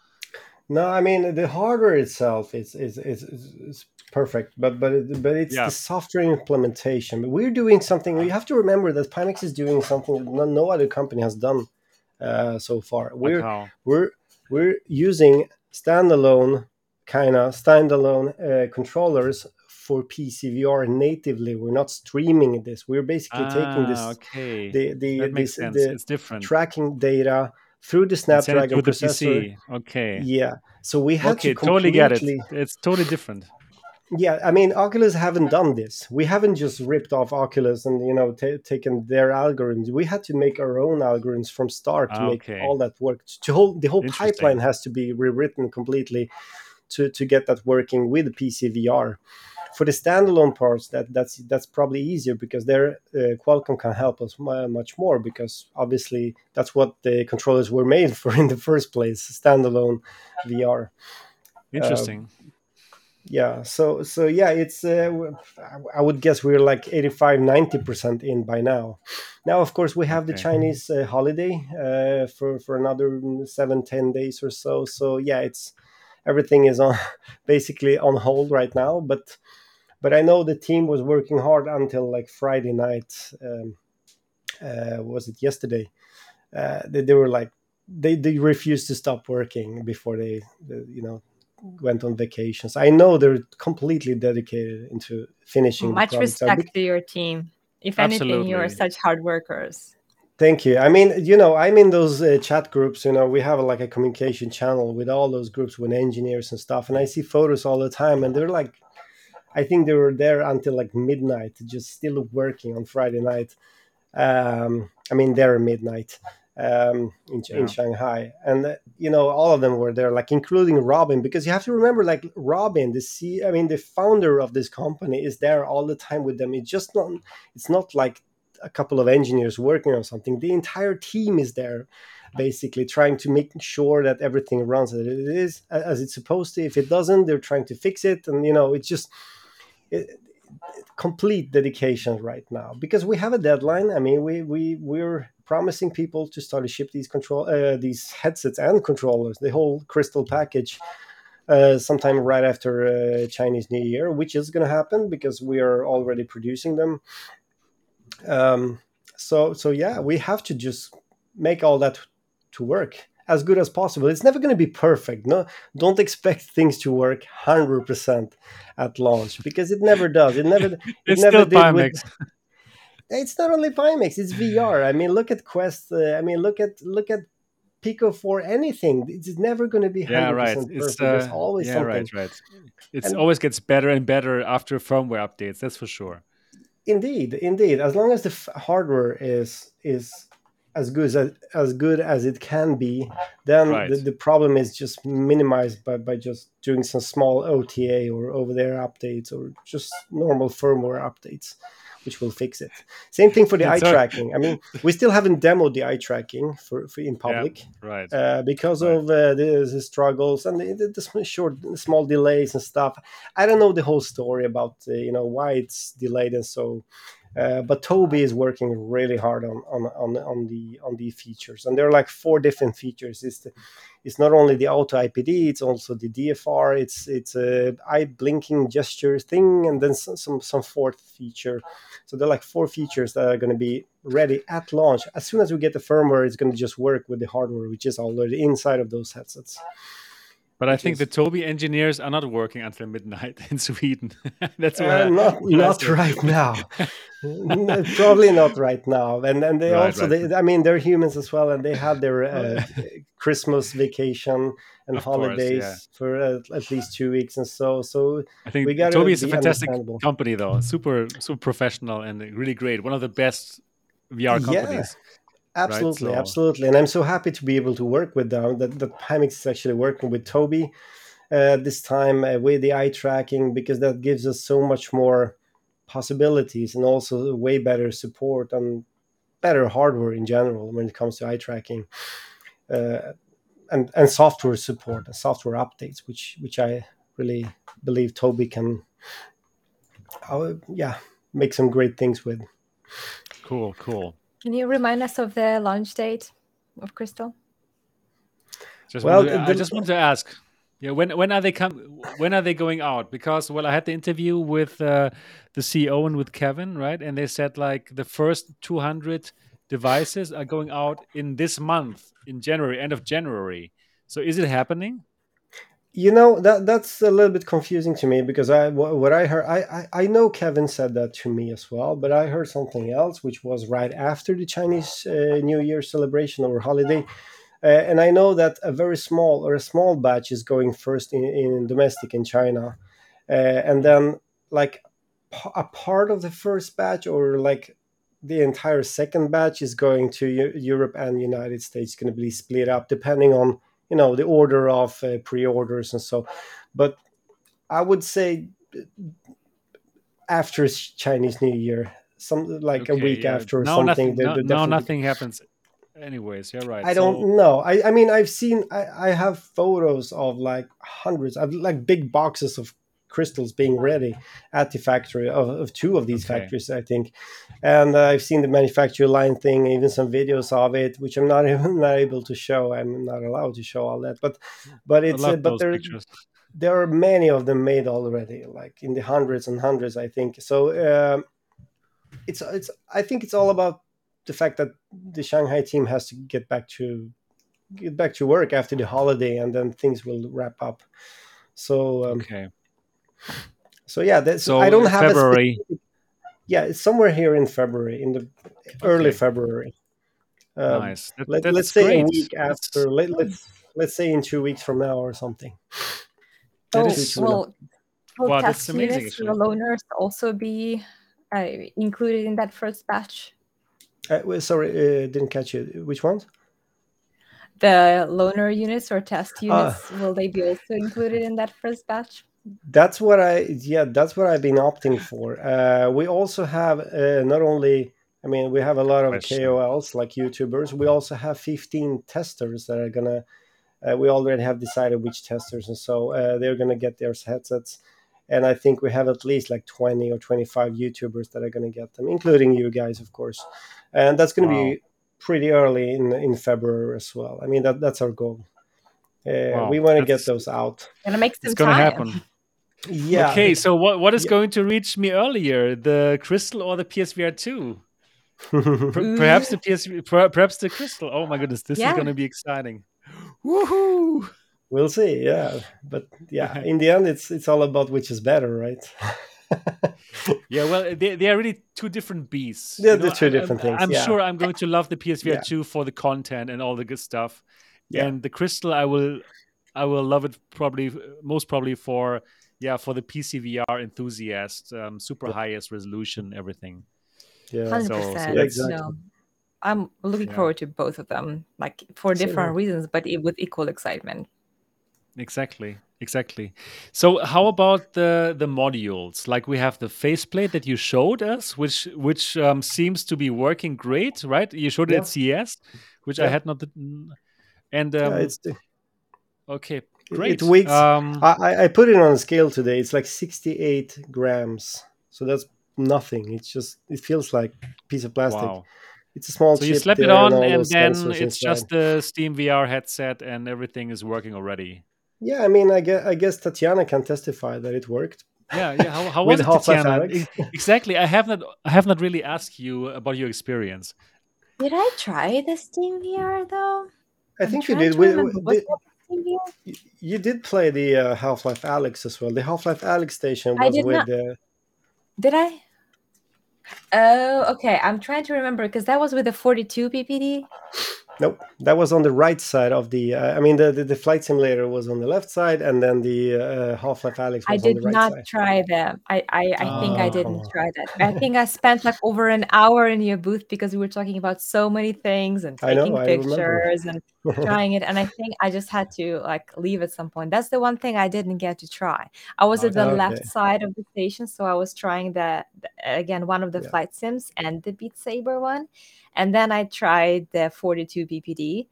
No, I mean the hardware itself is is is, is perfect, but but it, but it's yeah. the software implementation. We're doing something. You have to remember that Pimax is doing something that no, no other company has done uh, so far. We're we're we're using standalone kind of standalone uh, controllers for PCVR natively. We're not streaming this. We're basically ah, taking this okay. the the this, sense. The it's different tracking data through the Snapdragon processor. The okay. Yeah. So we had okay, to completely... totally get it. It's totally different. Yeah, I mean, Oculus haven't done this. We haven't just ripped off Oculus and you know t- taken their algorithms. We had to make our own algorithms from start to okay. make all that work. To whole, the whole pipeline has to be rewritten completely to to get that working with PCVR for the standalone parts that that's that's probably easier because there uh, qualcomm can help us much more because obviously that's what the controllers were made for in the first place standalone vr interesting. Uh, yeah so so yeah it's uh, i would guess we're like 85 90% in by now. Now of course we have okay. the chinese uh, holiday uh, for for another 7 10 days or so. So yeah it's everything is on basically on hold right now but but I know the team was working hard until like Friday night. Um, uh, was it yesterday? Uh, they, they were like they, they refused to stop working before they, they, you know went on vacations. I know they're completely dedicated into finishing. Much respect to your team. If Absolutely. anything, you are such hard workers. Thank you. I mean, you know, I'm in those uh, chat groups. You know, we have like a communication channel with all those groups with engineers and stuff, and I see photos all the time, and they're like I think they were there until like midnight, just still working on Friday night. Um, I mean, there midnight um, in, yeah. in Shanghai, and uh, you know, all of them were there, like including Robin, because you have to remember, like Robin, the C, I mean, the founder of this company is there all the time with them. It's just not, it's not like a couple of engineers working on something. The entire team is there basically trying to make sure that everything runs as it is as it's supposed to if it doesn't they're trying to fix it and you know it's just it, complete dedication right now because we have a deadline. I mean, we we we're promising people to start to ship these control uh, these headsets and controllers, the whole crystal package, uh, sometime right after uh, Chinese New Year, which is going to happen because we are already producing them. Um, so so yeah, we have to just make all that to work as good as possible. It's never going to be perfect. No, don't expect things to work hundred percent at launch because it never does. It never. it's it never still did with, It's not only Pimax; it's VR. I mean, look at Quest. Uh, I mean, look at look at Pico for anything. It's never going to be yeah, right. Perfect. It's, uh, There's always yeah, something. right, right. It always gets better and better after firmware updates. That's for sure. Indeed, indeed. As long as the f- hardware is is as good as as good as it can be, then right. the, the problem is just minimized by, by just doing some small OTA or over there updates or just normal firmware updates, which will fix it. Same thing for the eye tracking. I mean, we still haven't demoed the eye tracking for, for in public, yeah, right? Uh, because right. of uh, the, the, struggles and the, the, short, small delays and stuff. I don't know the whole story about uh, you know why it's delayed and so Uh, but Tobii is working really hard on, on on on the on the features, and there are like four different features. It's the, it's not only the auto IPD, it's also the DFR. It's it's a eye blinking gesture thing, and then some some, some fourth feature. So there are like four features that are going to be ready at launch. As soon as we get the firmware, it's going to just work with the hardware, which is already inside of those headsets. But I think is... the Tobii engineers are not working until midnight in Sweden. That's why uh, not not right now. Probably not right now. And and they right, also right. They, I mean they're humans as well, and they have their uh, Christmas vacation and of holidays course, yeah. for uh, at least two weeks and so. So I think we got Tobii is a fantastic company though, super super professional and really great. One of the best VR companies. Yeah absolutely right? so... absolutely and i'm so happy to be able to work with them that, that Pimax is actually working with Tobii uh, this time uh, with the eye tracking because that gives us so much more possibilities and also way better support and better hardware in general when it comes to eye tracking uh, and and software support and software updates which which i really believe Tobii can uh, yeah make some great things with cool cool can you remind us of the launch date of Crystal? Just well, to, the, I just want to ask. Yeah, when when are they come? When are they going out? Because well, I had the interview with uh, the CEO and with Kevin, right? And they said like the first 200 devices are going out in this month, in January, end of January. So is it happening? You know that that's a little bit confusing to me because I what I heard I, I, I know Kevin said that to me as well, but I heard something else which was right after the Chinese uh, New Year celebration or holiday, uh, and I know that a very small or a small batch is going first in, in domestic in China, uh, and then like a part of the first batch or like the entire second batch is going to Europe and United States going to be split up depending on you know the order of uh, pre-orders and so but i would say after chinese new year some like okay, a week yeah. after or no, something nothing, no, no nothing happens anyways. You're right. I so... don't know. I, I mean i've seen I, I have photos of like hundreds of like big boxes of crystals being ready at the factory of, of two of these okay. factories, I think. And uh, I've seen the manufacturer line thing, even some videos of it, which I'm not even not able to show. I'm not allowed to show all that, but but it's uh, but there there are many of them made already, like in the hundreds and hundreds, I think. So uh, it's it's I think it's all about the fact that the Shanghai team has to get back to get back to work after the holiday, and then things will wrap up. So um, okay so yeah, that's, so I don't have February. Specific, yeah, it's somewhere here in February, in the okay. early February. Um, nice. That, let, us say great. a week after. Let, us let's, let's say in two weeks from now or something. Oh well, will wow, test units for loaners also be uh, included in that first batch? Uh, well, sorry, uh, didn't catch it. Which ones? The loaner units or test ah. units will they be also included in that first batch? That's what I yeah that's what I've been opting for. Uh, we also have uh, not only I mean we have a lot of KOLs like YouTubers. We also have 15 testers that are gonna. Uh, we already have decided which testers, and so uh, they're gonna get their headsets. And I think we have at least like 20 or 25 YouTubers that are gonna get them, including you guys, of course. And that's gonna wow. be pretty early in in February as well. I mean that that's our goal. Uh, wow. We want to get those out. And it makes some it's gonna time. happen. Yeah. Okay, so what what is yeah. going to reach me earlier, the crystal or the PSVR two? perhaps the PS, perhaps the crystal. Oh my goodness, this yeah. is going to be exciting! Woohoo! We'll see. Yeah, but yeah, in the end, it's it's all about which is better, right? yeah, well, they, they are really two different beasts. They're the two different I, things. I'm yeah. sure I'm going to love the PSVR yeah. 2 for the content and all the good stuff. Yeah. And the Crystal, I will, I will love it probably most probably for yeah for the PC VR enthusiast, um, super highest resolution, everything. Yeah, hundred so, percent. So exactly. No, I'm looking yeah. forward to both of them, like for different reasons, but with equal excitement. Exactly, exactly. So, how about the the modules? Like we have the faceplate that you showed us, which which um, seems to be working great, right? You showed it at CES, which I had not. And um, yeah, it's the... okay, Great. It weighs. Um, I, I put it on a scale today. It's like 68 grams. So that's nothing. It's just it feels like a piece of plastic. Wow. It's a small. So you slap it on, and, and then it's inside. just the Steam VR headset, and everything is working already. Yeah, I mean, I guess, I guess Tatiana can testify that it worked. Yeah, yeah. How, how was it, Tatiana? exactly. I have not, I have not really asked you about your experience. Did I try the Steam VR though? I I'm think you did. We, we, you, you did play the uh, Half Life Alyx as well. The Half Life Alyx station was with. Not... Uh... Did I? Oh, okay. I'm trying to remember because that was with the 42 PPD. Nope, that was on the right side of the. Uh, I mean, the, the, the flight simulator was on the left side, and then the uh, Half Life Alyx. I did right not side. try them. I I, I oh, think I didn't try that. I think I spent like over an hour in your booth because we were talking about so many things and taking know, pictures and trying it, and I think I just had to like leave at some point. That's the one thing I didn't get to try. I was oh, at the okay. left side of the station, so I was trying the, the again one of the yeah. flight sims and the Beat Saber one and then I tried the 42 PPD.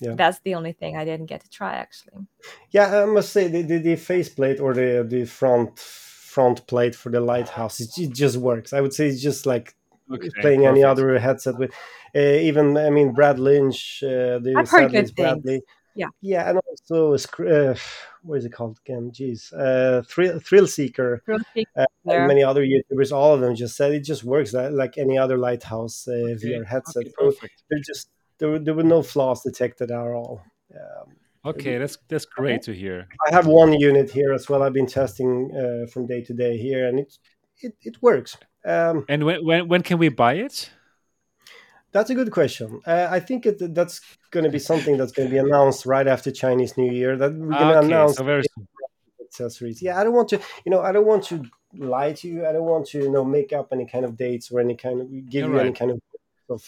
Yeah. That's the only thing I didn't get to try actually. Yeah, I must say the, the, the faceplate or the the front front plate for the lighthouse it, it just works. I would say it's just like okay, playing perfect. any other headset with. Uh, even I mean Brad Lynch, uh, the I've heard good Bradley. Things. Yeah, yeah, and also uh, what is it called again? Jeez, uh, Thrill, Thrill Seeker, Thrill Seeker uh, and many other YouTubers. All of them just said it just works like any other Lighthouse uh, okay. VR headset. Okay, perfect. There just there, there were no flaws detected at all. Um, okay, that's that's great to hear. I have one unit here as well. I've been testing uh, from day to day here, and it it, it works. Um, and when, when when can we buy it? That's a good question. Uh, I think it, that's going to be something that's going to be announced right after Chinese New Year. That we're going to okay, announce so very... accessories. Yeah, I don't want to, you know, I don't want to lie to you. I don't want to, you know, make up any kind of dates or any kind of give You're you right. any kind of of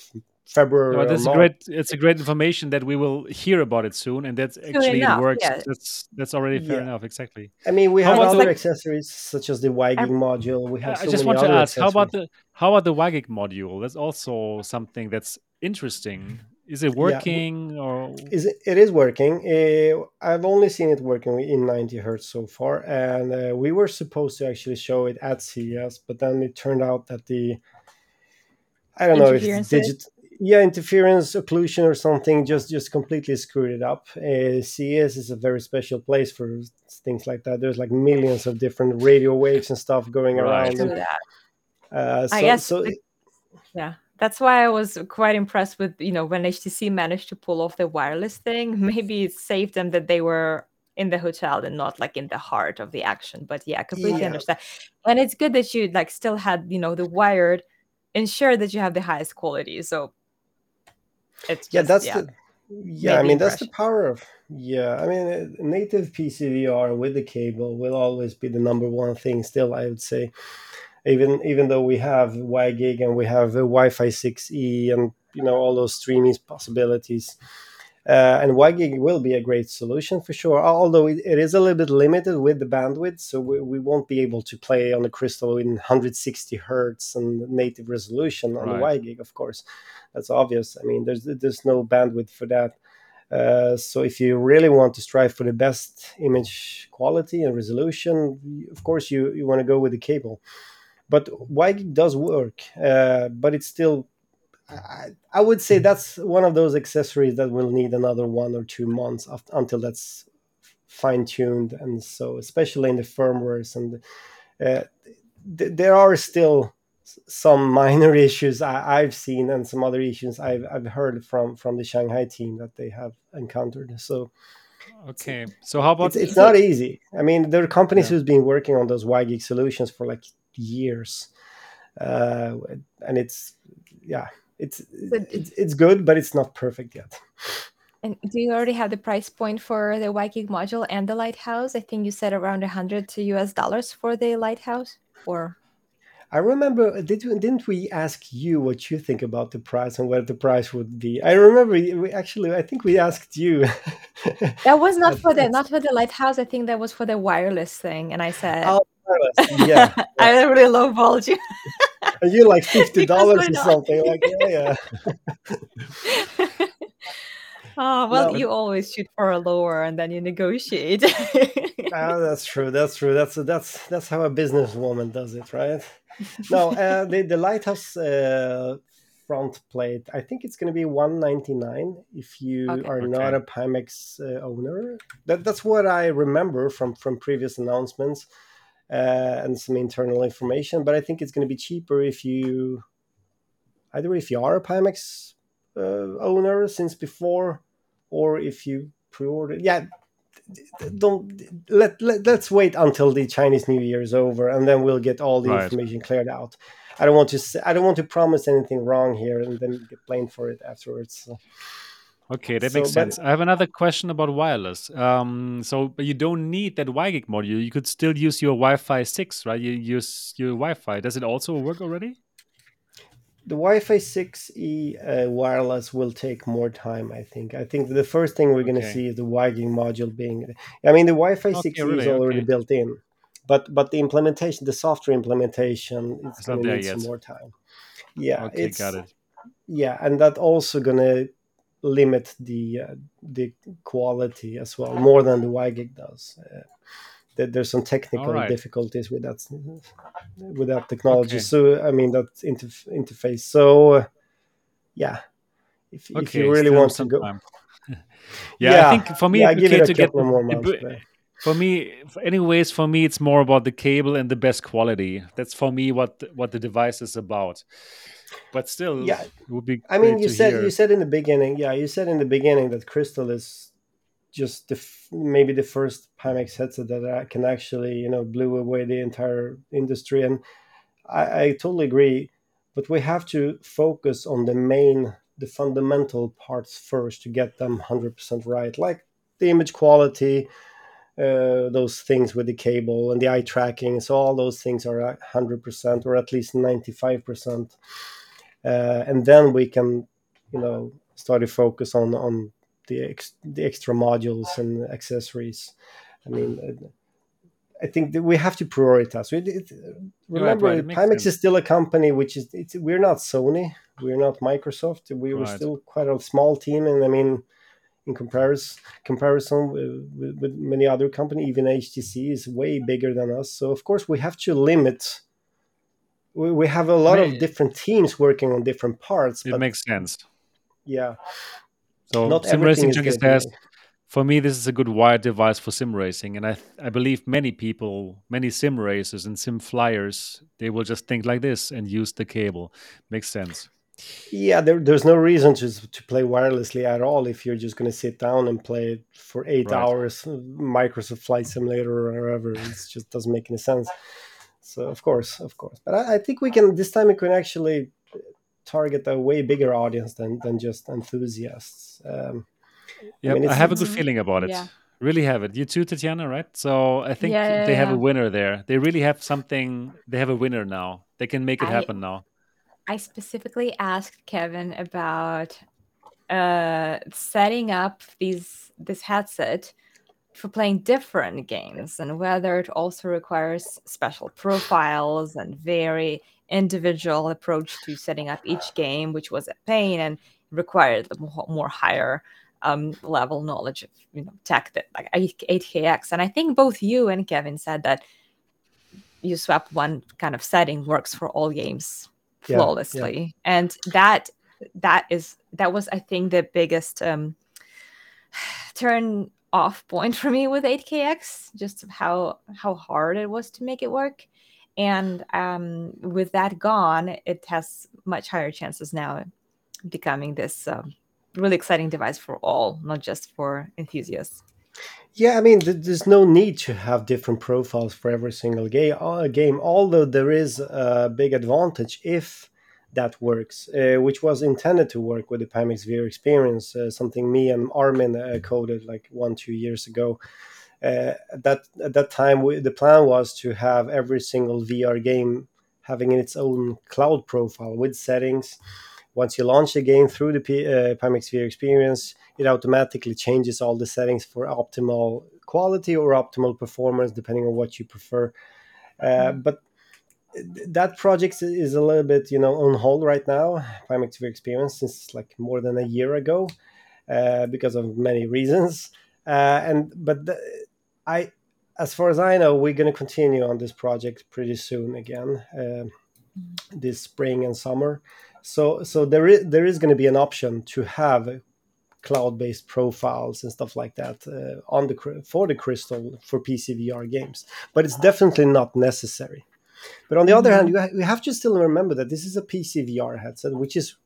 February. No, that's great. It's a great information that we will hear about it soon, and that's actually enough, it works. Yeah. That's that's already fair yeah. enough. Exactly. I mean, we have other like, accessories such as the WiGig module. We have. I so just want to ask, how about the how about the WiGig module? That's also something that's interesting. Is it working yeah. or is it, it is working? Uh, I've only seen it working in 90 hertz so far, and uh, we were supposed to actually show it at CES, but then it turned out that the I don't know if it's digital yeah interference occlusion or something just just completely screwed it up. Uh, ces is a very special place for things like that. There's like millions of different radio waves and stuff going right. around uh, so, i guess so it, yeah that's why i was quite impressed with you know when htc managed to pull off the wireless thing. Maybe it saved them that they were in the hotel and not like in the heart of the action. But yeah completely yeah. understand. And it's good that you like still had you know the wired ensure that you have the highest quality. So it's just, yeah, that's yeah, the yeah. I mean, that's the power of yeah. I mean, uh, native PCVR with the cable will always be the number one thing. Still, I would say, even even though we have WiGig and we have Wi-Fi 6E and you know all those streaming possibilities. Uh, and WiGig will be a great solution for sure, although it, it is a little bit limited with the bandwidth. So we, we won't be able to play on the Crystal in 160 hertz and native resolution on right. the WiGig, of course. That's obvious. I mean, there's there's no bandwidth for that. Uh, so if you really want to strive for the best image quality and resolution, of course you, you want to go with the cable. But WiGig does work, uh, but it's still I, I, would say that's one of those accessories that will need another one or two months after, until that's fine tuned. And so, especially in the firmwares, and uh, th- there are still some minor issues I, have seen and some other issues I've, I've heard from from the Shanghai team that they have encountered. So okay, so how about it's, it's not easy. I mean, there are companies yeah. who's been working on those WiGig solutions for like years, uh, and it's yeah, it's, it's it's good, but it's not perfect yet. And do you already have the price point for the WiGig module and the Lighthouse? I think you said around 100 to US dollars for the Lighthouse, or I remember, did didn't we ask you what you think about the price and what the price would be? I remember we actually, I think we asked you. that was not for the not for the lighthouse. I think that was for the wireless thing, and I said, oh, wireless. yeah, I really lowballed you. and you like fifty dollars or something, like yeah, yeah. Oh well, no. you always shoot for a lower and then you negotiate. oh, that's true. That's true. That's that's that's how a businesswoman does it, right? No, uh, the the lighthouse uh, front plate. I think it's going to be one ninety nine if you okay. are okay. not a Pimax uh, owner. That that's what I remember from from previous announcements uh, and some internal information. But I think it's going to be cheaper if you either if you are a Pimax uh, owner since before, or if you pre-order. Yeah, don't let, let let's wait until the Chinese New Year is over, and then we'll get all the right. information cleared out. I don't want to say, I don't want to promise anything wrong here and then get blamed for it afterwards. Okay, that so, makes sense. I have another question about wireless. Um, so you don't need that WiGig module. You could still use your Wi-Fi six, right? You use your Wi-Fi. Does it also work already? the Wi-Fi 6E uh, wireless will take more time. I think. I think the first thing we're going to see is the WiGig module being. I mean, the Wi-Fi okay, 6E really? is already okay. built in, but but the implementation, the software implementation, is going to need yet. some more time. Yeah, okay, it's, got it. Yeah, and that also going to limit the uh, the quality as well more than the WiGig does. Uh, there's some technical right. difficulties with that with that technology. Okay. So I mean that interf- interface. So uh, yeah, if, okay, if you really want to go, yeah, yeah, I think for me, yeah, give it a to get more months. for me, anyways, for me, it's more about the cable and the best quality. That's for me what what the device is about. But still, yeah, it would be. I mean, you said hear. you said in the beginning, yeah, you said in the beginning that Crystal is just the maybe the first Pimax headset that can actually you know blew away the entire industry, and I, I totally agree. But we have to focus on the main, the fundamental parts first to get them hundred percent right, like the image quality, uh, those things with the cable and the eye tracking. So all those things are hundred percent or at least ninety five percent, uh, and then we can, you know, start to focus on on the ex, the extra modules and accessories. I mean, uh, I think that we have to prioritize. It, it, remember, right, right. Pimax is still a company which is we're not Sony, we're not Microsoft. We were right. still quite a small team, and I mean, in comparison comparison with, with, many other companies, even HTC is way bigger than us. So of course, we have to limit. We, we have a lot of different teams working on different parts. It makes sense. Yeah, so Not sim racing junkie says, for me, this is a good wired device for sim racing, and I I believe many people, many sim racers and sim flyers, they will just think like this and use the cable. Makes sense. Yeah, there, there's no reason to to play wirelessly at all if you're just going to sit down and play it for eight right. hours, uh, Microsoft Flight Simulator or whatever. It just doesn't make any sense. So of course, of course, but I, I think we can this time we can actually target a way bigger audience than than just enthusiasts. Um, yeah, I, mean, I, have a good feeling about it. Yeah. Really have it. You too, Tatiana, right? So I think yeah, yeah, they have a winner there. They really have something. They have a winner now. They can make it I, happen now. I specifically asked Kevin about uh, setting up these this headset for playing different games and whether it also requires special profiles and very individual approach to setting up each game, which was a pain and required more higher um, level knowledge of you know tech that like 8kx. And I think both you and Kevin said that you swap one kind of setting works for all games flawlessly, yeah, yeah. and that that is that was I think the biggest um, turn off point for me with 8kx just how how hard it was to make it work and um, with that gone, it has much higher chances now becoming this um, really exciting device for all, not just for enthusiasts. Yeah, I mean, there's no need to have different profiles for every single. Uh, game, although there is a big advantage if that works, uh, which was intended to work with the Pimax VR experience, uh, something me and Armin uh, coded like one two years ago uh, that at that time we, the plan was to have every single VR game having its own cloud profile with settings. Once you launch a game through the P, uh, Pimax VR experience, it automatically changes all the settings for optimal quality or optimal performance, depending on what you prefer. Mm-hmm. but that project is a little bit, you know, on hold right now. Pimax VR experience since like more than a year ago. uh, because of many reasons. Uh, and but the, I, as far as I know, we're going to continue on this project pretty soon again, uh, this spring and summer. So so there is there is going to be an option to have cloud-based profiles and stuff like that uh, on the for the crystal for pcvr games, but it's definitely not necessary. But on the other hand, mm-hmm. you, ha- have to still remember that this is a PC VR headset, which is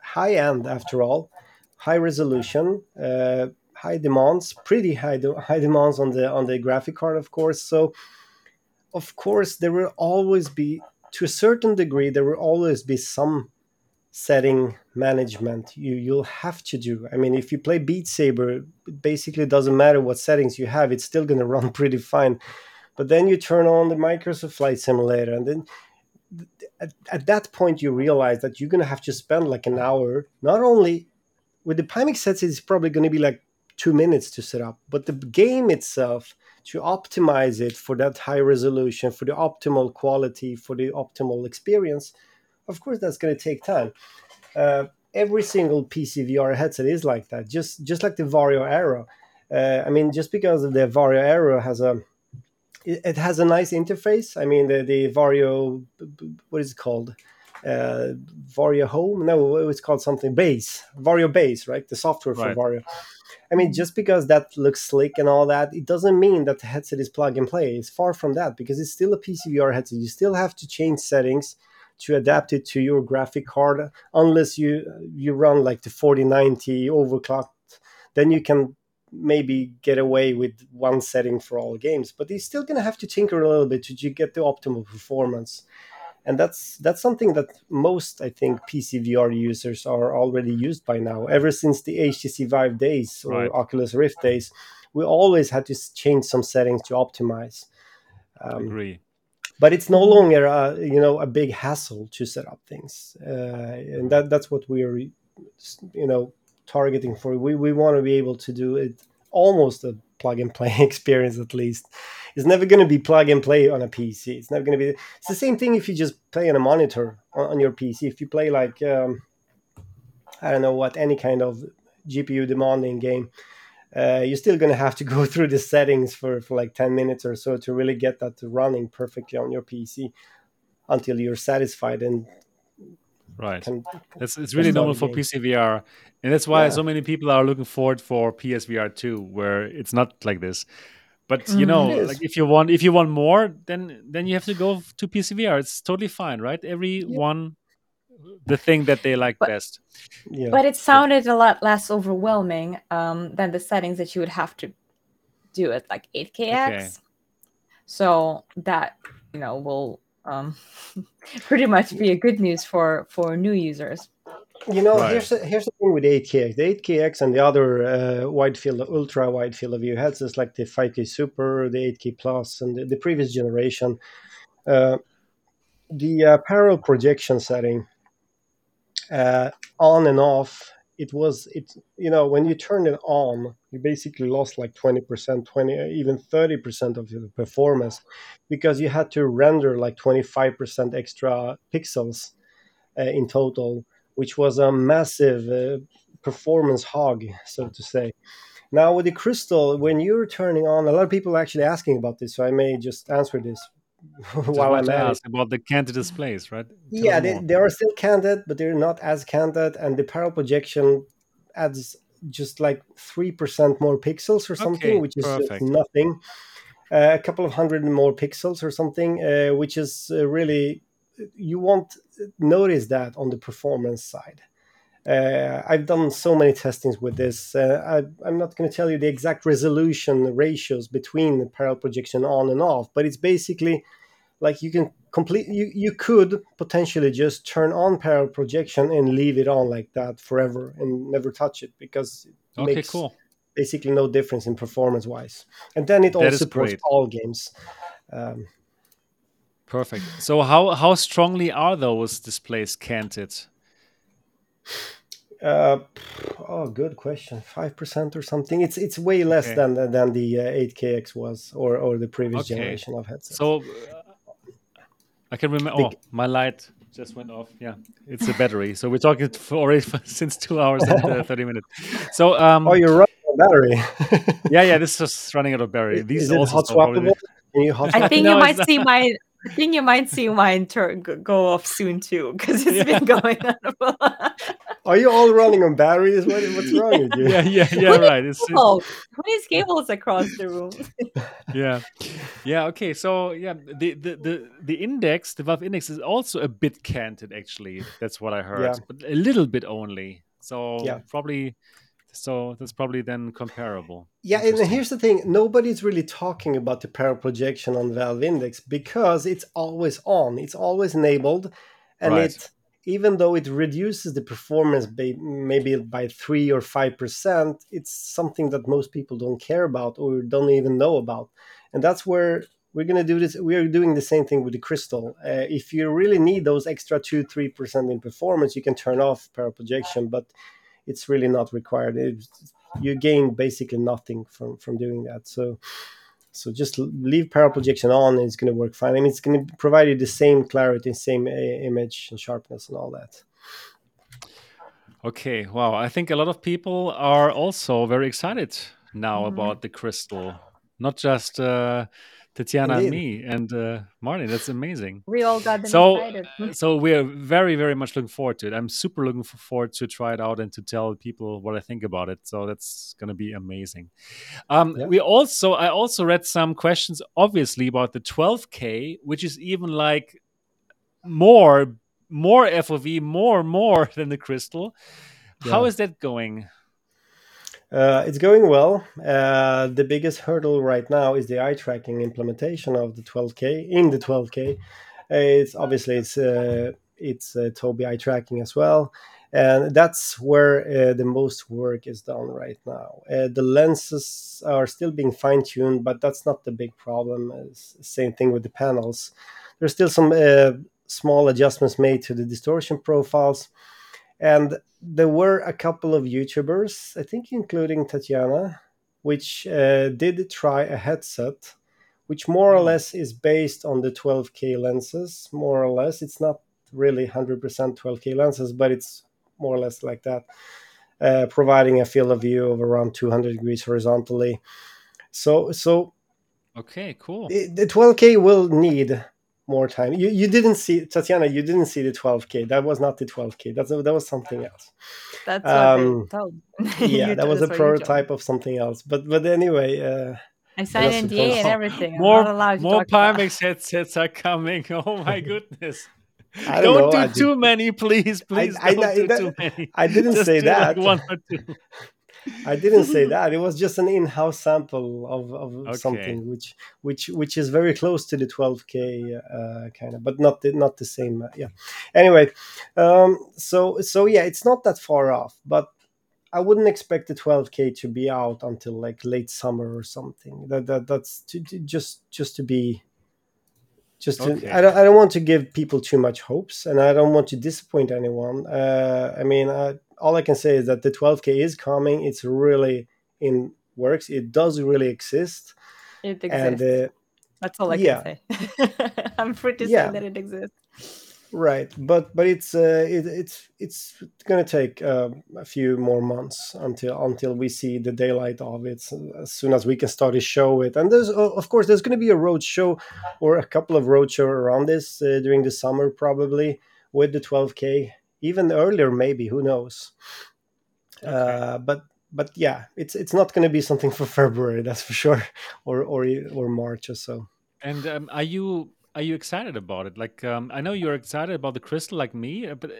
high end after all, high resolution, uh, high demands, pretty high de- high demands on the on the graphic card, of course. So, of course, there will always be, to a certain degree, there will always be some setting management you you'll have to do. I mean, if you play Beat Saber, it basically doesn't matter what settings you have; it's still going to run pretty fine. But then you turn on the Microsoft Flight Simulator, and then at, at that point you realize that you're to have to spend like an hour not only with the Pimax sets it's probably to be like two minutes to set up but the game itself to optimize it for that high resolution for the optimal quality for the optimal experience of course that's to take time. Uh, every single pc vr headset is like that just just like the Varjo Aero. Uh, i mean just because the Varjo Aero has a it, has a nice interface. I mean, the, the Varjo, what is it called? Uh, Varjo Home? No, it's called something Base. Varjo Base, right? The software for right. Varjo. I mean, just because that looks slick and all that, it doesn't mean that the headset is plug and play. It's far from that because it's still a PCVR headset. You still have to change settings to adapt it to your graphic card, unless you you run like the 4090 overclocked. Then you can maybe get away with one setting for all games, but he's still going to have to tinker a little bit to get the optimal performance. And that's that's something that most I think PC VR users are already used by now. Ever since the HTC Vive days or right. Oculus Rift days, we always had to change some settings to optimize. Um, agree but it's no longer a, you know a big hassle to set up things uh, and that that's what we're you know targeting for. We we want to be able to do it almost a plug and play experience at least. It's never going to be plug and play on a PC. It's never going to be. It's the same thing if you just play on a monitor on, on your PC. If you play like um, I don't know what any kind of GPU demanding game, uh, you're still going to have to go through the settings for, for like 10 minutes or so to really get that running perfectly on your PC until you're satisfied and right. Can, it's, it's really normal for pcvr and that's why yeah. so many people are looking forward for psvr 2 where it's not like this. But you mm, know like if you want if you want more then then you have to go to pcvr it's totally fine right? Everyone yeah. the thing that they like but, best. Yeah. but it sounded a lot less overwhelming um, than the settings that you would have to do it like 8kx okay. so that you know will um, pretty much be a good news for for new users. You know, right. here's the, here's the thing with 8KX. The 8KX and the other uh, wide field, ultra wide field of view headsets like the 5K Super, the 8K Plus, and the, the previous generation. Uh, the uh, parallel projection setting uh, on and off it was it you know when you turn it on you basically lost like 20% 20 even 30% of your performance because you had to render like 25% extra pixels uh, in total which was a massive uh, performance hog so to say. Now with the crystal when you're turning on a lot of people are actually asking about this so i may just answer this while I'm at about the canted displays, right? Tell yeah, they, they, are still canted, but they're not as canted, and the parallel projection adds just like three percent more pixels or something, okay, which is nothing. Uh, a couple of hundred more pixels or something, uh, which is uh, really you won't notice that on the performance side. Uh, I've done so many testings with this. Uh, I, am not going to tell you the exact resolution ratios between the parallel projection on and off, but it's basically like you can complete. You you could potentially just turn on parallel projection and leave it on like that forever and never touch it because it okay, makes cool. basically no difference in performance wise. And then it also supports all games. Um, Perfect. So how how strongly are those displays canted? Uh, oh, good question. Five percent or something. It's it's way less okay. than than the uh, 8KX was, or or the previous okay. generation of headsets. So uh, I can remember. Oh, my light just went off. Yeah, it's a battery. So we're talking for already for, since two hours and uh, thirty minutes. So um, oh, you're running out of battery. yeah, yeah, this is running out of battery. These is also hot swappable? I think no, you might see my I think you might see mine turn go off soon too because it's yeah. been going on. Are you all running on batteries? What, what's wrong with you? Yeah, yeah, yeah. What right. It's, it's... What is cables across the room? yeah, yeah. Okay, so yeah, the, the the the index, the Valve index, is also a bit canted. Actually, that's what I heard, yeah. but a little bit only. So yeah. probably so that's probably then comparable. Yeah, and here's the thing: nobody's really talking about the parallel projection on Valve Index because it's always on, it's always enabled, and right. it even though it reduces the performance by, maybe by three or five percent, it's something that most people don't care about or don't even know about, and that's where we're going to do this. We are doing the same thing with the crystal. Uh, if you really need those extra two, three percent in performance, you can turn off parallel projection, but it's really not required. It, you gain basically nothing from from doing that. So so just leave parallel projection on, and it's going to work fine. I mean, it's going to provide you the same clarity, same image and sharpness, and all that. Okay, wow. I think a lot of people are also very excited now mm -hmm. about the crystal. Not just uh, Tatiana Indeed. and me and uh, Martin. That's amazing. We all got them so, excited. so we are very, very much looking forward to it. I'm super looking forward to try it out and to tell people what I think about it. So that's going to be amazing. Um, yeah. We also, I also read some questions, obviously, about the 12K, which is even like more, more FOV, more, more than the Crystal. Yeah. How is that going? Uh, it's going well. Uh, the biggest hurdle right now is the eye tracking implementation of the 12K in the 12K. It's obviously it's uh, it's uh, Tobii eye tracking as well, and that's where uh, the most work is done right now. Uh, the lenses are still being fine tuned, but that's not the big problem. It's same thing with the panels. There's still some small adjustments made to the distortion profiles and there were a couple of YouTubers, I think, including Tatiana, which uh, did try a headset, which more or hmm. less is based on the 12K lenses. More or less, it's not really 100% 12K lenses, but it's more or less like that, uh, providing a field of view of around 200 degrees horizontally. So, so okay, cool. It, the 12K will need more time. You you didn't see Tatiana. You didn't see the 12k. That was not the 12k. That's that was something else. That's um, yeah, that was a prototype of something else. But but anyway. Uh, I signed NDA and everything. more more Pimax headsets are coming. Oh my goodness. I don't, don't do I too did... many, please. Please I, don't I, do that, too many. I didn't Just say that. Like one or two. I didn't say that. It was just an in-house sample of, of okay. something which which which is very close to the 12k uh, kind of, but not the, not the same. Uh, yeah. Anyway, um, so so yeah, it's not that far off, but I wouldn't expect the 12k to be out until like late summer or something. That, that that's to, to just just to be just to, okay. I, don't, I don't want to give people too much hopes and i don't want to disappoint anyone uh, i mean I, all I can say is that the 12K is coming. It's really in works. It does really exist. It exists. And, uh, That's all I yeah. can say. I'm pretty yeah. that it exists. Right, but but it's uh, it, it's it's going to take uh, a few more months until until we see the daylight of it. As soon as we can start to show it, and there's of course there's going to be a road show or a couple of road show around this uh, during the summer probably with the 12K even earlier maybe who knows? Okay. uh, but but yeah it's it's not going to be something for february that's for sure or or or march or so. And um, are you are you excited about it? Like um, i know you're excited about the crystal like me uh, but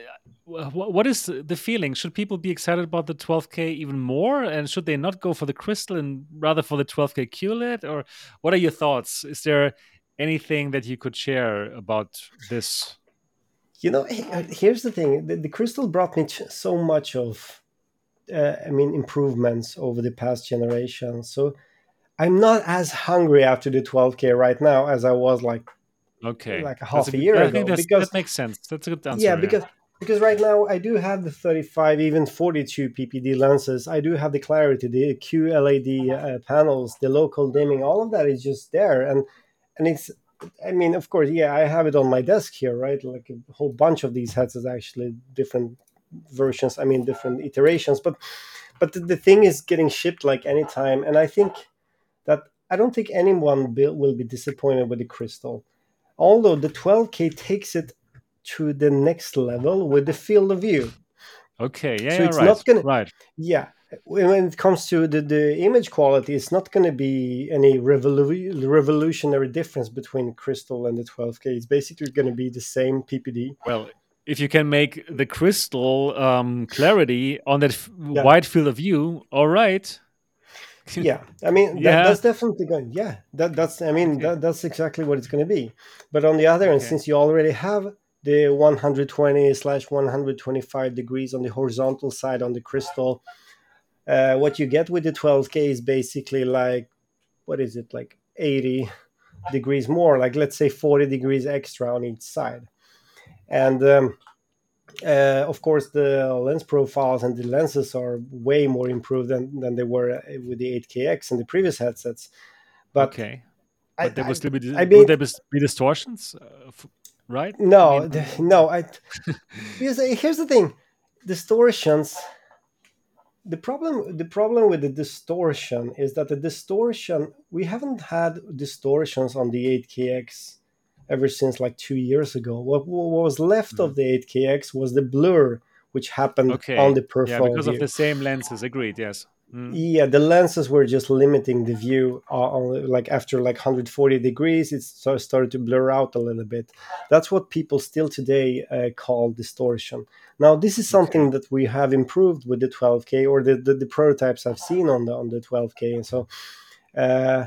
uh, what is the feeling? Should people be excited about the 12k even more? And should they not go for the crystal and rather for the 12k qled or what are your thoughts? Is there anything that you could share about this you know, uh, here's the thing: the, the crystal brought me so much of, uh, I mean, improvements over the past generation. So I'm not as hungry after the 12k right now as I was like, okay, like a half a, a, year I ago. because that makes sense. That's a good answer. Yeah, because. Yeah. Because right now I do have the 35, even 42 PPD lenses. I do have the clarity, the QLED uh, panels, the local dimming. All of that is just there, and and it's I mean, of course, yeah, I have it on my desk here, right? Like a whole bunch of these heads is actually, different versions. I mean, different iterations. But, but the, the thing is getting shipped like anytime, and I think that I don't think anyone will be disappointed with the Crystal. Although the 12K takes it to the next level with the field of view. Okay, yeah, so it's right. not gonna right. Yeah, when it comes to the, the image quality, it's not going to be any revolu- revolutionary difference between Crystal and the 12K. It's basically going to be the same PPD. Well, if you can make the crystal um, clarity on that f- yeah. wide field of view, all right. yeah, I mean that, yeah. that's definitely going. Yeah, that, that's I mean okay. that, that's exactly what it's going to be. But on the other okay. end, since you already have the 120 slash 125 degrees on the horizontal side on the crystal, uh, what you get with the 12K is basically like what is it like 80 degrees more, like let's say 40 degrees extra on each side, and um, uh, of course, the lens profiles and the lenses are way more improved than, than they were uh, with the 8KX and the previous headsets. But okay, but I, there will still be, I mean, there be distortions, uh, right? No, I mean, no. I here's, here's the thing: distortions. The problem, the problem with the distortion is that the distortion we haven't had distortions on the 8KX ever since like two years ago. What, what was left of mm-hmm. the 8KX was the blur, which happened okay. on the profile. Yeah, because view. of the same lenses. Agreed. Yes. Mm. Yeah, the lenses were just limiting the view. Uh, like after like 140 degrees, it started to blur out a little bit. That's what people still today uh, call distortion. Now, this is something okay. that we have improved with the 12K or the, the, the prototypes I've seen on the on the 12K, and so. Uh,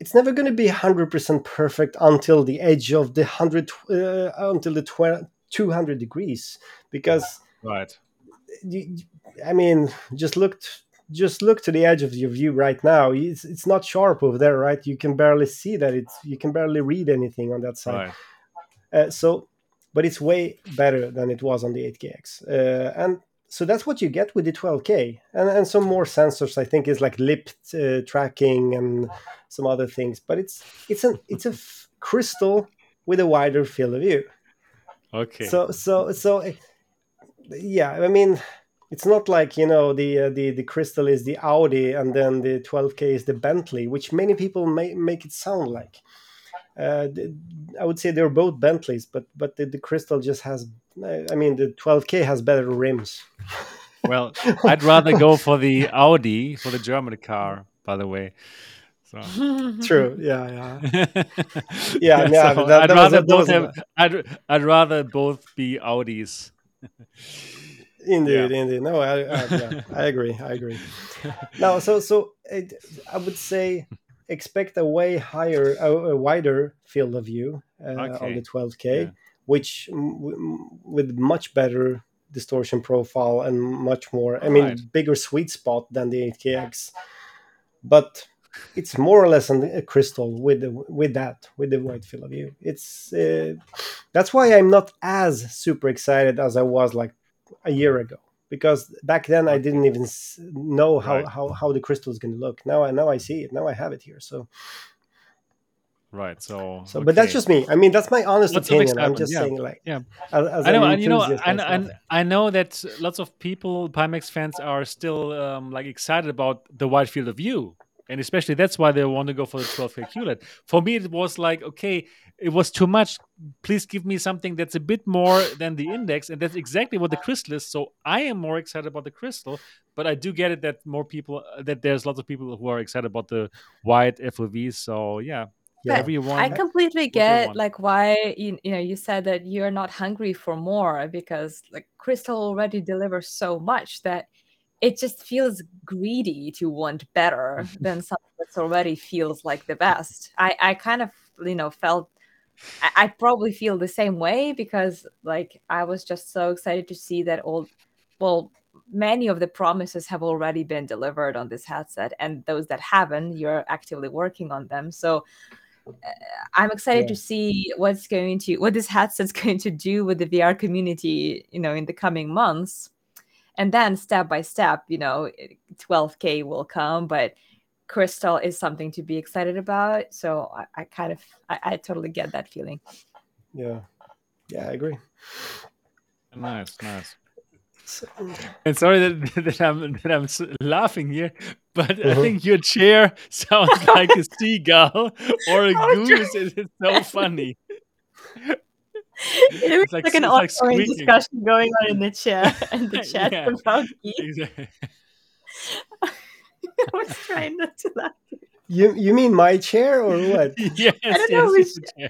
it's never going to be 100% perfect until the edge of the 100 uh, until the 20, 200 degrees because right you, i mean just look just look to the edge of your view right now. It's, it's not sharp over there right? You can barely see that it's you can barely read anything on that side. Right. uh, so but it's way better than it was on the 8kx uh, and so that's what you get with the 12k and, and some more sensors i think is like lip uh, tracking and some other things. But it's it's an it's a f- crystal with a wider field of view. Okay. So so so eh, yeah i mean it's not like you know the uh, the the crystal is the audi and then the 12k is the bentley which many people may make it sound like uh, I would say they're both Bentleys, but but the, the Crystal just has. I mean, the 12K has better rims. well, I'd rather go for the Audi for the German car. By the way. So. True. Yeah. Yeah. yeah. yeah so that, I'd rather both have. I'd, I'd rather both be Audis. Indeed, yeah. indeed. No, I, I, yeah, I agree. I agree. Now, so so it, I would say expect a way higher, a, a wider field of view uh, okay. on the 12K, yeah. which m- with much better distortion profile and much more, I mean, right. bigger sweet spot than the 8KX. But it's more or less a crystal with the, with that with the wide field of view. It's uh, that's why I'm not as super excited as I was like a year ago because back then I didn't even know how right. how, how the crystal is going to look. Now I now I see it. Now I have it here. So right. So so, okay. but that's just me. I mean, that's my honest What's opinion. I'm just yeah. saying, like, yeah. As, as I know, and you know, and, and I know that lots of people, Pimax fans, are still um, like excited about the wide field of view and especially that's why they want to go for the 12k QLED. For me, it was like, okay, it was too much. Please give me something that's a bit more than the index, and that's exactly what the crystal is. So I am more excited about the crystal, but I do get it that more people uh, that there's lots of people who are excited about the wide FOV. So yeah. Yeah, everyone, I completely get like why you, you know you said that you're not hungry for more because like Crystal already delivers so much that it just feels greedy to want better than something that's already feels like the best. I, I kind of you know felt I, probably feel the same way because like I was just so excited to see that all well many of the promises have already been delivered on this headset and those that haven't you're actively working on them so uh, i'm excited yeah. to see what's going to what this headset's going to do with the vr community you know in the coming months and then step by step you know 12k will come but Crystal is something to be excited about. So I, I kind of I, I totally get that feeling. Yeah, yeah, I agree. Nice, nice. And sorry that, that I'm that I'm laughing here, but uh-huh. I think your chair sounds like a seagull or a oh, goose. It's so funny. It's like, like an ongoing like discussion going on in the chat and the chat yeah, about geese. Exactly. I was trying not to laugh. You you mean my chair or what? yes, I don't yes, know which chair.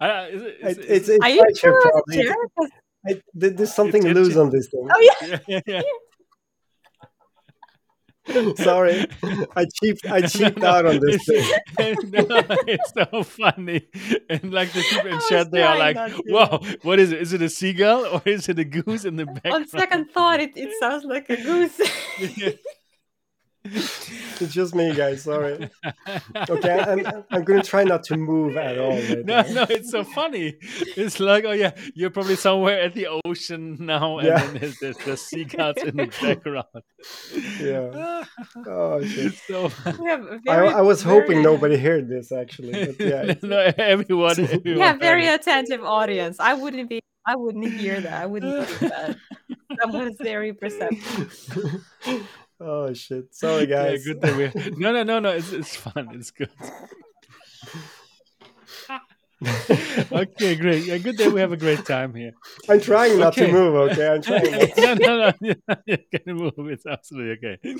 Uh, is it, is, it's, it's, my chair, probably. Chair? I, there's something loose on this thing. Oh yeah. yeah, yeah, Sorry, I cheaped. I cheaped no, out on this thing. no, it's so funny, and like the people in chat, they are like, "Wow, what is it? Is it a seagull or is it a goose in the background?" On second thought, it, it sounds like a goose it's just me, guys. Sorry. Okay, I'm, I'm going to try not to move at all. Right no, now. no, it's so funny. It's like, oh yeah, you're probably somewhere at the ocean now, and yeah. then there's, there's the seagulls in the background. Yeah. Oh shit. So, I, I, was very... hoping nobody heard this actually, but yeah. no, everyone, everyone. Yeah, very attentive audience. I wouldn't be. I wouldn't hear that. I wouldn't hear that. Someone's very perceptive. Oh shit! Sorry, guys. Yeah, good that we. No, no, no, no. It's it's fun. It's good. okay, great. Yeah, good that we have a great time here. I'm trying not okay. to move. Okay, I'm trying. no, no, no. You can move. It's absolutely okay.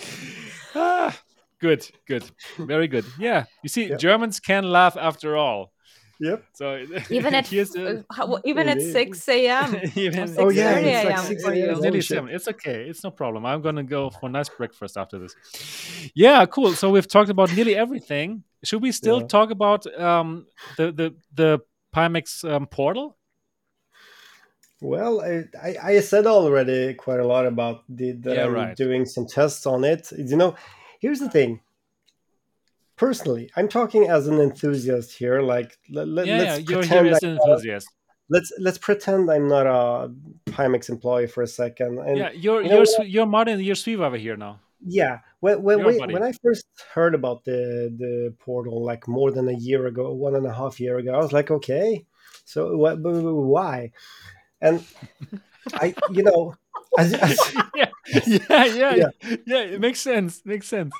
Ah, good, good, very good. Yeah, you see, yeah. Germans can laugh after all. Yep. So even at uh, even at six a.m. even, oh yeah, it's like six a.m. Nearly seven. It's okay. It's no problem. I'm gonna go for a nice breakfast after this. Yeah, cool. So we've talked about nearly everything. Should we still yeah. talk about um, the the the Pimax um, portal? Well, I, I, I, said already quite a lot about the, that yeah, I'm right. doing some tests on it. You know, here's the thing personally, I'm talking as an enthusiast here. Like, let, let, yeah, pretend you're an enthusiast. let's let's pretend I'm not a Pimax employee for a second. And, yeah, you're you know, you're you're Martin, you're Sweviver here now. Yeah, when when when, when, I first heard about the the portal, like more than a year ago, one and a half year ago, I was like, okay, so what? Why? And I, you know, as, as, yeah, yeah, yeah, yeah, yeah. It makes sense. Makes sense.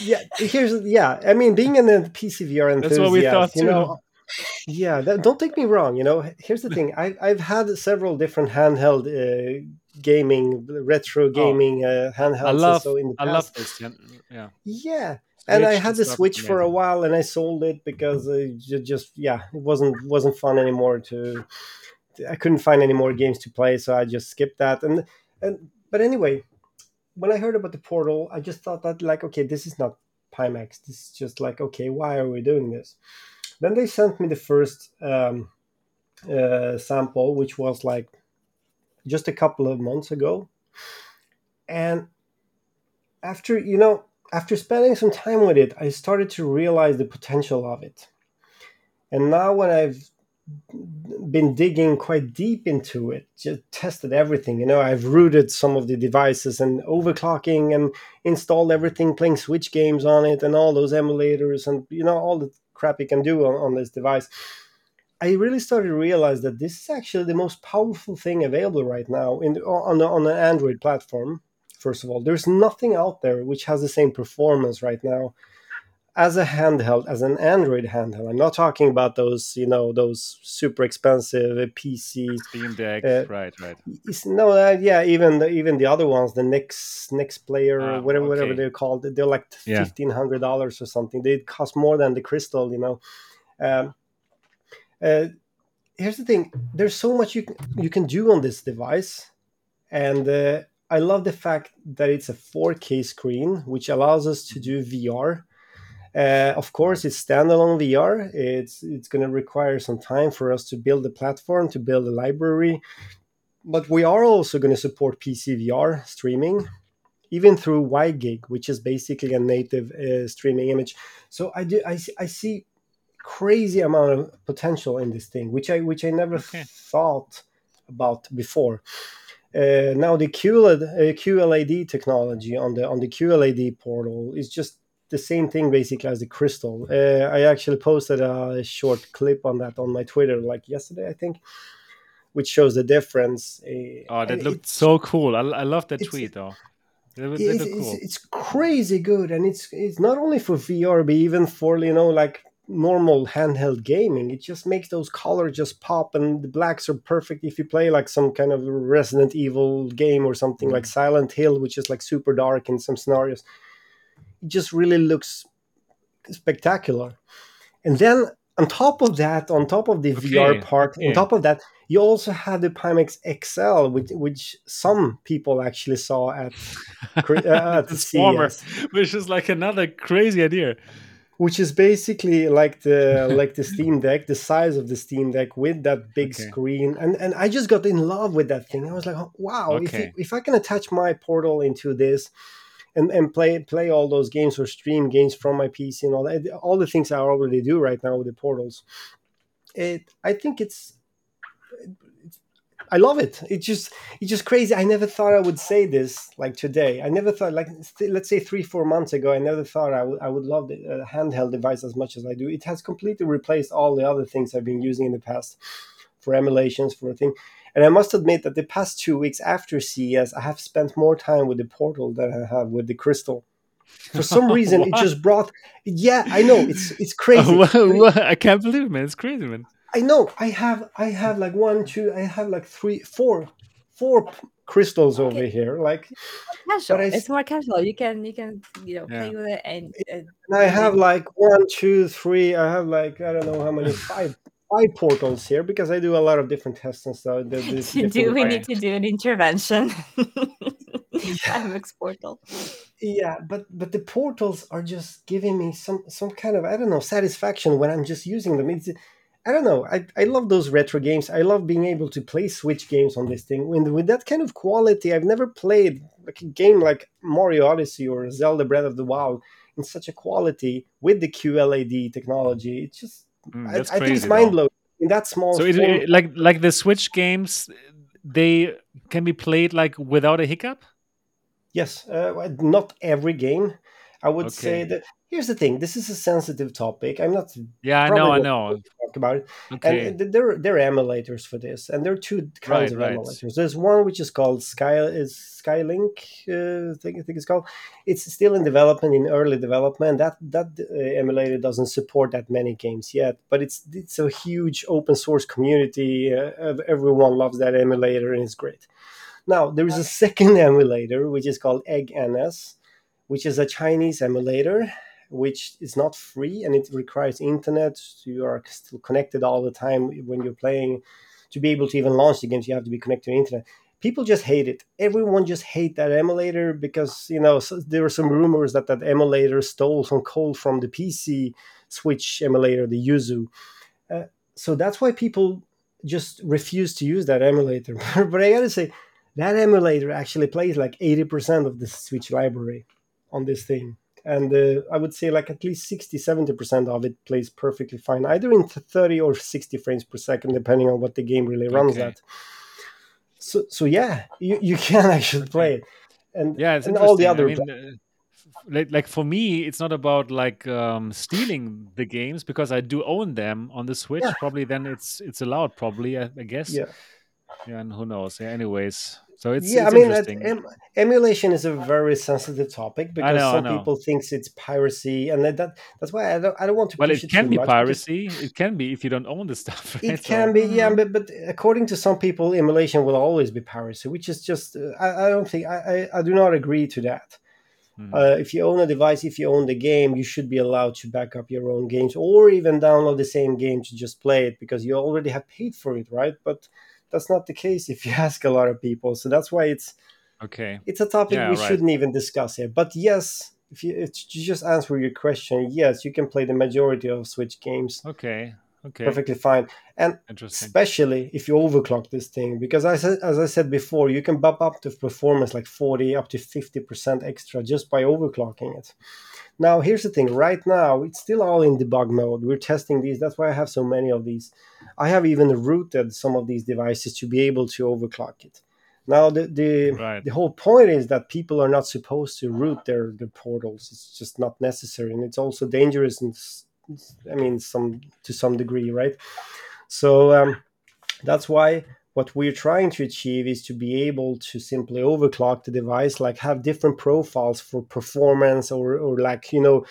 Yeah, here's yeah. I mean, being in the PCVR enthusiast, That's what we thought you know. Yeah, that, don't take me wrong. You know, here's the thing. I, I've had several different handheld uh, gaming, retro oh, gaming oh, uh, handhelds. I love, so in the past. I love this. Yeah. Yeah. and I had the Switch for a while, and I sold it because it just yeah, it wasn't wasn't fun anymore to I couldn't find any more games to play, so I just skipped that. And and but anyway, when I heard about the portal, I just thought that like, okay, this is not Pimax. This is just like, okay, why are we doing this? Then they sent me the first um, uh, sample, which was like just a couple of months ago, and after you know, after spending some time with it, I started to realize the potential of it. And now, when I've been digging quite deep into it just tested everything you know. I've rooted some of the devices and overclocking and installed everything playing switch games on it and all those emulators and you know all the crap you can do on, on this device. I really started to realize that this is actually the most powerful thing available right now in on the, on an android platform first of all. There's nothing out there which has the same performance right now as a handheld, as an Android handheld. I'm not talking about those, you know, those super expensive PC. Steam Deck, uh, right, right. No, uh, yeah, even the, even the other ones, the next next player, ah, whatever okay. whatever they're called, they're like yeah. fifteen hundred dollars or something. They cost more than the Crystal, you know. Um, uh, here's the thing: there's so much you can, you can do on this device, and uh, I love the fact that it's a 4K screen, which allows us to do VR uh, of course, it's standalone VR. It's it's going to require some time for us to build a platform, to build a library, but we are also going to support PC VR streaming, even through WiGig, which is basically a native uh, streaming image. So I do I, I see crazy amount of potential in this thing, which I which I never okay. thought about before. Uh, now the QLED, uh, QLED technology on the on the QLED portal is just the same thing basically as the crystal. Uh, I actually posted a short clip on that on my Twitter like yesterday, I think, which shows the difference. Uh, oh, that looked so cool! I, I love that tweet though. It, it's, cool. it's, it's, crazy good, and it's it's not only for VR, but even for you know like normal handheld gaming. It just makes those colors just pop, and the blacks are perfect if you play like some kind of Resident Evil game or something mm. like Silent Hill, which is like super dark in some scenarios. It just really looks spectacular. And then on top of that, on top of the okay. VR part, on top of that, you also have the Pimax XL, which which some people actually saw at, uh, at the CES. which is like another crazy idea which is basically like the like the Steam Deck, the size of the Steam Deck with that big okay. screen, and and I just got in love with that thing. I was like, oh, wow, okay. if it, if I can attach my Portal into this, and and play play all those games or stream games from my PC and all that, all the things I already do right now with the Portals, it I think it's I love it. It's just it's just crazy. I never thought I would say this like today. I never thought like let's say three four months ago. I never thought I would I would love the uh, handheld device as much as I do. It has completely replaced all the other things I've been using in the past for emulations for a thing. And I must admit that the past two weeks after CES, I have spent more time with the Portal than I have with the Crystal. For some reason, it just brought. Yeah, I know it's it's crazy. I can't believe it, man. It's crazy, man. I know. I have I have like one, two. I have like three, four, four crystals okay. over here. Like casual. I, it's more casual. You can you can you know yeah. play with it and. and I have like one, two, three. I have like I don't know how many five five portals here because I do a lot of different tests and stuff. do we need to do an intervention? Pimax portal. Yeah, but but the portals are just giving me some some kind of I don't know satisfaction when I'm just using them. It's I don't know. I, I love those retro games. I love being able to play Switch games on this thing. With, with that kind of quality, I've never played like a game like Mario Odyssey or Zelda Breath of the Wild in such a quality with the QLED technology. It's just, mm, I, I, think it's mind blowing in that small. So, it, like like the Switch games, they can be played like without a hiccup. Yes, uh, not every game. I would okay. say that here's the thing this is a sensitive topic. I'm not yeah i know i know. talk about it. Okay. and there, there are emulators for this and there are two kinds right, of emulators. There's one which is called sky is Skyline uh, I, think, I think it's called. It's still in development in early development. That that uh, emulator doesn't support that many games yet but it's it's a huge open source community. Uh, everyone loves that emulator and it's great. Now there is a second emulator which is called EggNS which is a chinese emulator which is not free and it requires internet. So you are still connected all the time when you're playing. To be able to even launch the games, you have to be connected to internet. People just hate it. Everyone just hate that emulator because you know so there were some rumors that that emulator stole some code from the PC Switch emulator, the Yuzu. Uh, so that's why people just refuse to use that emulator. but I gotta say, that emulator actually plays like 80% of the Switch library on this thing and uh, i would say like at least 60 70% of it plays perfectly fine either in 30 or 60 frames per second depending on what the game really runs okay. at. So so yeah you, you can actually play it. And yeah and all the other I mean, uh, like, like for me it's not about like um, stealing the games because i do own them on the switch. Yeah. probably then it's it's allowed probably I, I guess. Yeah yeah and who knows yeah, anyways so it's yeah. It's I mean, em- emulation is a very sensitive topic because know, some people thinks it's piracy, and that, that that's why I don't I don't want to. Well, it can be piracy. It can be if you don't own the stuff. Right? It can so, be, yeah, but but according to some people, emulation will always be piracy, which is just uh, I, I don't think I, I, I do not agree to that. Mm. Uh, if you own a device, if you own the game, you should be allowed to back up your own games or even download the same game to just play it because you already have paid for it, right? But that's not the case if you ask a lot of people. So that's why it's okay. It's a topic yeah, we right. shouldn't even discuss here. But yes, if you, if you just answer your question, yes, you can play the majority of Switch games. Okay. Okay. Perfectly fine, and especially if you overclock this thing, because as I, as I said before, you can bump up the performance like forty up to fifty percent extra just by overclocking it. Now, here's the thing right now, it's still all in debug mode. We're testing these. That's why I have so many of these. I have even rooted some of these devices to be able to overclock it. Now the the, right. the whole point is that people are not supposed to root their their portals. It's just not necessary, and it's also dangerous and I mean some to some degree, right? So um, that's why what we're trying to achieve is to be able to simply overclock the device, like have different profiles for performance or or like you know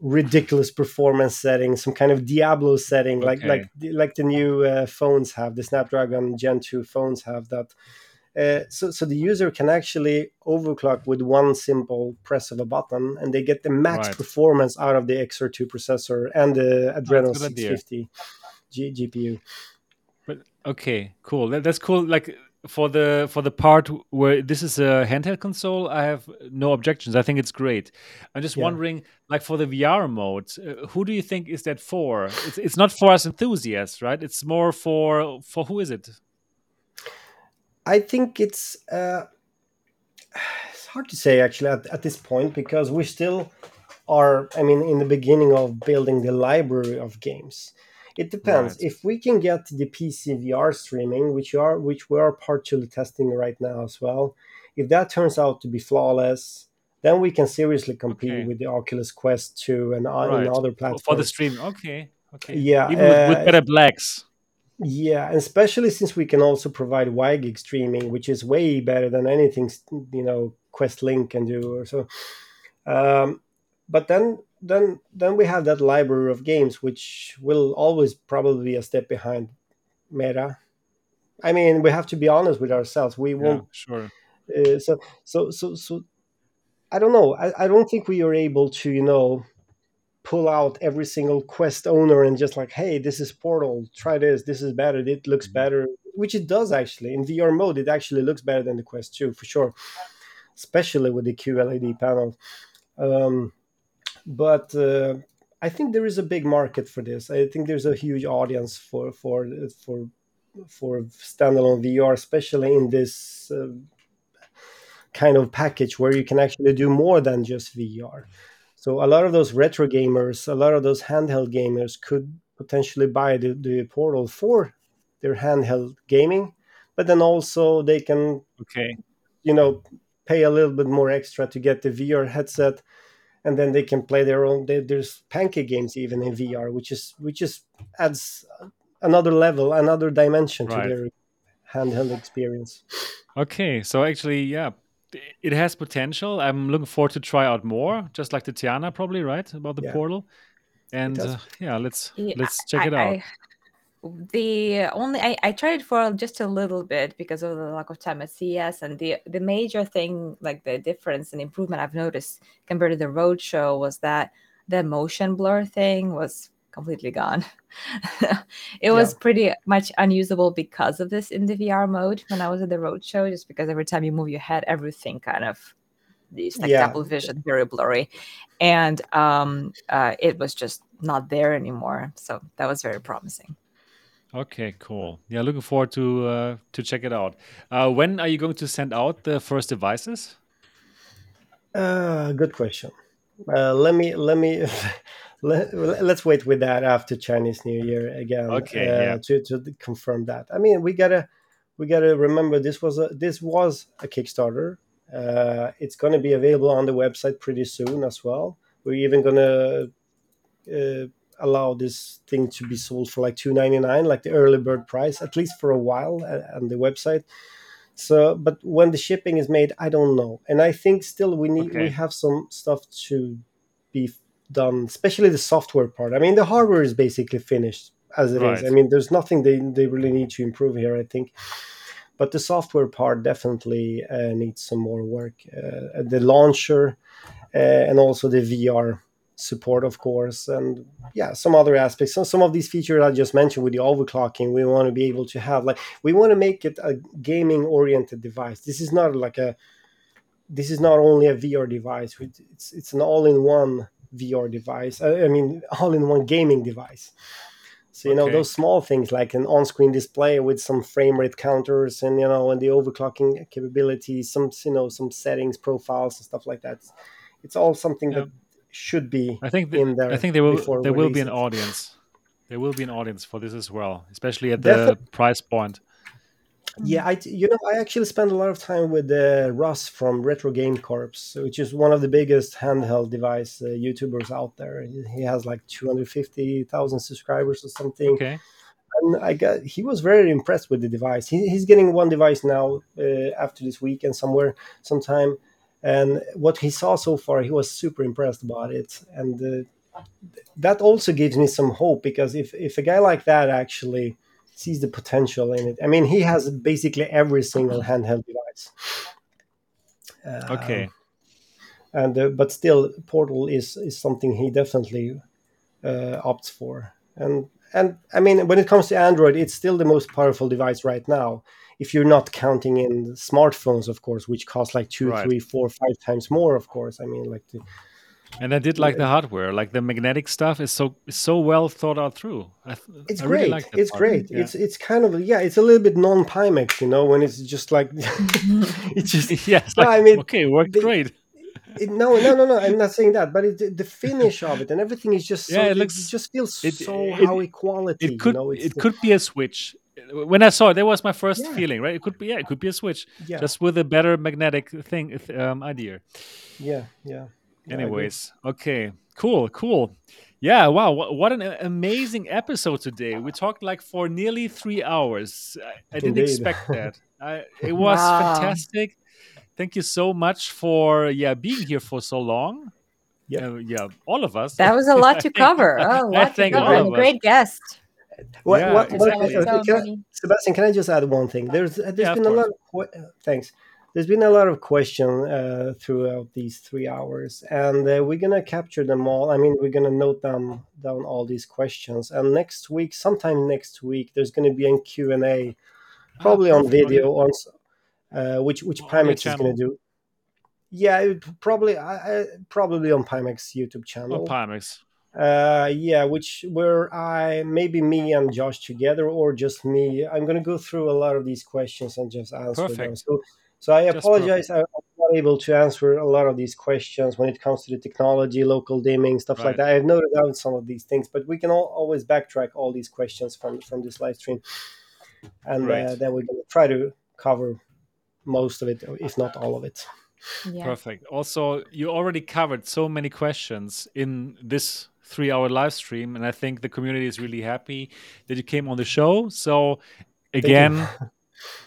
ridiculous performance setting, some kind of Diablo setting, okay. like like like the new uh, phones have, the Snapdragon Gen two phones have that. Uh, so, so the user can actually overclock with one simple press of a button, and they get the max right. performance out of the XR2 processor and the Adreno 650 G- GPU. Okay, cool. That, that's cool. Like for the for the part where this is a handheld console, I have no objections. I think it's great. I'm just yeah. wondering, like for the VR mode, uh, who do you think is that for? It's, it's not for us enthusiasts, right? It's more for for who is it? I think it's uh, it's hard to say actually at, at this point because we still are. I mean, in the beginning of building the library of games it depends. Right. If we can get the PC VR streaming, which are which we are partially testing right now as well, if that turns out to be flawless, then we can seriously compete okay. with the Oculus Quest 2 and, right. and other platforms. For the stream, okay. Okay. Yeah. Even uh, with, with, better blacks. Yeah, especially since we can also provide WiGig streaming, which is way better than anything you know Quest Link can do or so. Um, but then then then we have that library of games which will always probably be a step behind meta. I mean we have to be honest with ourselves. We won't yeah, sure. uh, so so so so i don't know. I, I don't think we are able to you know pull out every single quest owner and just like hey this is portal. Try this. This is better. It looks mm-hmm. better which it does actually. In vr mode it actually looks better than the quest 2 for sure. Especially with the qled panel. Um, but uh, I think there is a big market for this. I think there's a huge audience for for for for standalone VR, especially in this uh, kind of package where you can actually do more than just VR. So a lot of those retro gamers, a lot of those handheld gamers could potentially buy the, the portal for their handheld gaming, but then also they can, okay, you know, pay a little bit more extra to get the VR headset and then they can play their own. They, there's pancake games even in VR, which is which is adds another level, another dimension right. to their handheld experience. Okay, so actually, yeah, it has potential. I'm looking forward to try out more, just like Tatiana, probably right about the yeah. portal. And uh, yeah, let's yeah, let's check I, it out. I, the only I, I tried for just a little bit because of the lack of time at CES and the the major thing like the difference and improvement I've noticed compared to the roadshow was that the motion blur thing was completely gone. it was pretty much unusable because of this in the VR mode when I was at the roadshow, just because every time you move your head, everything kind of these like yeah. double vision, very blurry, and um, uh, it was just not there anymore. So that was very promising. Okay, cool. Yeah, looking forward to uh, to check it out. Uh, when are you going to send out the first devices? Uh, good question. Uh, let me let me let, us wait with that after Chinese New Year again. Okay, uh, yeah. to to confirm that. I mean, we gotta we gotta remember this was a this was a Kickstarter. Uh, it's going to be available on the website pretty soon as well. We're even going to uh, allow this thing to be sold for like 299 like the early bird price at least for a while on the website so but when the shipping is made i don't know and i think still we need okay. we have some stuff to be done especially the software part i mean the hardware is basically finished as it right. is. i mean there's nothing they, they really need to improve here i think but the software part definitely uh, needs some more work uh, the launcher uh, and also the vr support, of course, and yeah, some other aspects. So some of these features I just mentioned with the overclocking, we want to be able to have like we want to make it a gaming oriented device. This is not like a this is not only a VR device. It's it's an all in one VR device. Uh, I, mean, all in one gaming device. So you okay. know those small things like an on-screen display with some frame rate counters and you know and the overclocking capabilities, some you know some settings, profiles and stuff like that. It's all something yeah. that should be I think the, in there. I think there will there will be an it. audience. There will be an audience for this as well, especially at the Defi- price point. Yeah, I you know I actually spend a lot of time with uh, Russ from Retro Game Corps, which is one of the biggest handheld device uh, YouTubers out there. He has like two hundred fifty thousand subscribers or something. Okay. And I got he was very impressed with the device. He, he's getting one device now uh, after this weekend somewhere sometime, and what he saw so far, he was super impressed about it, and uh, that also gives me some hope because if if a guy like that actually sees the potential in it. I mean, he has basically every single handheld device. Uh, okay. And uh, but still, Portal is is something he definitely uh, opts for. And and I mean, when it comes to Android, it's still the most powerful device right now. If you're not counting in smartphones, of course, which cost like two, right. three, four, five times more. Of course, I mean, like the, and I did like the hardware, like the magnetic stuff is so so well thought out through. I, it's I great. Really like it's part. great. Yeah. It's it's kind of yeah. It's a little bit non Pimax, you know, when it's just like it's just yeah. It's like, I mean, okay, worked great. It, no, no, no, no. I'm not saying that, but it, the finish of it and everything is just so, yeah. It, looks, it just feels it, so high quality. It could you know? it the, could be a switch. When I saw it, that was my first yeah. feeling. Right? It could be yeah. It could be a switch. Yeah. Just with a better magnetic thing um, idea. Yeah. Yeah. Anyways, okay, cool, cool. Yeah, wow, what, what, an amazing episode today. We talked like for nearly three hours. I, I didn't expect that. I, it was wow. fantastic. Thank you so much for yeah being here for so long. Yeah, uh, yeah, all of us. That was a lot to cover. Oh, a lot to cover. Great guest. What, yeah, what, exactly. what, can I, Sebastian, can I just add one thing? There's there's yeah, been a lot. Of, thanks there's been a lot of questions uh, throughout these three hours, and uh, we're gonna capture them all. I mean, we're gonna note down down all these questions. And next week, sometime next week, there's gonna be a Q and A, probably oh, on video, on uh, which which Pimax is gonna do. Yeah, probably I, probably on Pimax YouTube channel. Oh, Pimax. Uh, yeah, which where I maybe me and Josh together or just me. I'm gonna go through a lot of these questions and just answer Perfect. them. So so I apologize. I'm not able to answer a lot of these questions when it comes to the technology, local dimming, stuff right. like that. I've noted down some of these things, but we can all, always backtrack all these questions from from this live stream, and uh, right. uh, then we're going to try to cover most of it, if not all of it. Yeah. Perfect. Also, you already covered so many questions in this three hour live stream and i think the community is really happy that you came on the show so again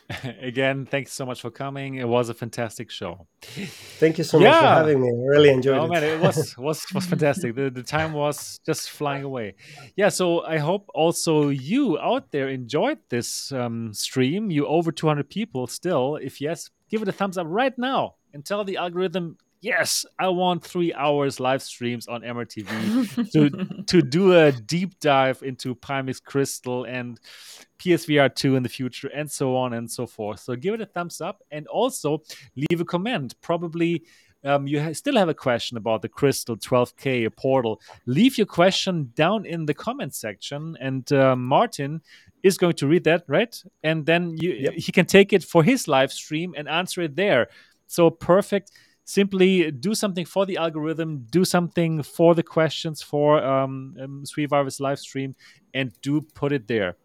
Again, thanks so much for coming. It was a fantastic show. Thank you so yeah. much for having me. I really enjoyed oh, it. Man, it was was was fantastic. The the time was just flying away. Yeah, so I hope also you out there enjoyed this um, stream. You over 200 people still. If yes, give it a thumbs up right now and tell the algorithm yes, I want three hours live streams on MRTV to to do a deep dive into Pimax Crystal and PSVR 2 in the future, and so on and so forth. So give it a thumbs up and also leave a comment. Probably um, you ha- still have a question about the Crystal 12K portal. Leave your question down in the comment section, and uh, Martin is going to read that, right? And then you, yep. he can take it for his live stream and answer it there. So perfect simply do something for the algorithm, do something for the questions for um, um live stream, and do put it there.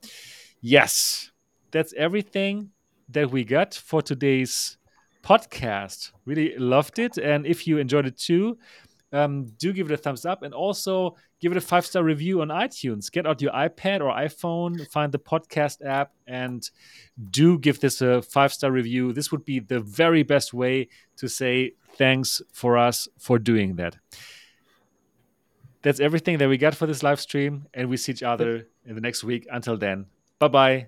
Yes, that's everything that we got for today's podcast. Really loved it. And if you enjoyed it too, um, do give it a thumbs up and also give it a five star review on iTunes. Get out your iPad or iPhone, find the podcast app, and do give this a five star review. This would be the very best way to say thanks for us for doing that. That's everything that we got for this live stream, and we see each other in the next week. Until then, Bye bye.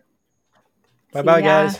Bye bye, guys.